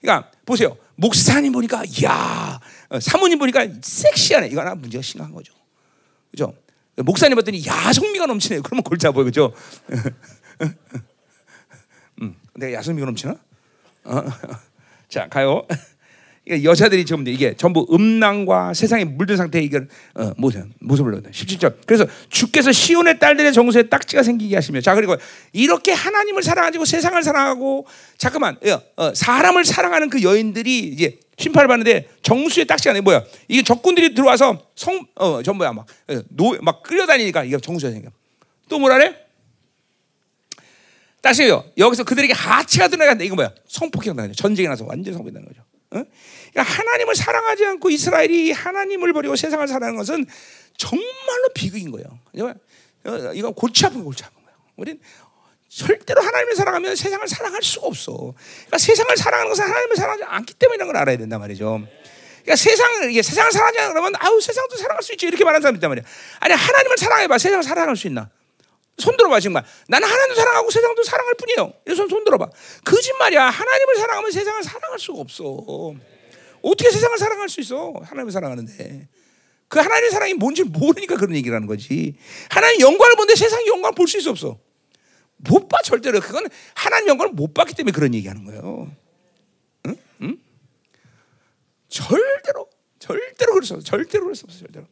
그러니까 보세요. 목사님 보니까 야 사모님 보니까 섹시하네. 이거 하나 문제가 심각한 거죠. 그죠? 목사님 봤더니 야 성미가 넘치네요. 그러면 골치 아파요. 그죠? 음, 내가 야성미가 넘치나? 어? 자, 가요. 여자들이 지금 이게 전부 음란과 세상에 물든 상태에 이걸 어, 모습, 모습을 넣는 17절. 그래서 주께서 시온의 딸들의 정수에 딱지가 생기게 하시며 자 그리고 이렇게 하나님을 사랑하고 세상을 사랑하고 잠깐만 어, 사람을 사랑하는 그 여인들이 이제 심판을 받는데 정수에 딱지가 내 뭐야? 이게 적군들이 들어와서 성 어, 전부야 막노막 어, 끌려다니니까 이게 정수에 생겨. 또 뭐라래? 다시요. 여기서 그들에게 하치가 드러나는데 이거 뭐야? 성폭행 당하죠. 전쟁이 나서 완전 성폭행 당하는 거죠. 어? 그러니까 하나님을 사랑하지 않고 이스라엘이 하나님을 버리고 세상을 사랑하는 것은 정말로 비극인 거예요. 어, 이건 골치 아픈 골치 아픈 거예요. 우리는 절대로 하나님을 사랑하면 세상을 사랑할 수가 없어. 그러니까 세상을 사랑하는 것은 하나님을 사랑하지 않기 이런 걸 알아야 된단 말이죠. 그러니까 세상을 세상을 사랑하지 않으면 아우 세상도 사랑할 수 있지 이렇게 말하는 사람이 있단 말이야. 아니 하나님을 사랑해봐 세상을 사랑할 수 있나? 손 들어봐 정말. 나는 하나님도 사랑하고 세상도 사랑할 뿐이에요. 손, 손 들어봐. 거짓말이야. 하나님을 사랑하면 세상을 사랑할 수가 없어. 어떻게 세상을 사랑할 수 있어? 하나님을 사랑하는데. 그 하나님의 사랑이 뭔지 모르니까 그런 얘기를 하는 거지. 하나님 영광을 보는데 세상 영광을 볼 수 있어 없어. 못 봐, 절대로. 그건 하나님 영광을 못 봤기 때문에 그런 얘기 하는 거예요. 절대로, 절대로 없어. 절대로 없어, 절대로.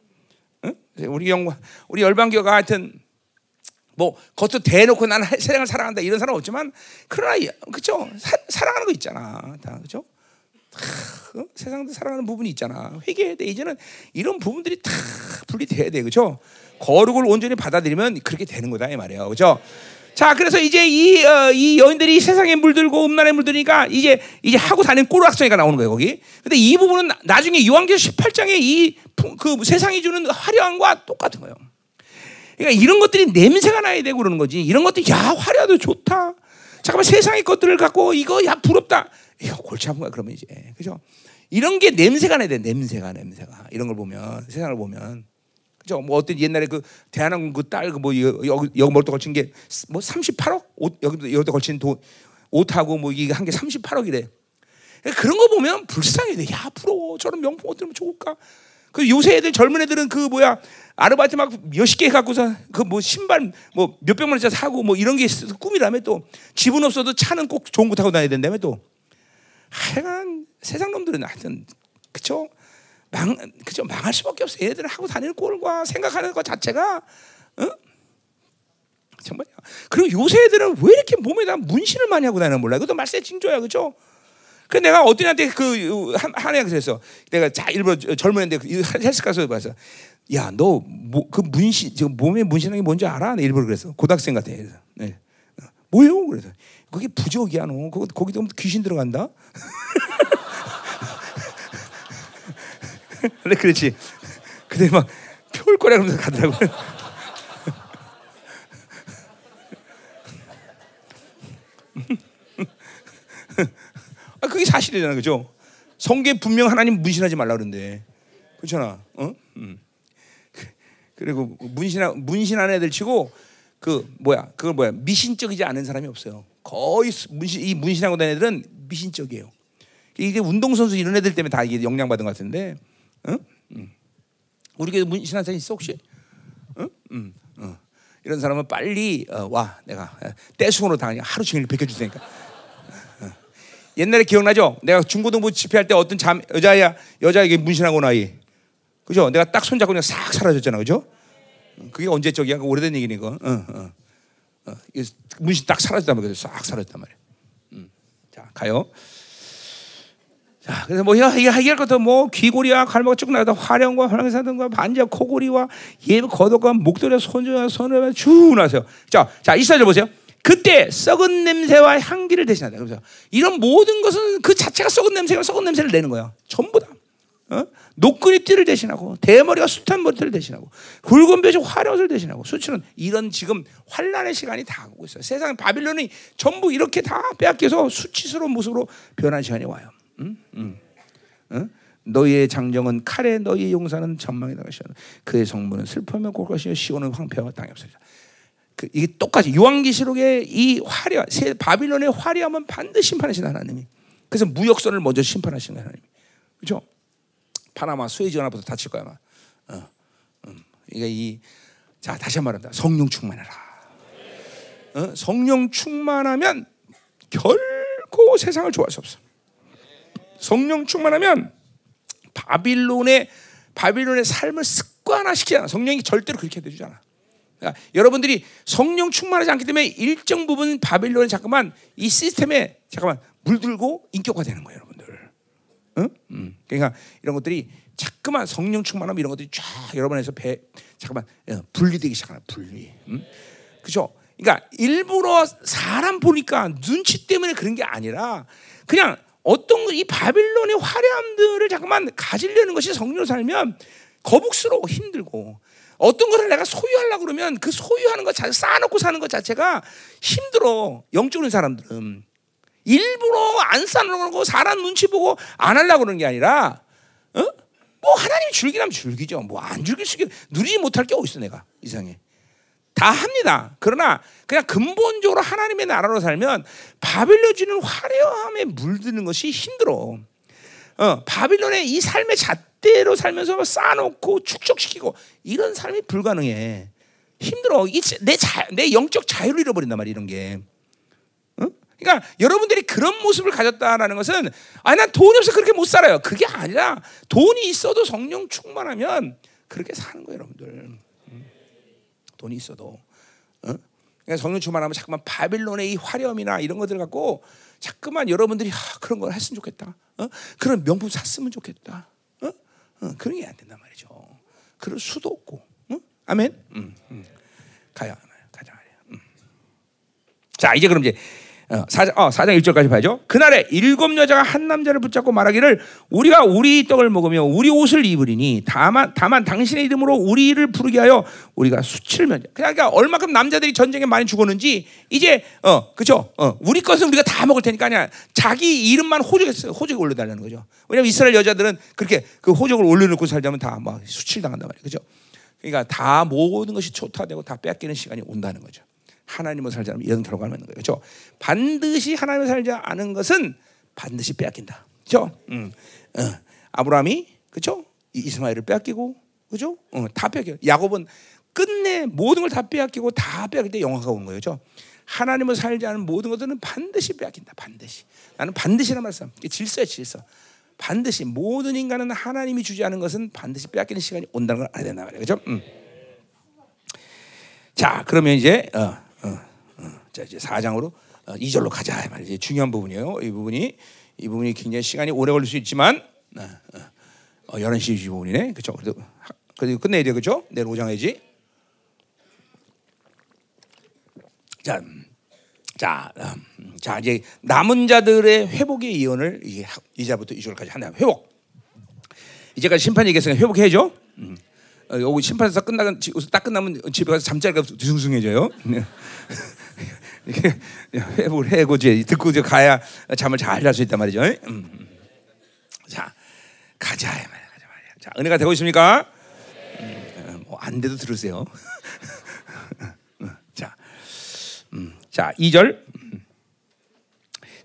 응? 우리 영광, 우리 열방교가 하여튼 뭐 겉으로 대놓고 나는 세상을 사랑한다 이런 사람 없지만 그러나 그죠 사랑하는 거 있잖아. 다 그죠 어? 세상도 사랑하는 부분이 있잖아. 회개해야 돼. 이제는 이런 부분들이 다 분리돼야 돼. 그죠 거룩을 온전히 받아들이면 그렇게 되는 거다 이 말이에요. 그죠 자 그래서 이제 이, 어, 이 여인들이 세상에 물들고 음란에 물드니까 이제 이제 하고 다니는 꼬락성이가 나오는 거예요 거기. 근데 이 부분은 나중에 요한계시 18장에 이 그 세상이 주는 화려함과 똑같은 거예요 그러니까 이런 것들이 냄새가 나야 되고 그러는 거지. 이런 것들이 야 화려도 좋다. 잠깐만 세상의 것들을 갖고 이거 야 부럽다. 이거 골치 아픈 거야 그러면 이제 그죠? 이런 게 냄새가 나야 돼. 냄새가 냄새가 이런 걸 보면 세상을 보면 그죠? 뭐 어떤 옛날에 그 대한항공 그 딸 그 뭐 여기 여기 머리도 걸친 게 뭐 38억 옷 여기도 여기도 걸친 돈 옷하고 뭐 이게 한 게 38억이래. 그런 거 보면 불쌍해. 야 부러워. 저런 명품 옷 들면 좋을까? 그 요새 애들 젊은 애들은 그 뭐야 아르바이트 막 몇십 개 갖고서 그 뭐 신발 뭐 몇백만 원짜리 사고 뭐 이런 게 꿈이라며 또. 집은 없어도 차는 꼭 좋은 거 타고 다녀야 된다며 또. 하여간 세상 놈들은 하여튼 그쵸? 망 그죠 망할 수밖에 없어. 얘들은 하고 다니는 꼴과 생각하는 것 자체가 어? 정말 그리고 요새 애들은 왜 이렇게 몸에다 문신을 많이 하고 다니는 몰라. 이것도 말세 징조야. 그죠 그 내가 어떤 애한테 그 한 한 애가 그랬어. 내가 자 일부러 젊은 애인데 그 헬스 가서 봤어. 야, 너그 문신 지금 몸에 문신한 게 뭔지 알아? 내 일부러 그랬어. 고등학생 같아. 네. 뭐예요? 그래서 그게 부적이야 너. 거기 거기도 귀신 들어간다. 근데 그렇지. 근데 막 표울 거라 그러면서 가더라고. 아 그게 사실이잖아, 그죠? 성경 분명 하나님 문신하지 말라 그러는데, 그렇잖아. 어? 음. 그리고 문신한 문신한 애들 치고 그 뭐야 그걸 뭐야 미신적이지 않은 사람이 없어요. 거의 문신 이 문신하고 다니는 애들은 미신적이에요. 이게 운동선수 이런 애들 때문에 다 이게 영향 받은 것 같은데, 응? 응. 우리 교회 문신한 사람 있어 혹시? 응? 응. 응. 이런 사람은 빨리 어, 와 내가 떼숭으로 당하니 하루 종일 베껴줄 테니까. 옛날에 기억나죠? 내가 중고등부 집회할 때 어떤 잠 여자야 여자에게 문신하고 나이, 그죠? 내가 딱 손잡고 그냥 싹 사라졌잖아, 그죠? 그게 언제 적이야? 그 오래된 얘기니까. 어, 어, 어. 문신 딱 사라졌단 말이야. 싹 사라졌단 말이야. 음. 자 가요. 자, 그래서 뭐 해결할 것도 뭐 귀고리와 갈모가 쭉 나가다 화령과 화랑사등과 반지와 코고리와 예비 겉옷과 목도리와 손주와 손을 쭉 나세요. 자, 자, 이사절 보세요. 그때 썩은 냄새와 향기를 대신한다. 그래서 이런 모든 것은 그 자체가 썩은 냄새가 썩은 냄새를 내는 거야. 전부 다. 어? 노끈이 띠를 대신하고 대머리가 숱한 머리를 대신하고 굵은 벼이 화려을 대신하고 수치는 이런 지금 환란의 시간이 다 오고 있어요. 세상 바빌론이 전부 이렇게 다 빼앗겨서 수치스러운 모습으로 변한 시간이 와요. 응? 응. 응? 너희의 장정은 칼에 너희의 용사는 나가시오. 그의 성문은 슬퍼며 골것이요 시온은 황폐와 땅이 없어져. 그 이게 똑같이 요한계시록의 이 화려, 바빌론의 화려함은 반드시 심판하시는 하나님이. 그래서 무역선을 먼저 심판하시는 하나님. 그렇죠? 파나마 수에지 연합부터 다칠 거야 아마. 어, 음. 이게 이, 자 다시 한 번 말합니다. 성령 충만해라. 어? 성령 충만하면 결코 세상을 좋아할 수 없어. 성령 충만하면 바빌론의 바빌론의 삶을 습관화시키지 않아. 성령이 절대로 그렇게 않아. 그러니까 여러분들이 성령 충만하지 않기 때문에 일정 부분 바빌론에 잠깐만 이 시스템에 잠깐만 물들고 인격화되는 거예요, 여러분들. 응? 음. 그러니까 이런 것들이 자꾸만 성령 충만하면 이런 것들이 쫙 여러분에서 배 잠깐만 어, 분리되기 시작하는 분리. 음? 그죠? 그러니까 일부러 사람 보니까 눈치 때문에 그런 게 아니라 그냥 어떤 이 바빌론의 화려함들을 잠깐만 가지려는 것이 성령으로 살면 거북스러워 힘들고 어떤 것을 내가 소유하려고 그러면 그 소유하는 것 자체 쌓아놓고 사는 것 자체가 힘들어 영적인 사람들은 일부러 안 쌓아놓고 사람 눈치 보고 안 하려고 그러는 게 아니라 어? 뭐 하나님 줄기라면 줄기죠 뭐안 줄길 수 있게 누리지 못할 게 어딨어 내가 이상해 다 합니다. 그러나 그냥 근본적으로 하나님의 나라로 살면 바빌론 주는 화려함에 물드는 것이 힘들어. 어, 바빌론의 이 삶의 잣 대로 살면서 쌓아놓고 축적시키고 이런 삶이 불가능해. 힘들어. 내, 자, 내 영적 자유를 잃어버린단 말이야, 이런 게. 어? 그러니까 여러분들이 그런 모습을 가졌다라는 것은 아니 난 돈이 없어 그렇게 못 살아요. 그게 아니라 돈이 있어도 성령 충만하면 그렇게 사는 거예요, 여러분들. 돈이 있어도 어? 그러니까 성령 충만하면 자꾸만 바빌론의 이 화려함이나 이런 것들 갖고 자꾸만 여러분들이 아, 그런 걸 했으면 좋겠다. 어? 그런 명품 샀으면 좋겠다. 어? 어, 그런 게 안 된단 말이죠. 그럴 수도 없고. 어? 아멘. 음, 음. 가야 가자 말이야. 음. 자 이제 그럼 이제 어, 4장, 어, 4장 1절까지 봐야죠. 그날에 일곱 여자가 한 남자를 붙잡고 말하기를 우리가 우리 떡을 먹으며 우리 옷을 입으리니 다만 다만 당신의 이름으로 우리를 부르게 하여 우리가 수치를 면제. 그러니까 얼마큼 남자들이 전쟁에 많이 죽었는지 이제 어 그죠? 어 우리 것은 우리가 다 먹을 테니까 아니야. 자기 이름만 호적에 호적에 올려달라는 거죠. 왜냐하면 이스라엘 여자들은 그렇게 그 호적을 올려놓고 살자면 다 막 수치를 당한단 말이에요. 그죠? 그러니까 다 모든 것이 초토화되고 다 뺏기는 시간이 온다는 거죠. 하나님을 살지 않으면 결과가 있는 거예요. 그렇죠? 반드시 하나님을 살지 않은 것은 반드시 빼앗긴다. 그렇죠? 음. 어. 아브라함이 그렇죠? 이스마엘을 빼앗기고 그렇죠? 어, 다 빼앗겨. 야곱은 끝내 모든 걸 다 빼앗기고 다 빼앗길 때 영화가 오는 거예요. 그렇죠? 하나님을 살지 않은 모든 것들은 반드시 빼앗긴다. 반드시. 나는 반드시란 말씀. 질서야 질서. 반드시 모든 인간은 하나님이 주지 않은 것은 반드시 빼앗기는 시간이 온다는 걸 알아야 된다 말이에요. 그렇죠? 음. 자, 그러면 이제 어, 자 이제 4장으로 어, 2절로 가자 말이지 중요한 부분이에요. 이 부분이 이 부분이 굉장히 시간이 오래 걸릴 수 있지만 어, 어, 11시 25분이네. 그렇죠? 그래도 그래도 끝내야 돼. 그렇죠? 내일 5장 해지. 자, 자, 음, 자 이제 남은 자들의 회복의 예언을 이제 하- 이제부터 이주까지 한다. 회복. 이제까지 심판 얘기했으니까 회복해야죠. 음. 어, 요거 심판에서 끝나면 지- 딱 끝나면 집에 가서 잠자리가 뒤숭숭해져요. 네. 이렇게 회복을 해고 이제 듣고 이제 가야 잠을 잘 잘 수 있단 말이죠. 음, 음. 자, 가자 말이야, 가자 말이야. 자, 은혜가 되고 있습니까? 음, 뭐안 돼도 들으세요. 자, 음, 자, 2절.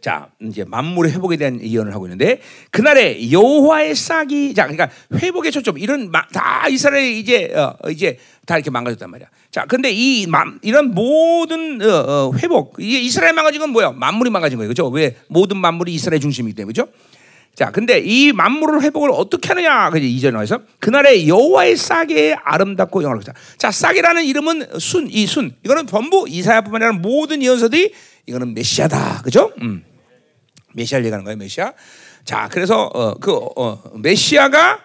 자, 이제 만물의 회복에 대한 예언을 하고 있는데 그날에 여호와의 싹이 자, 그러니까 회복의 초점 이런 마- 다 이스라엘 이제 어, 이제 다 이렇게 망가졌단 말이야. 자, 근데 이 만- 이런 모든 어, 어, 회복 이게 이스라엘 망가진 건 뭐야? 만물이 망가진 거예요, 그렇죠? 왜 모든 만물이 이스라엘 중심이기 때문에 그렇죠? 자, 근데 이 만물을 회복을 어떻게 하느냐? 그지 이전에 나와서 그날에 여호와의 싹이 아름답고 영화롭다. 자, 싹이라는 이름은 순, 이 순. 이거는 전부 이사야뿐만 아니라 모든 예언서들이 이거는 메시아다, 그죠? 음. 메시아를 얘기하는 거예요, 메시아. 자, 그래서 어, 그 어, 메시아가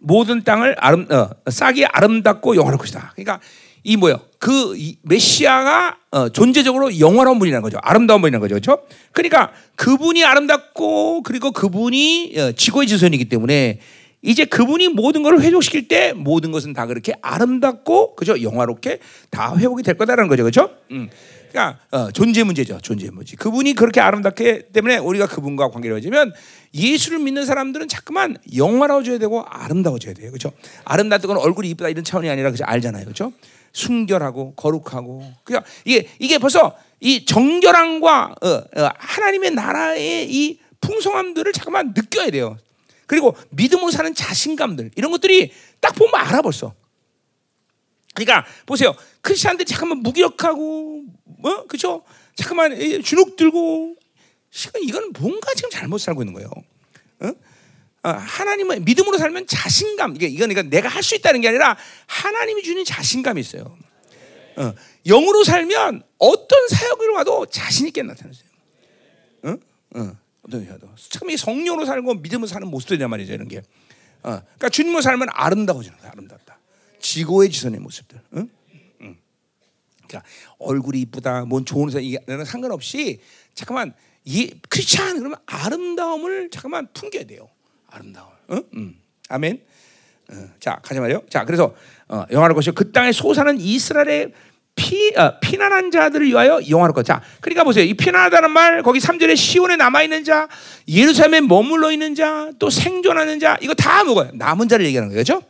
모든 땅을 아름 어, 싹이 아름답고 영화로울 것이다. 그러니까 이 뭐요? 그 이 메시아가 어, 존재적으로 영화로운 분이라는 거죠. 아름다운 분이라는 거죠. 그렇죠? 그러니까 그분이 아름답고 그리고 그분이 어, 지고의 지손이기 때문에 이제 그분이 모든 것을 회복시킬 때 모든 것은 다 그렇게 아름답고 그죠? 영화롭게 다 회복이 될 거다라는 거죠. 그렇죠? 음. 그러니까 어, 존재 문제죠. 존재 문제. 그분이 그렇게 아름답기 때문에 우리가 그분과 관계를 맺으면 예수를 믿는 사람들은 자꾸만 영화로워져야 되고 아름다워져야 돼요. 그렇죠? 아름답다는 건 얼굴이 이쁘다 이런 차원이 아니라 그죠? 알잖아요. 그렇죠? 순결하고 거룩하고 그러니까 이게 이게 벌써 이 정결함과 어, 어, 하나님의 나라의 이 풍성함들을 잠깐만 느껴야 돼요. 그리고 믿음으로 사는 자신감들 이런 것들이 딱 보면 알아 벌써. 그러니까 보세요. 크리스천들이 잠깐만 무기력하고 뭐 그죠? 잠깐만 이 주눅 들고 지금 이건 뭔가 지금 잘못 살고 있는 거예요. 어? 어, 하나님은 믿음으로 살면 자신감 이게 이건 이건 내가 할 수 있다는 게 아니라 하나님이 주는 자신감이 있어요. 어, 영으로 살면 어떤 사역을 와도 자신 있게 나타나세요. 어? 어. 어떤 사역도 참이 성령으로 살고 믿음으로 사는 모습들이란 말이죠 이런 게. 어, 그러니까 주님으로 살면 아름다워지는 거야 아름답다. 지고의 지선의 모습들. 응? 응. 그러니까 얼굴이 이쁘다, 뭔 좋은 사 이게는 상관없이 잠깐만 이 크리스찬 그러면 아름다움을 잠깐만 풍겨야 돼요. 아름다움. 응? 응. 아멘. 어, 자 가자 말이요. 자 그래서 어, 영화로울 것이 그 땅에 소사는 이스라엘의 피, 어, 피난한 자들을 위하여 영화로울 것. 자, 그러니까 보세요. 이 피난하다는 말 거기 3절에 시온에 남아 있는 자, 예루살렘에 머물러 있는 자, 또 생존하는 자, 이거 다 뭐예요? 남은 자를 얘기하는 거죠.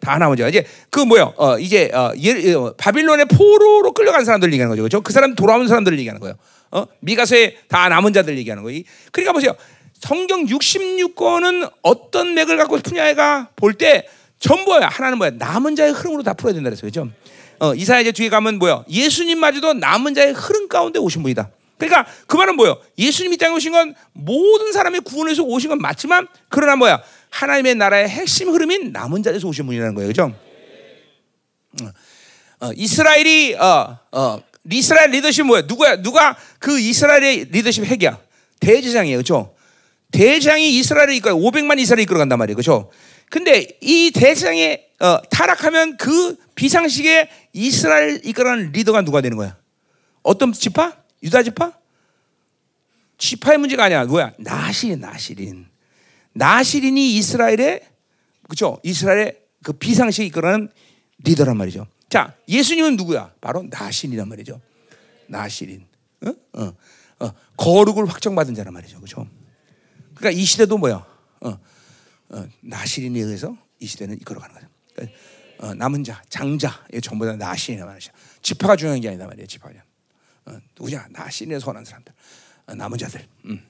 다 자. 이제 그 뭐요? 어, 이제 어, 예, 어, 바빌론의 포로로 끌려간 사람들 얘기하는 거죠. 그렇죠? 그 사람 돌아온 사람들을 얘기하는 거예요. 어? 미가서에 다 남은 자들 얘기하는 거예요. 그러니까 보세요. 성경 66권은 어떤 맥을 갖고 푸냐가 볼 때 전부 야. 하나는 뭐야? 남은 자의 흐름으로 다 풀어야 된다 그랬어요. 그죠? 어, 이사야 이제 뒤에 가면 뭐야? 예수님마저도 남은 자의 흐름 가운데 오신 분이다. 그러니까 그 말은 뭐예요? 예수님이 땅에 오신 건 모든 사람의 구원에서 오신 건 맞지만 그러나 뭐야? 하나님의 나라의 핵심 흐름인 남은 자에서 오신 분이라는 거예요. 그죠? 어, 이스라엘이 어, 어, 이스라엘 리더십 뭐야? 누구야? 누가 그 이스라엘의 리더십 핵이야? 대제장이에요. 그렇죠? 대제장이 이스라엘을 이끌어 500만 이스라엘을 이끌어 간단 말이에요. 그렇죠? 근데 이 대제장이 어, 타락하면 그 비상식에 이스라엘 이끌어가는 리더가 누가 되는 거야? 어떤 지파? 유다 지파? 지파의 문제가 아니야. 뭐야? 나시린, 나시린. 나시린이 이스라엘의 그렇죠? 이스라엘의 그 비상식 이끌어가는 리더란 말이죠. 자, 예수님은 누구야? 바로 나신이란 말이죠. 나신인. 어? 어. 어. 거룩을 확정받은 자란 말이죠. 그렇죠? 그러니까 이 시대도 뭐야? 어. 어. 나신인에 의해서 이 시대는 이끌어가는 거죠. 그러니까 어, 남은 자, 장자, 이 전부 다 나신이란 말이죠. 지파가 중요한 게 아니다 말이에요. 지파가. 어, 누구냐? 나신에 선한 사람들. 어, 남은 자들. 음.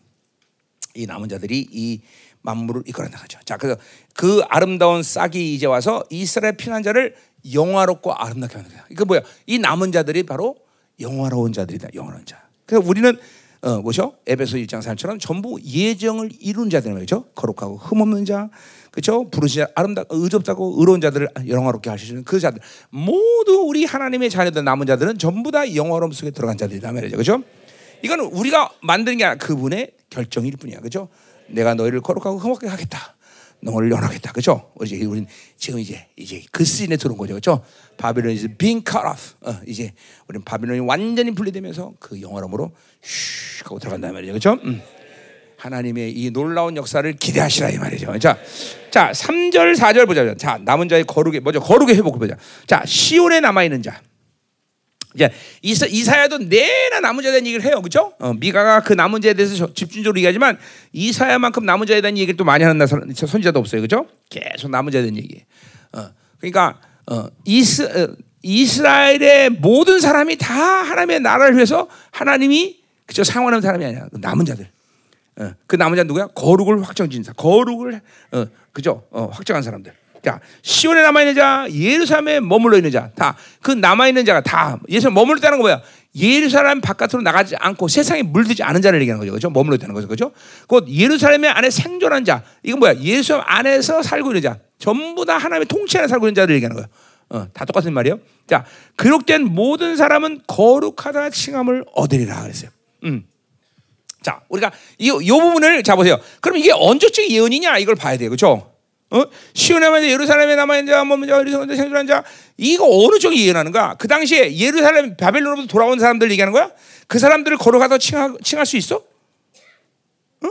이 남은 자들이 이 만물을 이끌어 나가죠. 자, 그래서 그 아름다운 싹이 이제 와서 이스라엘 피난 자를 영화롭고 아름답게 하는 거야. 이거 뭐야? 이 남은 자들이 바로 영화로운 자들이다. 영화로운 자. 그래서 우리는 어, 뭐죠? 에베소 1장 3처럼 전부 예정을 이룬 자들 말이죠. 거룩하고 흠없는 자, 그렇죠? 부르시 아름답, 의롭다고 의로운 자들을 영화롭게 하시는 그 자들 모두 우리 하나님의 자녀들 남은 자들은 전부 다 영화로움 속에 들어간 자들이다 말이죠. 그렇죠? 이거는 우리가 만드는 게 아니라 그분의 결정일 뿐이야. 그죠? 내가 너희를 거룩하고 흠없게 하겠다. 너를 연하겠다. 그죠? 이제 우린 지금 이제 이제 그 시즌에 들어온 거죠. 그죠? 바빌론 이제 being cut off. 어, 이제 우린 바빌론이 완전히 분리되면서 그 영화로으로 슉 하고 들어간단 말이죠. 그죠? 음. 하나님의 이 놀라운 역사를 기대하시라 이 말이죠. 자, 자, 3절, 4절 보자. 자, 남은 자의 거룩의 먼저 거룩의 회복을 보자. 자, 시온에 남아 있는 자. 이제 이사, 이사야도 내나 남은 자에 대한 얘기를 해요, 그죠? 어, 미가가 그 남은 자에 대해서 집중적으로 얘기하지만 이사야만큼 남은 자에 대한 얘기를 또 많이 하는 선지자도 없어요, 그죠? 계속 남은 자에 대한 얘기. 어, 그러니까 어, 이스, 어, 이스라엘의 모든 사람이 다 하나님의 나라를 위해서 하나님이 그죠 상원하는 사람이 아니야, 그 남은 자들. 어, 그 남은 자 누구야? 거룩을 확정진 사, 거룩을 어, 그죠? 어, 확정한 사람들. 자, 시온에 남아 있는 자, 예루살렘에 머물러 있는 자, 다 그 남아 있는 자가 다 예수님 머물렀다는 거 뭐야? 예루살렘 바깥으로 나가지 않고 세상에 물들지 않은 자를 얘기하는 거죠. 그죠? 머물러 있다는 거죠. 그죠? 곧 예루살렘 안에 생존한 자. 이건 뭐야? 예루살렘 안에서 살고 있는 자. 전부 다 하나님의 통치 안에 살고 있는 자를 얘기하는 거예요. 어, 다 똑같은 말이에요. 자, 기록된 모든 사람은 거룩하다 칭함을 얻으리라 그랬어요. 음. 자, 우리가 이, 이 부분을 자 보세요. 그럼 이게 언제적 예언이냐 이걸 봐야 돼요. 그렇죠? 어? 시온에 예루살렘에 남아 있는 자, 뭐 예루살렘에 생존한 자, 이거 어느 쪽이 예언하는가? 그 당시에 예루살렘 바벨론으로부터 돌아온 사람들 얘기하는 거야? 그 사람들을 걸어가서 칭하, 칭할 수 있어? 어?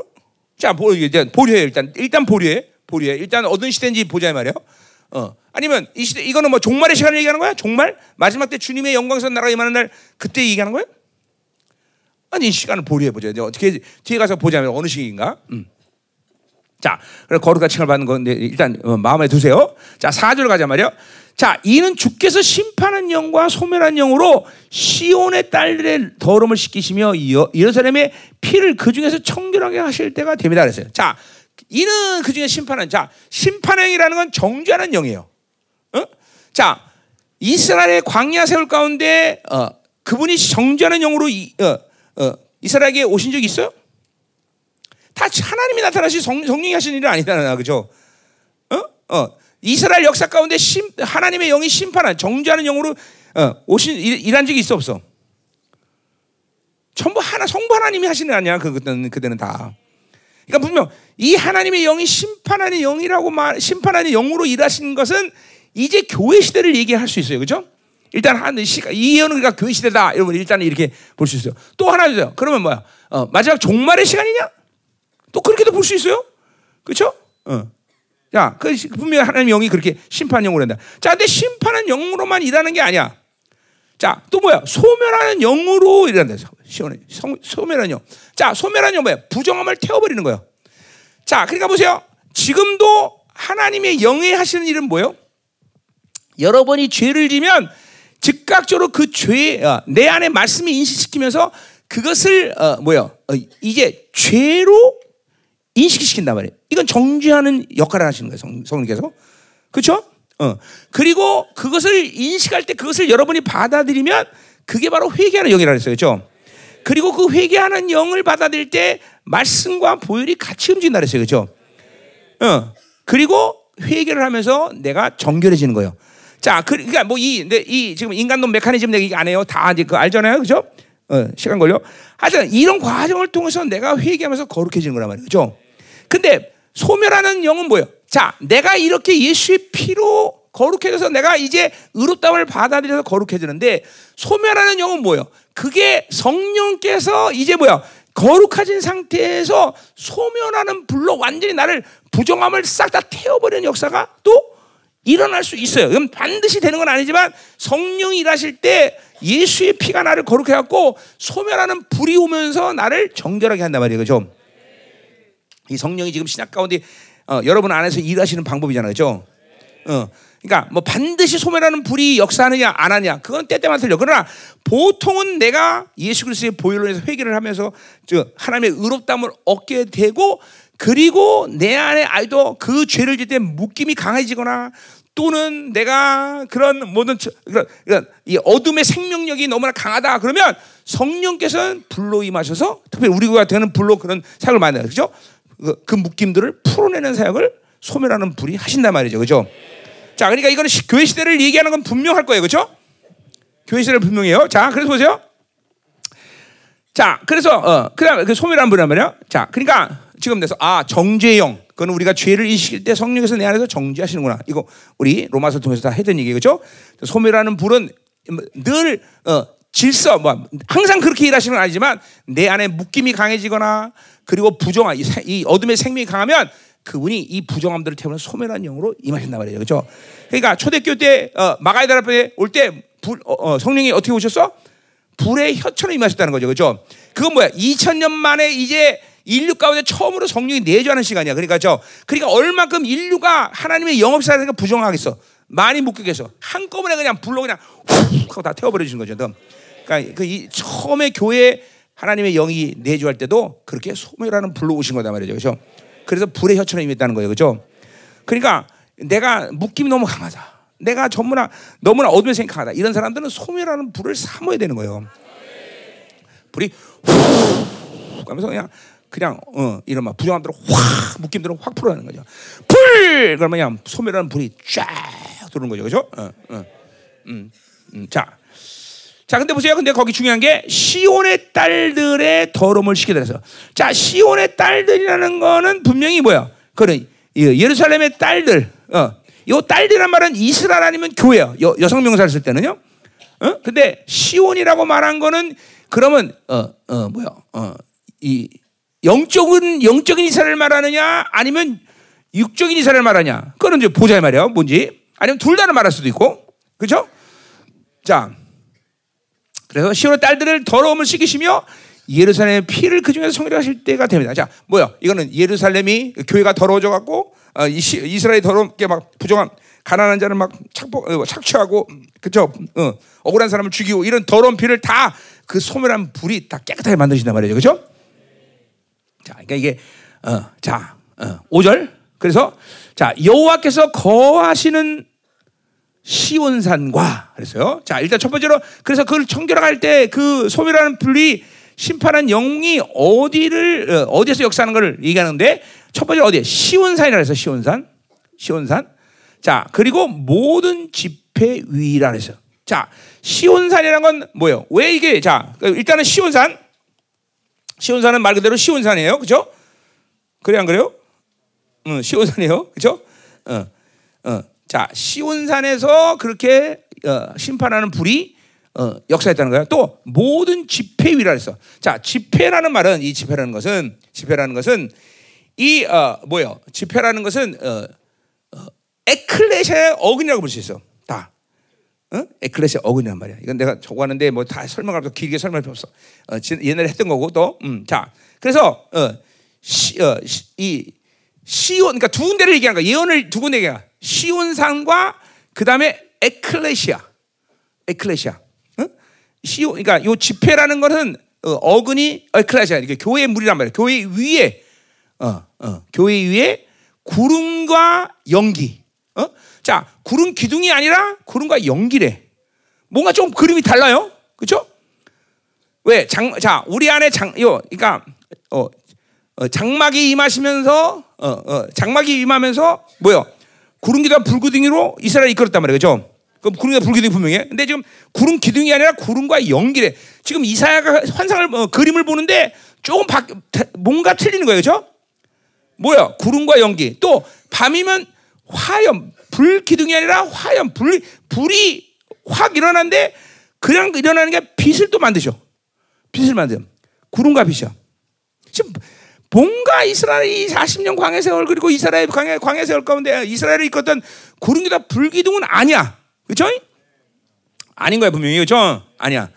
자, 보, 일단 보류해 일단 일단 보류해 보류해 일단 어떤 시대인지 보자 말이야. 어. 아니면 이 시대 이거는 뭐 종말의 시간을 얘기하는 거야? 종말 마지막 때 주님의 영광선 나라가 임하는 날 그때 얘기하는 거야? 아니 이 시간을 보류해 보자. 어떻게 뒤에 가서 보자면 어느 시기인가? 음. 자, 그래 거룩한 칭을 받는 건데 일단 어, 마음에 두세요. 자, 4절 가자 말이요. 자, 이는 주께서 심판한 영과 소멸한 영으로 시온의 딸들의 더러움을 씻기시며 예루살렘의 피를 그 중에서 청결하게 하실 때가 됩니다. 그랬어요. 자, 이는 그 중에 심판한 자, 심판의 영이라는 건 정죄하는 영이에요. 어? 자, 이스라엘의 광야 세월 가운데 어, 그분이 정죄하는 영으로 이, 어, 어, 이스라엘에게 오신 적 있어요? 다 하나님이 나타나신 성, 성령이 하신 일은 아니잖아, 그죠? 어? 어. 이스라엘 역사 가운데 심, 하나님의 영이 심판한 정죄하는 영으로 어, 오신 일, 일한 적이 있어 없어? 전부 하나 성부 하나님이 하시는 아니야 그 그때는 그때는 다. 그러니까 분명 이 하나님의 영이 심판하는 영이라고 말 심판하는 영으로 일하신 것은 이제 교회 시대를 얘기할 수 있어요, 그죠? 일단 한 시가 이 예언은 그러니까 교회 시대다. 여러분 일단은 이렇게 볼 수 있어요. 또 하나 있어요. 그러면 뭐야? 어, 마지막 종말의 시간이냐? 또 그렇게도 볼 수 있어요. 그렇죠? 어. 자, 그 분명히 하나님 영이 그렇게 심판 영으로 한다. 자, 근데 심판은 영으로만 일하는 게 아니야. 자, 또 뭐야? 소멸하는 영으로 일한다. 시원해. 소멸하는 영. 자, 소멸하는 영 뭐야? 부정함을 태워버리는 거예요. 자, 그러니까 보세요. 지금도 하나님의 영이 하시는 일은 뭐예요? 여러분이 죄를 지면 즉각적으로 그 죄, 어, 내 안에 말씀이 인식시키면서 그것을 어, 뭐요? 어, 이제 죄로 인식시킨단 말이에요. 이건 정죄하는 역할을 하시는 거예요, 성, 성님께서. 그렇죠? 어. 그리고 그것을 인식할 때 그것을 여러분이 받아들이면 그게 바로 회개하는 영이라 그랬어요. 그렇죠? 그리고 그 회개하는 영을 받아들일 때 말씀과 보혈이 같이 움직인다 그랬어요. 그렇죠? 어. 그리고 회개를 하면서 내가 정결해지는 거예요. 자, 그, 그러니까 뭐 이, 이 지금 인간론 메커니즘 내가 안 해요. 다 이제 그 알잖아요. 그죠? 어, 시간 걸려. 하여튼 이런 과정을 통해서 내가 회개하면서 거룩해지는 거란 말이에요. 그죠? 근데 소멸하는 영은 뭐예요? 자, 내가 이렇게 예수의 피로 거룩해져서 내가 이제 의롭다움을 받아들여서 거룩해지는데 소멸하는 영은 뭐예요? 그게 성령께서 이제 뭐야? 거룩해진 상태에서 소멸하는 불로 완전히 나를 부정함을 싹 다 태워버리는 역사가 또 일어날 수 있어요. 그럼 반드시 되는 건 아니지만 성령이 일하실 때 예수의 피가 나를 거룩해 갖고 소멸하는 불이 오면서 나를 정결하게 한단 말이에요. 그죠? 이 성령이 지금 신약 가운데 어, 여러분 안에서 일하시는 방법이잖아요. 그죠? 어. 그러니까 뭐 반드시 소멸하는 불이 역사하느냐 안 하냐 그건 때때만 틀려. 그러나 보통은 내가 예수 그리스도의 보혈로 해서 회개를 하면서 저 하나님의 의롭다함을 얻게 되고 그리고 내 안에 아이도 그 죄를 짓때 묶임이 강해지거나 또는 내가 그런 모든 그런, 그런 이 어둠의 생명력이 너무나 강하다 그러면 성령께서는 불로 임하셔서 특별히 우리 같은 불로 그런 사역을 해요. 그죠? 그, 그 묶임들을 풀어내는 사역을 소멸하는 불이 하신단 말이죠. 그죠? 자, 그러니까 이거는 교회 시대를 얘기하는 건 분명할 거예요. 그죠? 교회 시대를 분명해요. 자, 그래서 보세요. 자, 그래서 어, 그다음 그 소멸한 불이란 말이야. 자, 그러니까 지금 내서 아 정죄영 그건 우리가 죄를 인식할 때 성령께서 내 안에서 정죄하시는구나. 이거 우리 로마서 통해서 다 했던 얘기 그죠? 소멸하는 불은 늘 어, 질서 뭐 항상 그렇게 일하시는 건 아니지만 내 안에 묶임이 강해지거나 그리고 부정한 이, 세- 이 어둠의 생명이 강하면 그분이 이 부정함들을 태우는 소멸한 영으로 임하신단 말이에요. 그렇죠? 그러니까 초대교 때 어, 마가이다 앞에 올때 어, 어, 성령이 어떻게 오셨어? 불의 혀처럼 임하셨다는 거죠. 그죠? 그건 뭐야? 2000년 만에 이제 인류 가운데 처음으로 성령이 내주하는 시간이야. 그러니까 저 그러니까 얼만큼 인류가 하나님의 영업사니까 부정하겠어. 많이 묶이겠어. 한꺼번에 그냥 불로 그냥 훅 하고 다 태워버려 주는 거죠. 너. 그러니까 그 이 처음에 교회 하나님의 영이 내주할 때도 그렇게 소멸하는 불로 오신 거단 말이죠. 그죠? 그래서 불의 혀처럼 임했다는 거예요. 그죠? 그러니까 내가 묶임이 너무 강하다. 내가 전무나 너무나 어둠의 생각 강하다. 이런 사람들은 소멸하는 불을 삼아야 되는 거예요. 불이 훅 가면서 그냥 그냥 어 이런 막 부정함들을 확 묶임들을 확 풀어내는 거죠. 불 그러면 그냥 소멸하는 불이 쫙 들어오는 거죠, 그렇죠? 어, 어. 음, 음, 자, 자, 근데 보세요. 근데 거기 중요한 게 시온의 딸들의 더러움을 그래서 자, 시온의 딸들이라는 거는 분명히 뭐야? 이 예루살렘의 딸들. 어, 이 딸들이란 말은 이스라엘 아니면 교회야. 여, 여성 명사를 쓸 때는요. 어? 근데 시온이라고 말한 거는 그러면 어, 어 뭐야? 어, 이 영적인 영적인 이스라엘 말하느냐 아니면 육적인 이스라엘 말하냐? 그거는 이제 보자 말이야. 뭔지 아니면 둘 다를 말할 수도 있고, 그렇죠? 자, 그래서 시온의 딸들을 더러움을 씻기시며 예루살렘의 피를 그 중에서 성결하실 때가 됩니다. 자, 뭐야? 이거는 예루살렘이 교회가 더러워져 갖고 어, 이 시- 이스라엘이 더럽게 막 부정한 가난한 자를 막 착복, 어, 착취하고 그죠? 어, 억울한 사람을 죽이고 이런 더러운 피를 다 그 소멸한 불이 다 깨끗하게 만드신단 말이죠. 그죠? 자, 그러니까 이게 어, 자, 어, 5절. 그래서 자, 여호와께서 거하시는 시온산과 그랬어요. 자, 일단 첫 번째로 그래서 그걸 청결할 때 그 소멸하는 불이 심판한 영이 어디를 어, 어디에서 역사하는 것을 얘기하는데 첫 번째 어디에 시온산이라 해서 시온산, 시온산. 자, 그리고 모든 집회 위라 해서 자, 시온산이라는 건 뭐예요? 왜 이게 자, 일단은 시온산 시온산은 말 그대로 시온산이에요. 그죠? 그래 안 그래요? 응, 시온산이에요. 그죠? 어, 어. 자, 시온산에서 그렇게 어, 심판하는 불이 어, 역사했다는 거예요. 또 모든 집회 위라 했어. 자, 집회라는 말은 이 집회라는 것은 집회라는 것은 이 어, 뭐요? 집회라는 것은 어, 어, 에클레시아의 어근이라고 볼 수 있어. 다. 어? 에클레시아 어근이란 말이야. 이건 내가 적어하는데 뭐 다 설명할 거 길게 설명할 필요 없어. 어, 지- 옛날에 했던 거고 또. 음, 자, 그래서 어, 시, 어, 시, 이 시온 그러니까 두 군데를 얘기하는 거야. 예언을 두 군데 얘기야. 시온산과 그 다음에 에클레시아, 에클레시아. 어? 시온 그러니까 요 집회라는 것은 어, 어근이 에클레시아 이게 교회의 물이란 말이야. 교회 위에 어, 어, 교회 위에 구름과 연기. 어? 자, 구름 기둥이 아니라 구름과 연기래. 뭔가 좀 그림이 달라요. 그렇죠? 왜? 장, 자, 우리 안에 장, 요, 그러니까 어, 어, 장막이 임하시면서 어, 어, 장막이 임하면서 뭐요? 구름 기둥과 불 기둥으로 이스라엘 이끌었단 말이에요, 그렇죠? 그 구름과 불 기둥이 분명해. 근데 지금 구름 기둥이 아니라 구름과 연기래. 지금 이사야가 환상을 어, 그림을 보는데 조금 바, 뭔가 틀리는 거예요, 그렇죠? 뭐야? 구름과 연기. 또 밤이면 화염, 불 기둥이 아니라 화염, 불 불이 확 일어나는데 그냥 일어나는 게 빛을 또 만드셔. 빛을 만들어. 구름과 빛이야. 지금 뭔가 이스라엘이 40년 광야 세월 그리고 이스라엘 광야 광야 세월 가운데 이스라엘을 이끌었던 구름기다 불기둥은 아니야. 그렇죠? 아닌 거야 분명히 그렇죠? 아니야.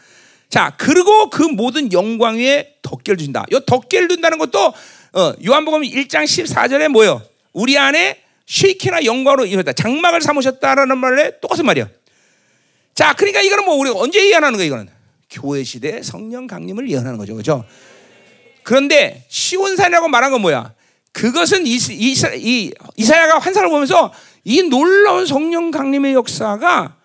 자 그리고 그 모든 영광 위에 덮개를 주신다. 이 덮개를 둔다는 것도 어, 요한복음 1장 14절에 뭐요? 우리 안에 쉐이키나 영광으로 이뤘다. 장막을 삼으셨다라는 말에 똑같은 말이야. 자, 그러니까 이거는 뭐 우리가 언제 예언하는 거야 이거는 교회 시대 성령 강림을 예언하는 거죠, 그렇죠? 그런데 시온산이라고 말한 건 뭐야? 그것은 이, 이, 이 이사야가 환상을 보면서 이 놀라운 성령 강림의 역사가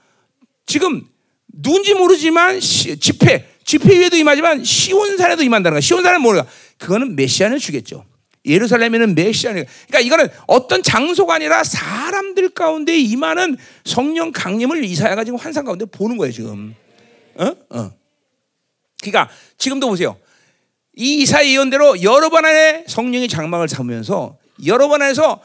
지금 누군지 모르지만 시, 집회 집회 위에도 임하지만 시온산에도 임한다는 거야. 시온산은 뭐야? 그거는 메시아는 주겠죠. 예루살렘에는 메시아는 그러니까 이거는 어떤 장소가 아니라 사람들 가운데 임하는 성령 강림을 이사야가 지금 환상 가운데 보는 거예요 지금. 어? 어. 그러니까 지금도 보세요. 이 이사 예언대로 여러 번 안에 성령이 장막을 삼으면서 여러 번 안에서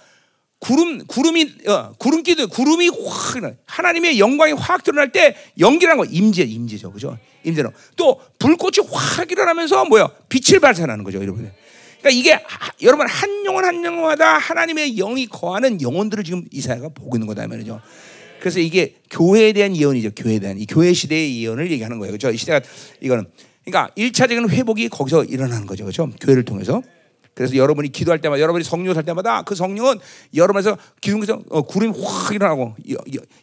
구름 구름이 어, 구름기도 구름이 확. 하나님의 영광이 확 드러날 때 연기라는 거 임재 임재죠 그죠 임재로 또 불꽃이 확 일어나면서 뭐야 빛을 발산하는 거죠 여러분 그러니까 이게 하- 여러분 한 영혼 한 영혼마다 하나님의 영이 거하는 영혼들을 지금 이사야가 보고 있는 거다 이 말이죠. 그래서 이게 교회에 대한 예언이죠 교회에 대한. 이 교회 시대의 예언을 얘기하는 거예요. 그죠? 이 시대가 이거는. 그러니까 일차적인 회복이 거기서 일어나는 거죠. 그죠? 교회를 통해서. 그래서 여러분이 기도할 때마다 여러분이 성령 살 때마다 그 성령은 여러분에서 기둥에서 어, 구름이 확 일어나고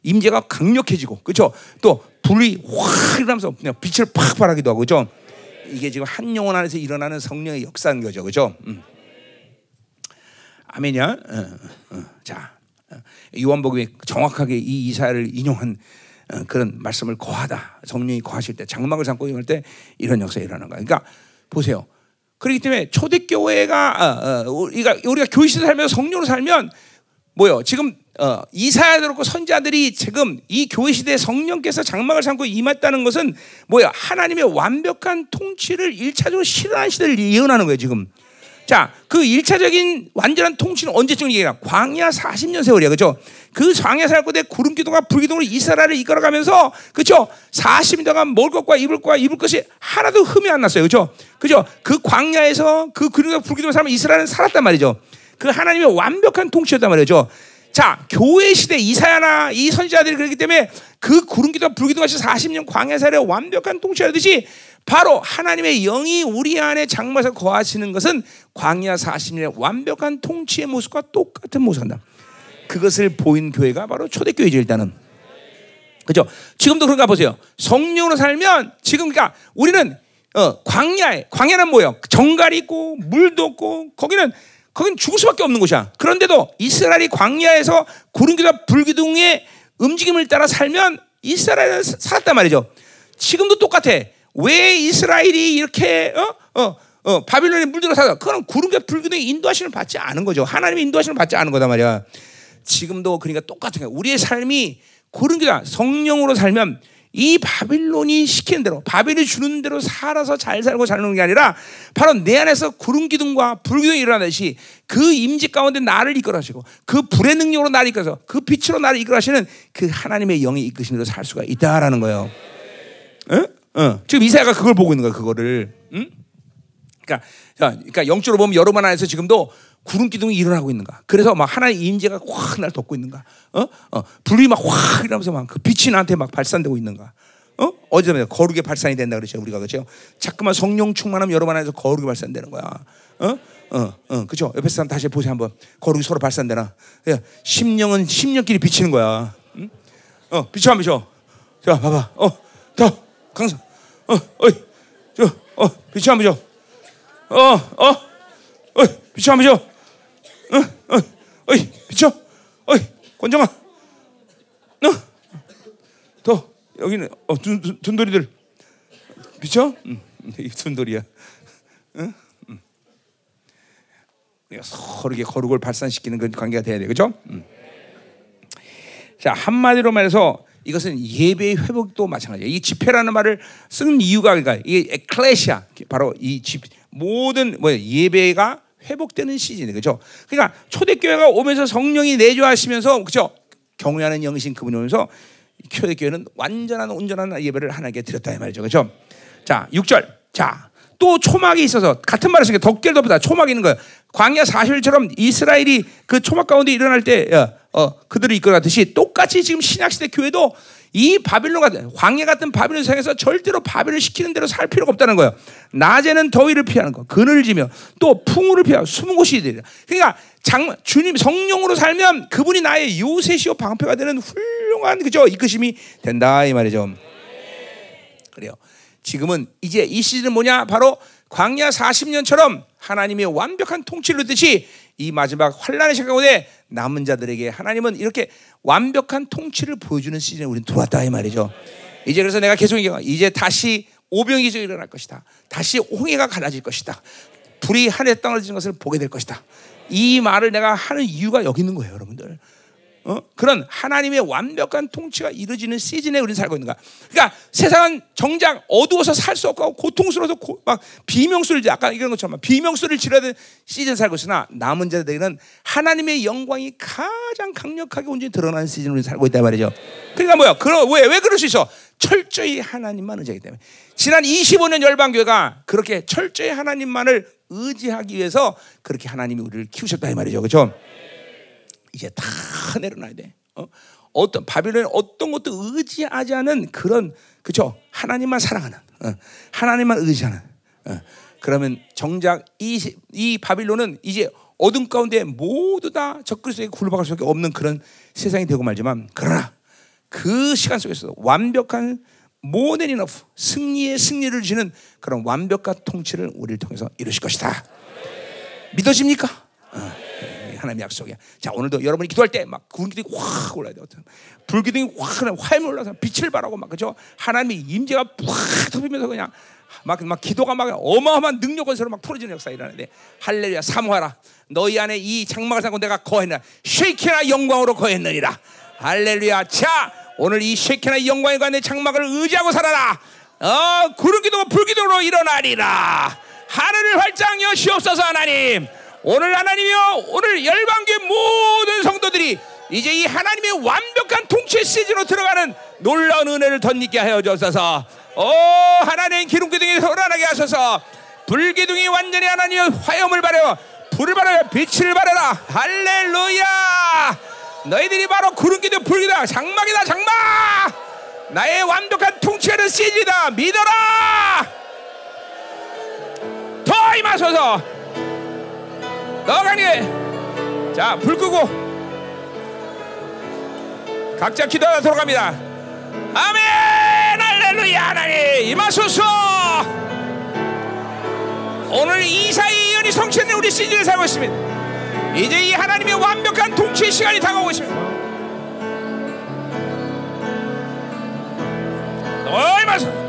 임재가 강력해지고 그렇죠? 또 불이 확 일어나면서 그냥 빛을 팍 발하기도 하고 그렇죠? 이게 지금 한 영혼 안에서 일어나는 성령의 역사인 거죠, 그렇죠? 음. 아멘이야. 어, 어, 자, 어, 요한복음이 정확하게 이 이사를 인용한 어, 그런 말씀을 거하다. 성령이 거하실 때 장막을 삼고 임할 때 이런 역사가 일어나는 거야. 그러니까 보세요. 그렇기 때문에 초대교회가 어, 어, 우리가 우리가 교회시대 살면서 성령으로 살면 뭐요? 지금 어, 이사야도 그렇고 선자들이 지금 이 교회 시대에 성령께서 장막을 삼고 임했다는 것은 뭐야? 하나님의 완벽한 통치를 일차적으로 실현한 시대를 예언하는 거예요, 지금. 자, 그 일차적인 완전한 통치는 언제쯤 얘기해? 광야 40년 세월이야. 그죠? 그 광야 살고 때 구름 기둥과 불 기둥으로 이스라엘을 이끌어 가면서 그죠? 40년 동안 먹을 것과 입을 것과 입을 것이 하나도 흠이 안 났어요. 그죠? 그죠? 그 광야에서 그 구름과 불 기둥을 살면 이스라엘은 살았단 말이죠. 그 하나님의 완벽한 통치였단 말이죠. 자, 교회 시대 이사야나 이 선지자들이 그렇기 때문에 그 구름 기둥과 불 기둥 같이 40년 광야 살의 완벽한 통치하듯이 바로 하나님의 영이 우리 안에 장막에서 거하시는 것은 광야 40년의 완벽한 통치의 모습과 똑같은 모습이다. 그것을 보인 교회가 바로 초대교회죠 일단은. 그죠? 지금도 그런가 보세요. 성령으로 살면 지금 그러니까 우리는 어, 광야에 광야는 뭐예요? 정갈이 있고 물도 없고 거기는 거긴 죽을 수밖에 없는 곳이야. 그런데도 이스라엘이 광야에서 구름기둥 불기둥의 움직임을 따라 살면 이스라엘은 사- 살았단 말이죠. 지금도 똑같아. 왜 이스라엘이 이렇게 어? 어, 어, 바빌론에 물들어 살아? 그건 구름과 불기둥의 인도하심을 받지 않은 거죠. 하나님의 인도하심을 받지 않은 거단 말이야. 지금도 그러니까 똑같은 거야. 우리의 삶이 구름기다 성령으로 살면 이 바빌론이 시키는 대로 바벨이 주는 대로 살아서 잘 살고 잘 노는 게 아니라 바로 내 안에서 구름 기둥과 불 기둥이 일어나듯이 그 임재 가운데 나를 이끌어 하시고 그 불의 능력으로 나를 이끌어서 그 빛으로 나를 이끌어 하시는 그 하나님의 영이 이끄심으로 살 수가 있다라는 거예요. 어? 어. 지금 이사야가 그걸 보고 있는 거야. 그거를. 응? 그러니까, 자, 그러니까 영적으로 보면 여러분 안에서 지금도 구름 기둥이 일어나고 있는가. 그래서 막 하나의 임재가 확 날 덮고 있는가. 어? 어. 불이 막 확 일어나면서 막 그 빛이 나한테 막 발산되고 있는가. 어? 어제 거룩의 발산이 된다 그랬죠. 우리가 그죠? 자꾸만 성령 충만하면 여러분 안에서 거룩이 발산되는 거야. 어? 어, 어, 그죠? 옆에 사람 다시 보세요 한번. 거룩이 서로 발산되나? 야, 심령은 심령끼리 비치는 거야. 응? 어, 비춰 안 비춰? 자, 봐봐. 어, 더 강성. 어, 어이, 저, 어, 비춰 안 비춰? 어, 어, 어이, 비춰 안 비춰? 어, 어, 어이, 비춰? 어이, 권정아. 어, 더 여기는 어, 둔, 둔, 둔돌이들 비춰? 응, 이 둔돌이야. 응, 응. 우리가 서로 이게 거룩을 발산시키는 그런 관계가 돼야 돼, 그렇죠? 응. 자 한마디로 말해서 이것은 예배의 회복도 마찬가지예요. 이 집회라는 말을 쓰는 이유가 그러니까 이 에클레시아 바로 이 집 모든 뭐 예배가 회복되는 시즌이 그죠? 그러니까 초대 교회가 오면서 성령이 내주하시면서 그죠? 경외하는 영이신 그분이 오면서 초대 교회는 완전한 온전한 예배를 하나님께 드렸다 이 말이죠, 그죠? 자 6절 자. 또 초막이 있어서 같은 말을 쓰니까 덕결 덮다 초막이 있는 거예요. 광야 40일처럼 이스라엘이 그 초막 가운데 일어날 때 어, 어, 그들을 이끌어가듯이 똑같이 지금 신약시대 교회도 이 바빌론 같은 광야 같은 바빌론 세상에서 절대로 바벨을 시키는 대로 살 필요가 없다는 거예요. 낮에는 더위를 피하는 거, 그늘을 지며 또 풍우를 피하고 숨은 곳이 되리라. 그러니까 장, 주님 성령으로 살면 그분이 나의 요새시오 방패가 되는 훌륭한 그죠 이끄심이 된다 이 말이죠. 그래요. 지금은 이제 이 시즌은 뭐냐? 바로 광야 40년처럼 하나님의 완벽한 통치를 듣듯이 이 마지막 환란의 시간 가운데 남은 자들에게 하나님은 이렇게 완벽한 통치를 보여주는 시즌에 우리는 들어왔다 이 말이죠. 이제 그래서 내가 계속 얘기해 이제 다시 오병이 저 일어날 것이다. 다시 홍해가 갈라질 것이다. 불이 하늘에 땅을 지는 것을 보게 될 것이다. 이 말을 내가 하는 이유가 여기 있는 거예요, 여러분들. 어? 어? 그런 하나님의 완벽한 통치가 이루어지는 시즌에 우리는 살고 있는 거야. 그러니까 세상은 정작 어두워서 살 수 없고 고통스러워서 고, 막 비명소리를 아까 이런 것처럼 비명소리를 지르야 되는 시즌 살고 있으나 남은 자들에게는 하나님의 영광이 가장 강력하게 온전히 드러나는 우리는 살고 있단 말이죠. 그러니까 뭐야? 그럼 왜, 왜 그럴 수 있어? 철저히 하나님만 의지하기 때문에. 지난 25년 열방교회가 그렇게 철저히 하나님만을 의지하기 위해서 그렇게 하나님이 우리를 키우셨다 이 말이죠. 그렇죠? 이제 다 내려놔야 돼. 어? 어떤 바빌론에 어떤 것도 의지하지 않은 그런 그죠 하나님만 사랑하는 어. 하나님만 의지하는 어. 그러면 정작 이, 이 바빌론은 이제 어둠 가운데 모두 다 적그리스도에게 굴러박을 수밖에 없는 그런 세상이 되고 말지만 그러나 그 시간 속에서 완벽한 모든 이너 승리의 승리를 주는 그런 완벽한 통치를 우리를 통해서 이루실 것이다. 믿어집니까? 어. 하나님 약속이야. 자 오늘도 여러분이 기도할 때 막 구름기둥이 확 올라야 돼. 불기둥이 확 화염이 올라서 빛을 발하고 막 그죠. 하나님의 임재가 확 덮이면서 그냥 막, 막 기도가 막 어마어마한 능력 건설로 막 풀어지는 역사 일어나는데 할렐루야 사모하라. 너희 안에 이 장막을 삼고 내가 거했나 쉐이키나 영광으로 거했느니라. 할렐루야. 자 오늘 이 쉐이키나 영광에 관한 장막을 의지하고 살아라. 어 구름기둥과 불기둥으로 일어나리라. 하늘을 활짝 여시옵소서 하나님 오늘 하나님이여 오늘 열방교회 모든 성도들이 이제 이 하나님의 완벽한 통치 시즌으로 들어가는 놀라운 은혜를 덧입게 하여 주옵소서. 오 하나님 기름기둥이 흘러나게 하소서. 불기둥이 완전히 하나님의 화염을 발여 불을 발여 빛을 발여라. 할렐루야. 너희들이 바로 구름기둥 불기둥 장막이다 장막. 나의 완벽한 통치하는 시즌이다. 믿어라. 더 임하소서. 너가니 자, 불 끄고 각자 기도하다 돌아갑니다. 아멘! 할렐루야! 하나님 임하소서! 오늘 이사의 예언이 성취된 우리 시즌을 살고 있습니다. 이제 이 하나님의 완벽한 통치 시간이 다가오고 있습니다. 어, 임하소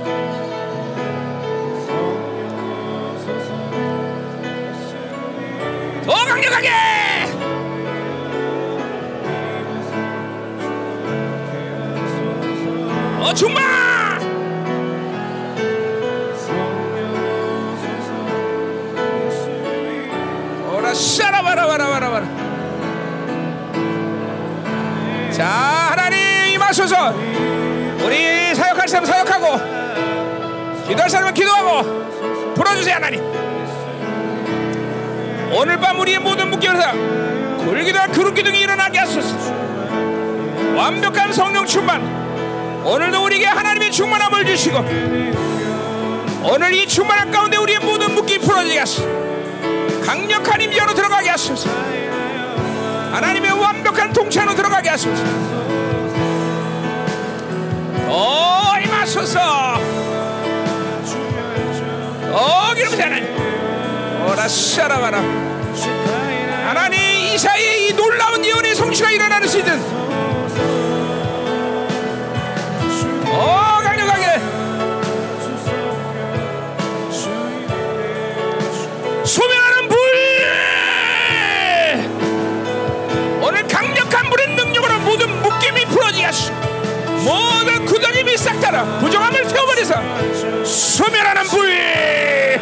서! 더 강력하게! 어 충만 샤라바라바라바라바라. 자 하나님 임하소서. 우리 사역할 사람 사역하고 기도할 사람은 기도하고 풀어주세요 하나님 오늘 밤 우리의 모든 묶여서 굴기도와 그룹 기둥이 일어나게 하소서. 완벽한 성령 충만. 오늘도 우리에게 하나님의 충만함을 주시고 오늘 이 충만함 가운데 우리의 모든 묶임 풀어지게 하소서. 강력한 임재로 들어가게 하소서. 하나님의 완벽한 통치로 들어가게 하소서. 더 임하소서. 더 기름새 하나님 오라샤라바라. 하나님 이사의 이 놀라운 예언의 성취가 일어나는 시즌. 어 강력하게. 소멸하는 불! 오늘 강력한 불의 능력으로 모든 묶임이 풀어지게 하시 모든 구더림이 싹 달아 부정함을 태워버리사 소멸하는 불!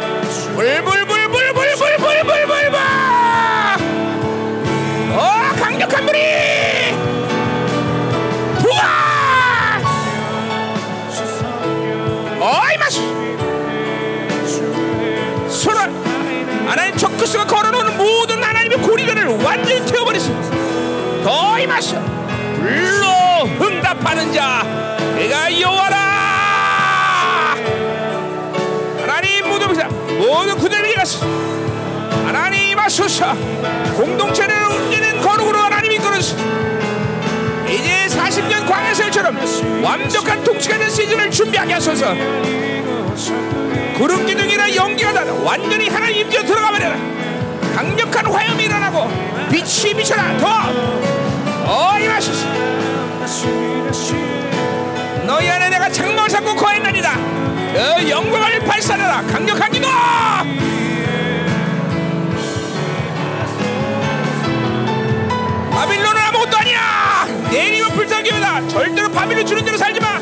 불불 하셔 불로 응답하는 자 내가 여호와라! 하나님 모든 사 모든 그들에게 가서 하나님 임하소서 공동체를 움직이는 거룩으로 하나님 이끌어서 이제 40년 광야설처럼 완벽한 통치가 된 시즌을 준비하게 하소서. 구름 기둥이나 연기가 다 완전히 하나님 임재 들어가 버려라. 강력한 화염이 일어나고 빛이 비쳐라. 더 어, 임하소서 너희 안에 내가 장막을 삼고 거했나니다 그 영광을 발산하라 강력한 기도 바빌론은 아무것도 아니야 거룩한 교회다. 절대로 바빌론 주는 대로 살지 마.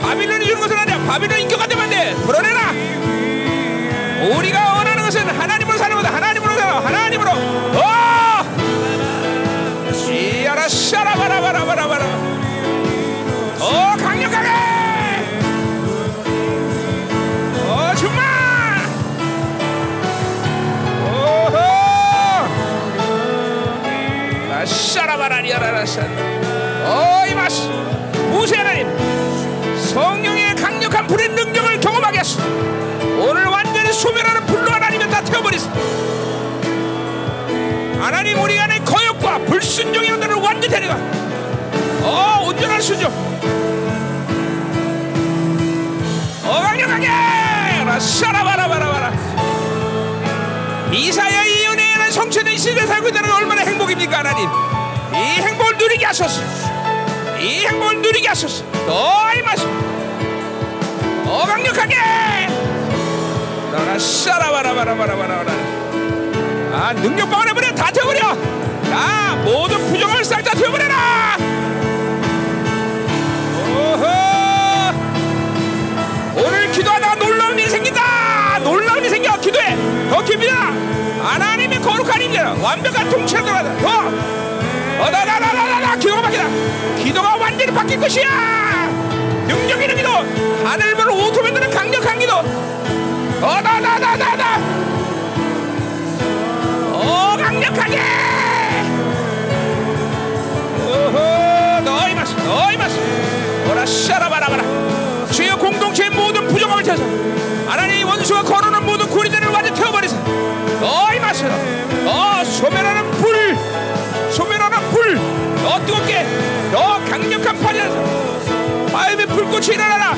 바빌론이 주는 것은 아니야. 바빌론 인격화 되면 안 돼. 불어내라. 우리가 원하는 것은 하나님으로 사는 거다. 하나님으로 살아. 하나님으로. 샤라바라리아라라샤. 어 이 마스. 무세 하나님. 성령의 강력한 불의 능력을 경험하게 하소. 오늘 완전히 소멸하는 불로 하나님을 다 태워버리소. 하나님 우리 안에 거역과 불순종의 영들을 완전히 데려가. 어 온전한 수죠. 어 강력하게. 샤라바라바라바라. 이사야 이 은혜는 성취된 이 시대에 살고 있다는 건 얼마나 행복입니까 하나님. 이 행복을 누리게 하소서. 이 행복을 누리게 하소서. 너희 말씀. 어 강력하게. 나라 샤라바라바라바라바라. 아 능력 방어해버려 다 태워버려. 야 모든 부정을 싹 다 태워버려라. 오호. 오늘 기도하다가 놀라운 일이 생긴다. 놀라운 일이 생겨. 기도해. 더 깊이다. 하나님의 거룩한 임재라 완벽한 통치를 들어가다. 더. 어다다다다다 기도가 바뀌다. 기도가 완전히 바뀔 것이야. 능력 있는 기도. 하늘을 오토매드는 강력한 기도. 어다다다다다. 어 강력하게. 너희 마시 너희 마시 오라 샤라바라바라 주여 공동체의 모든 부정함을 태워서 하나님 원수가 걸어놓은 모든 구리들을 완전 태워버리세 너희 마시라 어 소멸하는 뜨겁게 너 강력한 파리라서 마음의 불꽃이 일어나라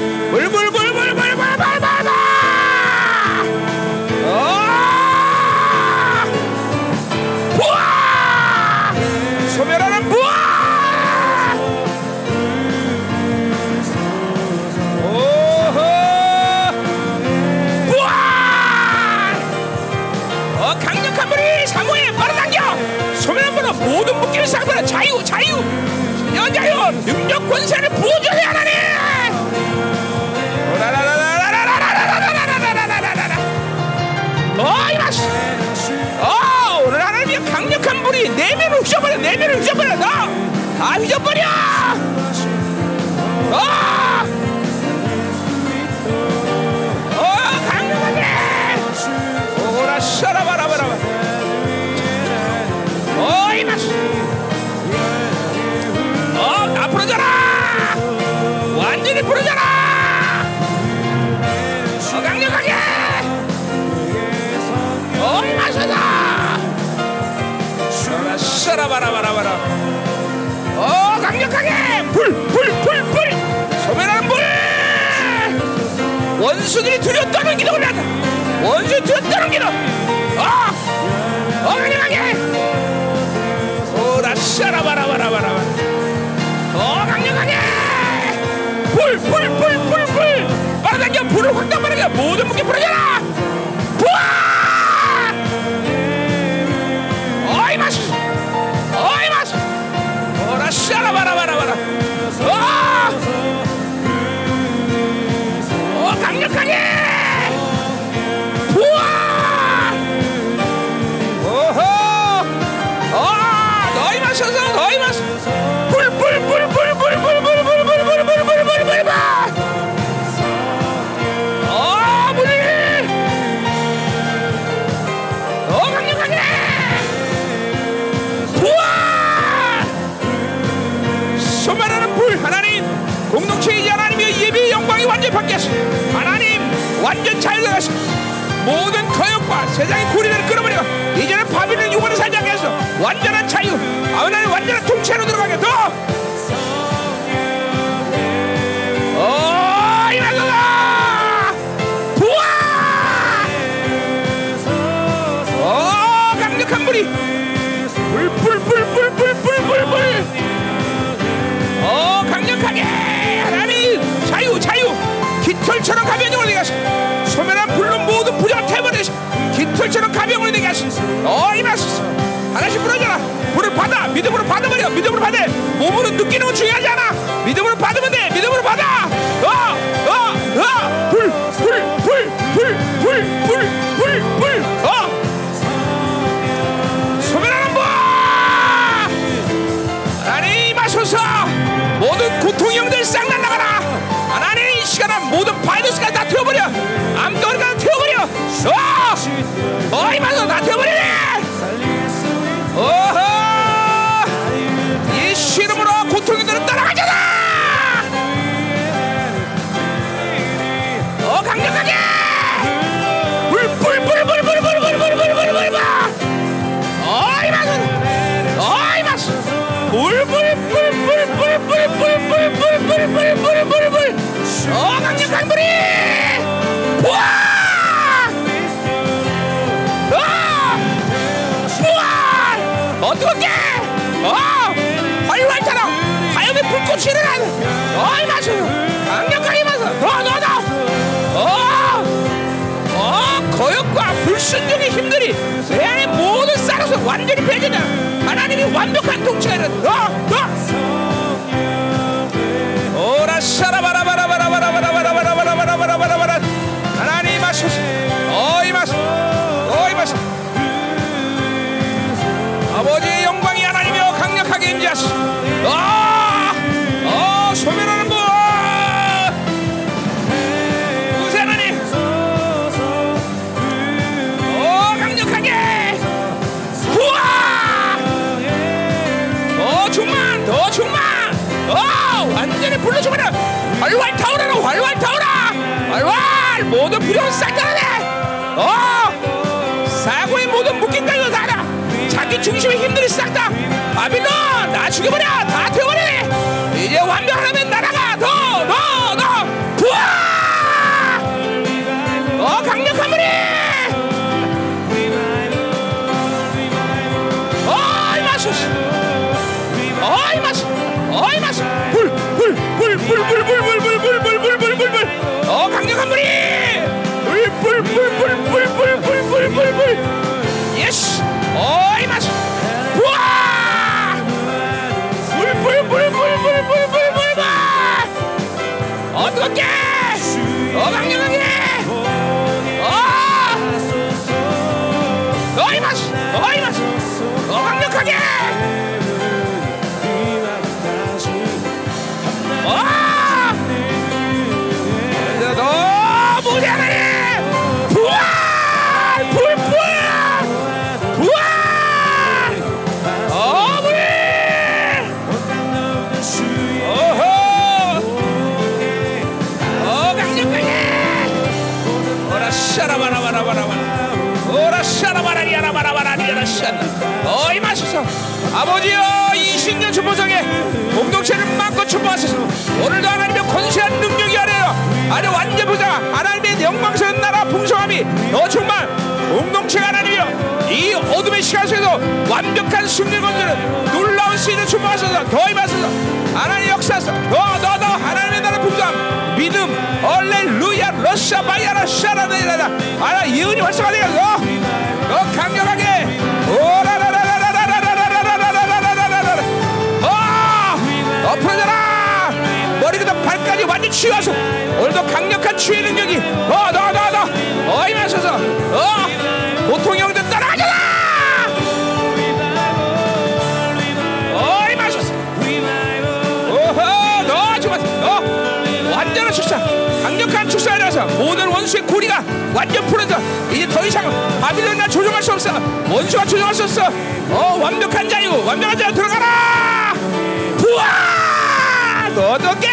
능력 권세를 부어줘야 하나님! 내면을 휘저버려 내면을 휘저버려 너다 휘저버려 어 부러져라 어 강력하게! 어 샤라 샤라바라바라바라. 어 강력하게! 불불불 원수들이 두려워 떠는 기도를 한다. 원수 두려워 떠는 기도. 어, 어 강력하게! 오라 샤라바라바라바라. 어 강력하게 불 불 불 불 불. 빨아당겨 불을 확 당겨버려 모든 무게 부러져라! 부아 자유로가시 모든 거역과 세상의 고리를 끌어버리고 이제는 바빌론 유언을 살지 않게 해서 완전한 자유 하나님 완전한 통치로 들어가게 더 깃털처럼 가벼운 되게 하시 어. 임하소서 하나씩 부러져라. 불을 받아. 믿음으로 받아버려. 믿음으로 받아. 몸으로 느끼는 건 중요하지 않아. 믿음으로 받으면 어이 말로 다 태워버리네! 게 어! 얼굴처럼 화염의 불꽃이를 한 너의 맛을 강력하게 맛을 어, 너너너 어! 어! 거역과 불순종의 힘들이 내 안에 모든 쌀에서 완전히 배제다 하나님이 완벽한 통치하는 너너 어? 어? 오라 샤라바라. 아, 어, 소멸하는 분! 어어 모든 불효는 싹 달아내 어 사고의 모든 묶임까지도 다 알아. 자기 중심의 힘들이 싹 다 바빌론 다 죽여버려! 다 샤나 어이 마셔서 아버지여 이 신년 축복성에 공동체를 마음껏 축복하소서. 오늘도 하나님의 권세한 능력이 아래요 아주 완전 부자 하나님의 영광스러운 나라 풍성함이 너 정말 공동체가 하나님이여 이 어둠의 시간 속에서 완벽한 승리 건설은 놀라운 시인을 축복하소서. 더 임하소서 하나님 역사하소서 더더더 하나님의 나라 풍성함 믿음 얼렐루야 러시아 바이아라 샤라데라다. 하나 예언이 활성화되어 너, 너 강력하게 완전 치유하소 오늘도 강력한 치유의 능력이 어너너너 어이 마셔서 어 고통의 영들 따라가잖아! 어이 마셔서. 오호 너 정말 너 완전한 축사 강력한 축사라서 모든 원수의 고리가 완전 풀어져. 이제 더 이상 바빌론이나 조종할 수 없어. 원수가 조종할 수 없어. 어 완벽한 자유 완벽한 자유 들어가라! 부활! 너 어떻게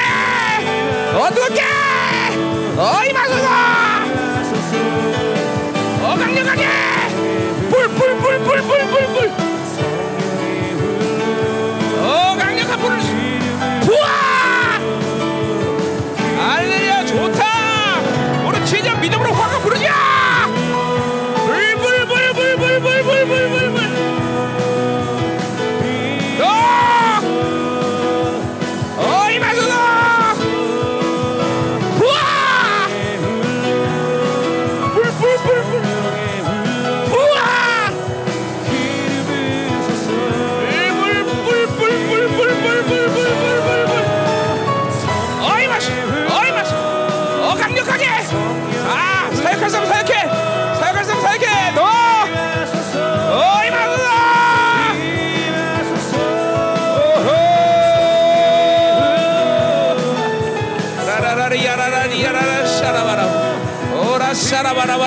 어떻게? 어이 마소서 어 강력하게! 불불불불불불불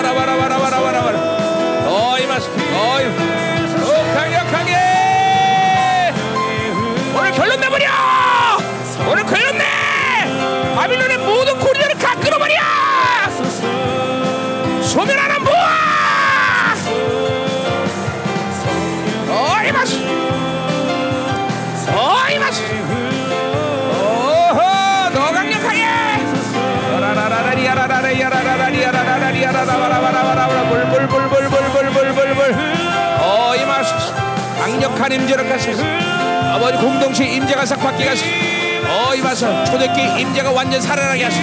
bara bara 거룩한 임재로 가시는 아버지 공동체 임재가 싹 바뀌게 하소서. 어 이마서 초대기 임재가 완전 살아나게 하소서.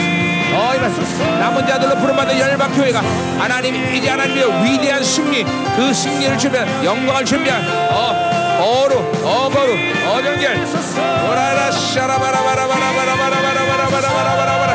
어, 이만 남은 자들로 부름받은 열방교회가 하나님 이제 하나님의 위대한 승리 그 승리를 준비한 영광을 준비한 어 어루 어거루 어정결. 오라라 샤라바라바라바라바라바라바라바라바라바라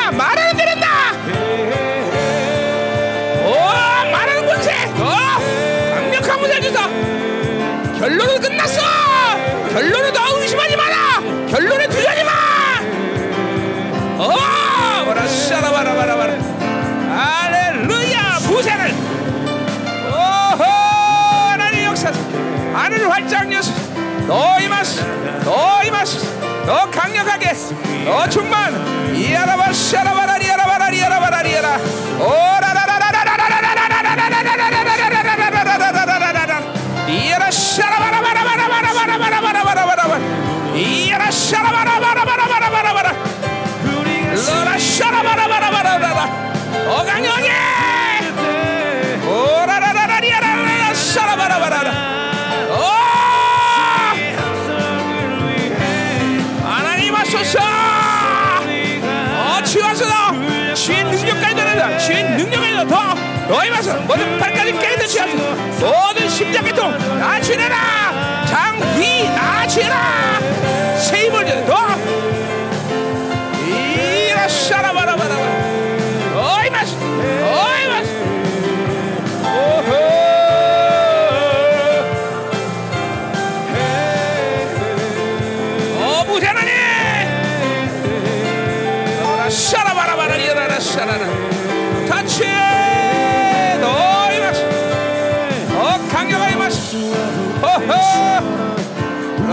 말하는 데 된다 어 말하는 권세 어 강력한 권세 주사 결론은 끝났어. 결론은 더 의심하지 마라. 결론에 두려하지 마어 와라 샤라 와라 와라 와라 할렐루야 부세를. 오호 하나님 역사 하늘 활짝 여수 너희 마스 너희 마스 강력하게. 더 충만. 이아라 Ora, 취하소 모든 심장계통 다 취해라! 장귀 다 취해라!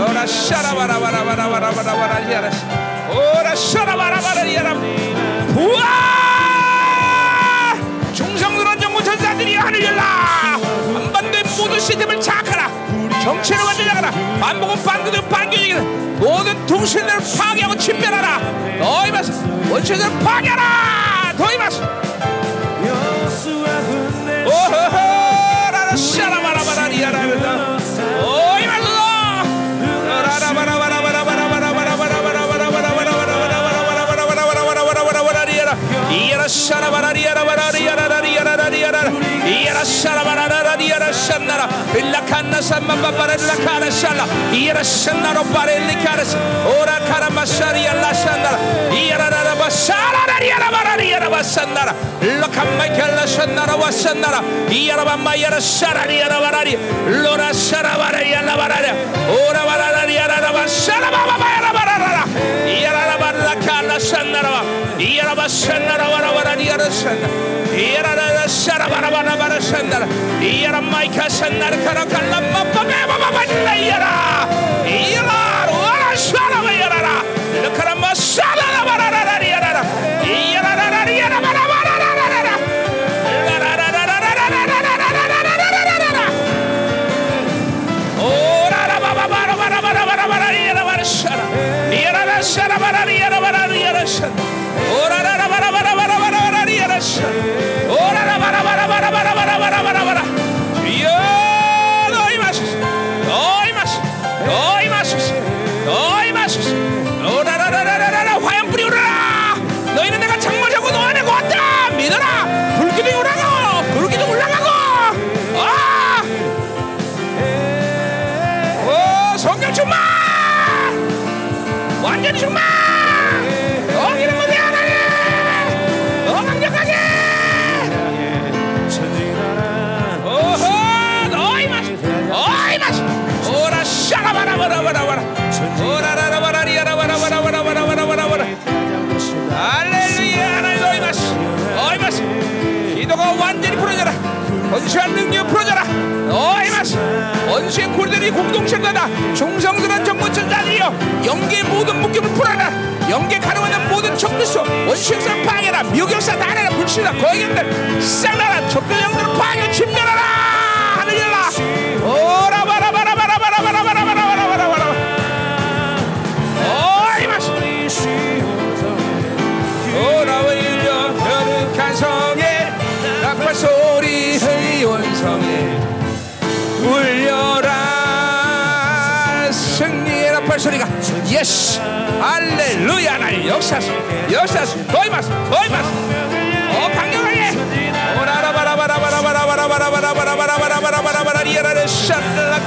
오라 샤라바라바라바라바라바라 야라 오라 샤라바라바라 야라 부와 중성스러운 정부 전사들이 하늘 열라. 한반도의 모든 시스템을 착하라. 정체를 완전히 하라. 반복은 반격을 반격이다 모든 통신들을 파괴하고 침멸하라. 너희 맛 원체들 파괴하라. 너희 맛 Samba Barella Karashala, Yerasana Barelli Karas, Ora Karamasharia Lasandara, Yerana Michael Lasandara Wasandara, Mira. 원수의 골들이 공동체를 나다. 종성들한 정문천 자리여. 영계의 모든 묶임을 풀어라 영계 가로하는 모든 적들소. 원수 역사를 파괴라. 미혹 역사 다하라 불치라. 거액인들 싹나라. 적들 영들을 파괴 침멸하라. 하늘이라. Yes. Aleluya. Dios, Dios, voy más, voy más.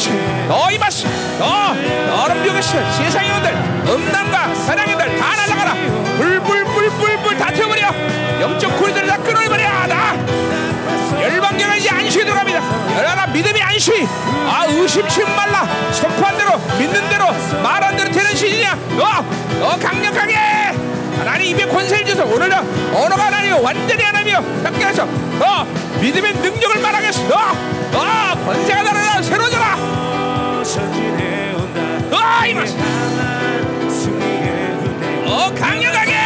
분리시켜 너희 마시 너 너는 병에서 세상의 원들 음란과 사랑의들 다 날아가라. 불불불불불 다 태워버려. 영적 고리들을 다 끊어버려. 나 열방교가 이제 안식에 들어갑니다. 열하나 믿음이 안식 아 의심치 말라. 선포한 대로 믿는 대로 말한 대로 되는 시즌이야. 너, 너 강력하게. 하나님 입에 권세를 줘서 오늘은 언어가 하나님이요 완전히 하나님이요. 함께 하셔 너 믿음의 능력을 말하겠어. 너, 너 권세가 나라라 새로져라. 어 이만 어 강력하게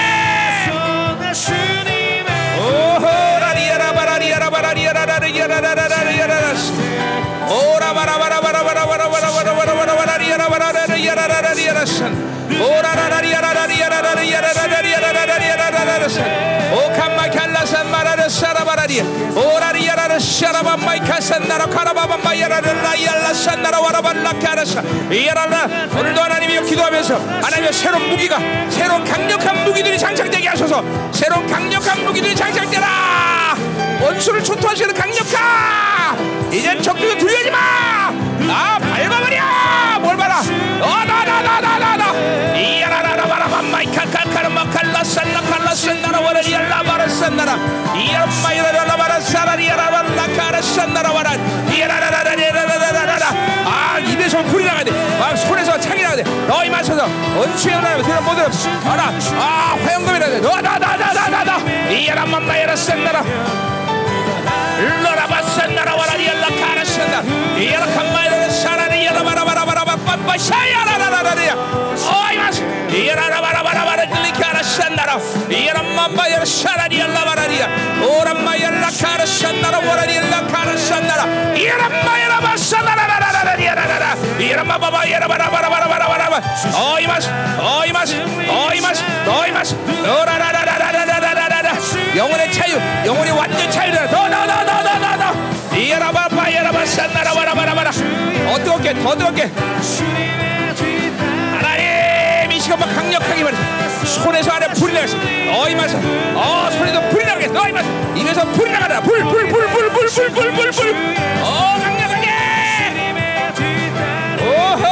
오칸마칼라산 마라르사라바라리야 오라리 야라르샤라밤마이카 산 나라 카라바밤마이야라라리야라산 나라 와라발라 카라사 이야라라 오늘도 하나님이여 기도하면서 하나님의 새로운 무기가 새로운 강력한 무기들이 장착되게 하소서. 새로운 강력한 무기들이 장착되라. 원수를 초토하시는 강력한! 이젠 적들도 두려지 마나 밟아버려! 뭘 봐라! 어나나나나나나. 이야라라 라바라밤마이카카카라마칼라 산나 칼라 산나라 와라리알라바라 산나라 이야라마이라 라바라 사라리야라발라카라 산나라 와라 이야라라라라라라라라 아 입에서 불이 나가야 돼. 아, 손에서 창이 나가야 돼. 너희 마셔서 원수의 하나님 못 들어 알아 아 화영금이 나야 돼. 너나나나나나나. 이야라맘마이라 산나라. 러라바 산나라 와라리알라 카라 산나. 이야라 칸마이라 사라리 야 라바라바라바라바 빠빠 샤야라라라라리야 라산나라 이야람맘바야 사라리 알라바라리야 오람마야라 카라산나라 와라리알라 카라산나라 이야람마야라바산나라라라라리야라라라 이야람마 바바 야라바라바라바라바라바라 어이마스 어이마스 어이마스 어이마스 너라라라라라라라라라 영혼의 자유 영혼이 완전 자유다 너너너너너너너 이야라바바 야라바산나라바라바라바라 더 뜨겁게. 더이 시간 막 강력하게 말해. 손에서 아래 불이 나겠어 너희 마서 어 손에도 불이 나겠어. 너희 마서 입에서 불이 나가라. 불 불 불 불 불 불 불 불불어 강력하게. 오호!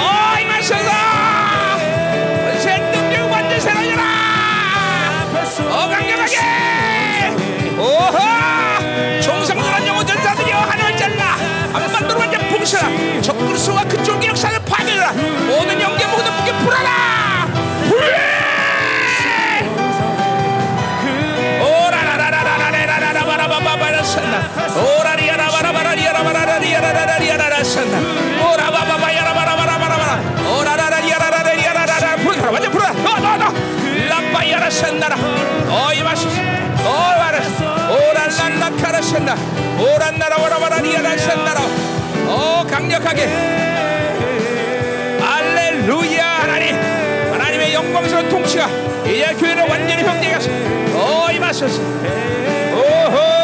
어이 마셔서. 어, 적그리스와 그 오라바바바야라바라바라바라 오라라라리아라라리아라라 불어라 완전 불어라 너너너 라빠야라 산다라 어이 마시지 오라라라라카라센다 오란나라 오라바라리아라 산다라 강력하게 알렐루야 하나님 하나님의 영광스러운 통치가 이제 교회를 완전히 형제가 어이 마셨어 오호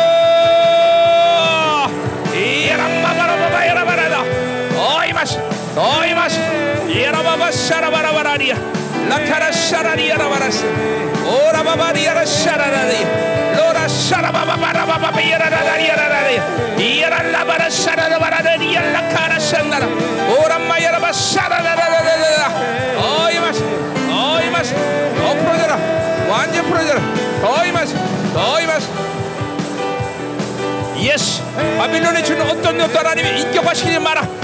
마시 너희 마시. 예라바바 샤라바라바라리야. 라카라 샤라리야라바라시. 오라바바리야라 샤라라리 로라 샤라바바바라바바 예라라라리야라라리 예라라바라 샤라라바라리 라카라 샤나라. 오람마야라바 샤라라라라라 너희 마시 너희 마시. 더 풀어져라. 완전 풀어져라. 너희 마시 너희 마시. 예스 바빌론에 주는 어떤 것도 하나님이 인격화시키지 마라.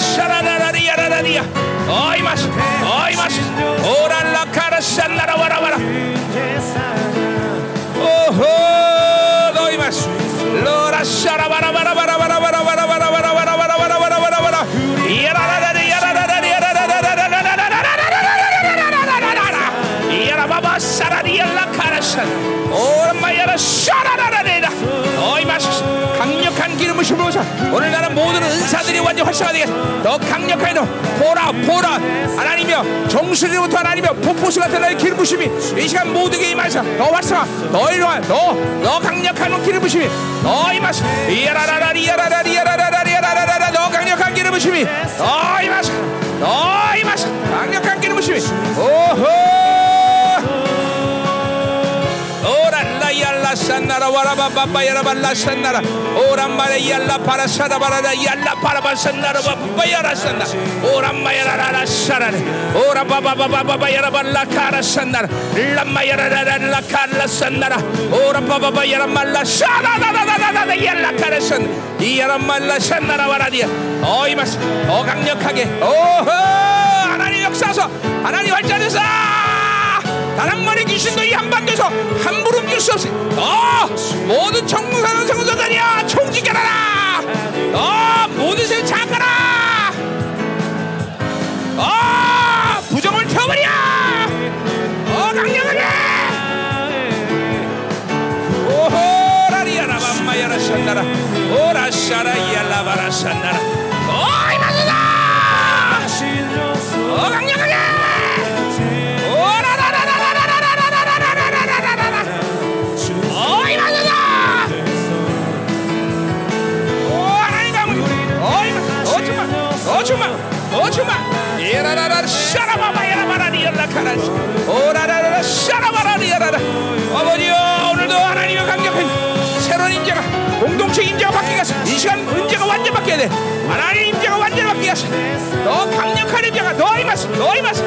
리야라리야 어이마스 어이마스 오랄라 카라 산나라 와라 와라 오호 너이마스 로라 사라 바라 바라 바 기름을 심으면서 오늘 나는 모든 은사들이 완전 활성화되게 더 강력하게 더 보라 보라. 하나님이여 정수리부터 하나님이여 폭포수 같은 나의 기름 부심이 이 시간 모두에게 임하사 더 활성화 더 일로와 더더 강력한 기름 부심이. 더 임하사 이야라라라리 야라라리 야라라리 야라라라. 더 강력한 기름 부심이. 더 임하사 더 임하사 강력한 기름 부심이. 오호 yalla sandara waraba baba yaraba la sandara oram bara yalla para sara bara da yalla para ba sandara baba yara sandara oram ma yara ra sara ora baba baba baba yaraba la kara sandara la ma yara ra la kara sandara ora baba baba yaraba la sara la la la la yalla kara sandara yara ma la sandara waradia 어 이마스 어 강력하게 오호 하나님 역사서 하나님 활자에서 다른 말의 귀신도 이 한반도에서 함부로 움직일 수 없이 어, 모든 청군사는 성전자리야. 총지켜라. 어, 모든 세를 장가라. 어, 부정을 태워버려. 어, 강력하게. 오호, 라리야, 라밤마야, 라산나라. 오라샤라, 이알라바라, 산나라. 어, 이마누다. 어, 강력 약하나 오라라라라 샤라바라리야라라. 아버지여 오늘도 하나님의 강력한 새로운 인재가 공동체 인재가 바뀌게 하소 이 시간 인재가 완전 바뀌어야 돼. 하나님 인재가 완전 바뀌게 하소 더 강력한 인재가 더 임하소 더 임하소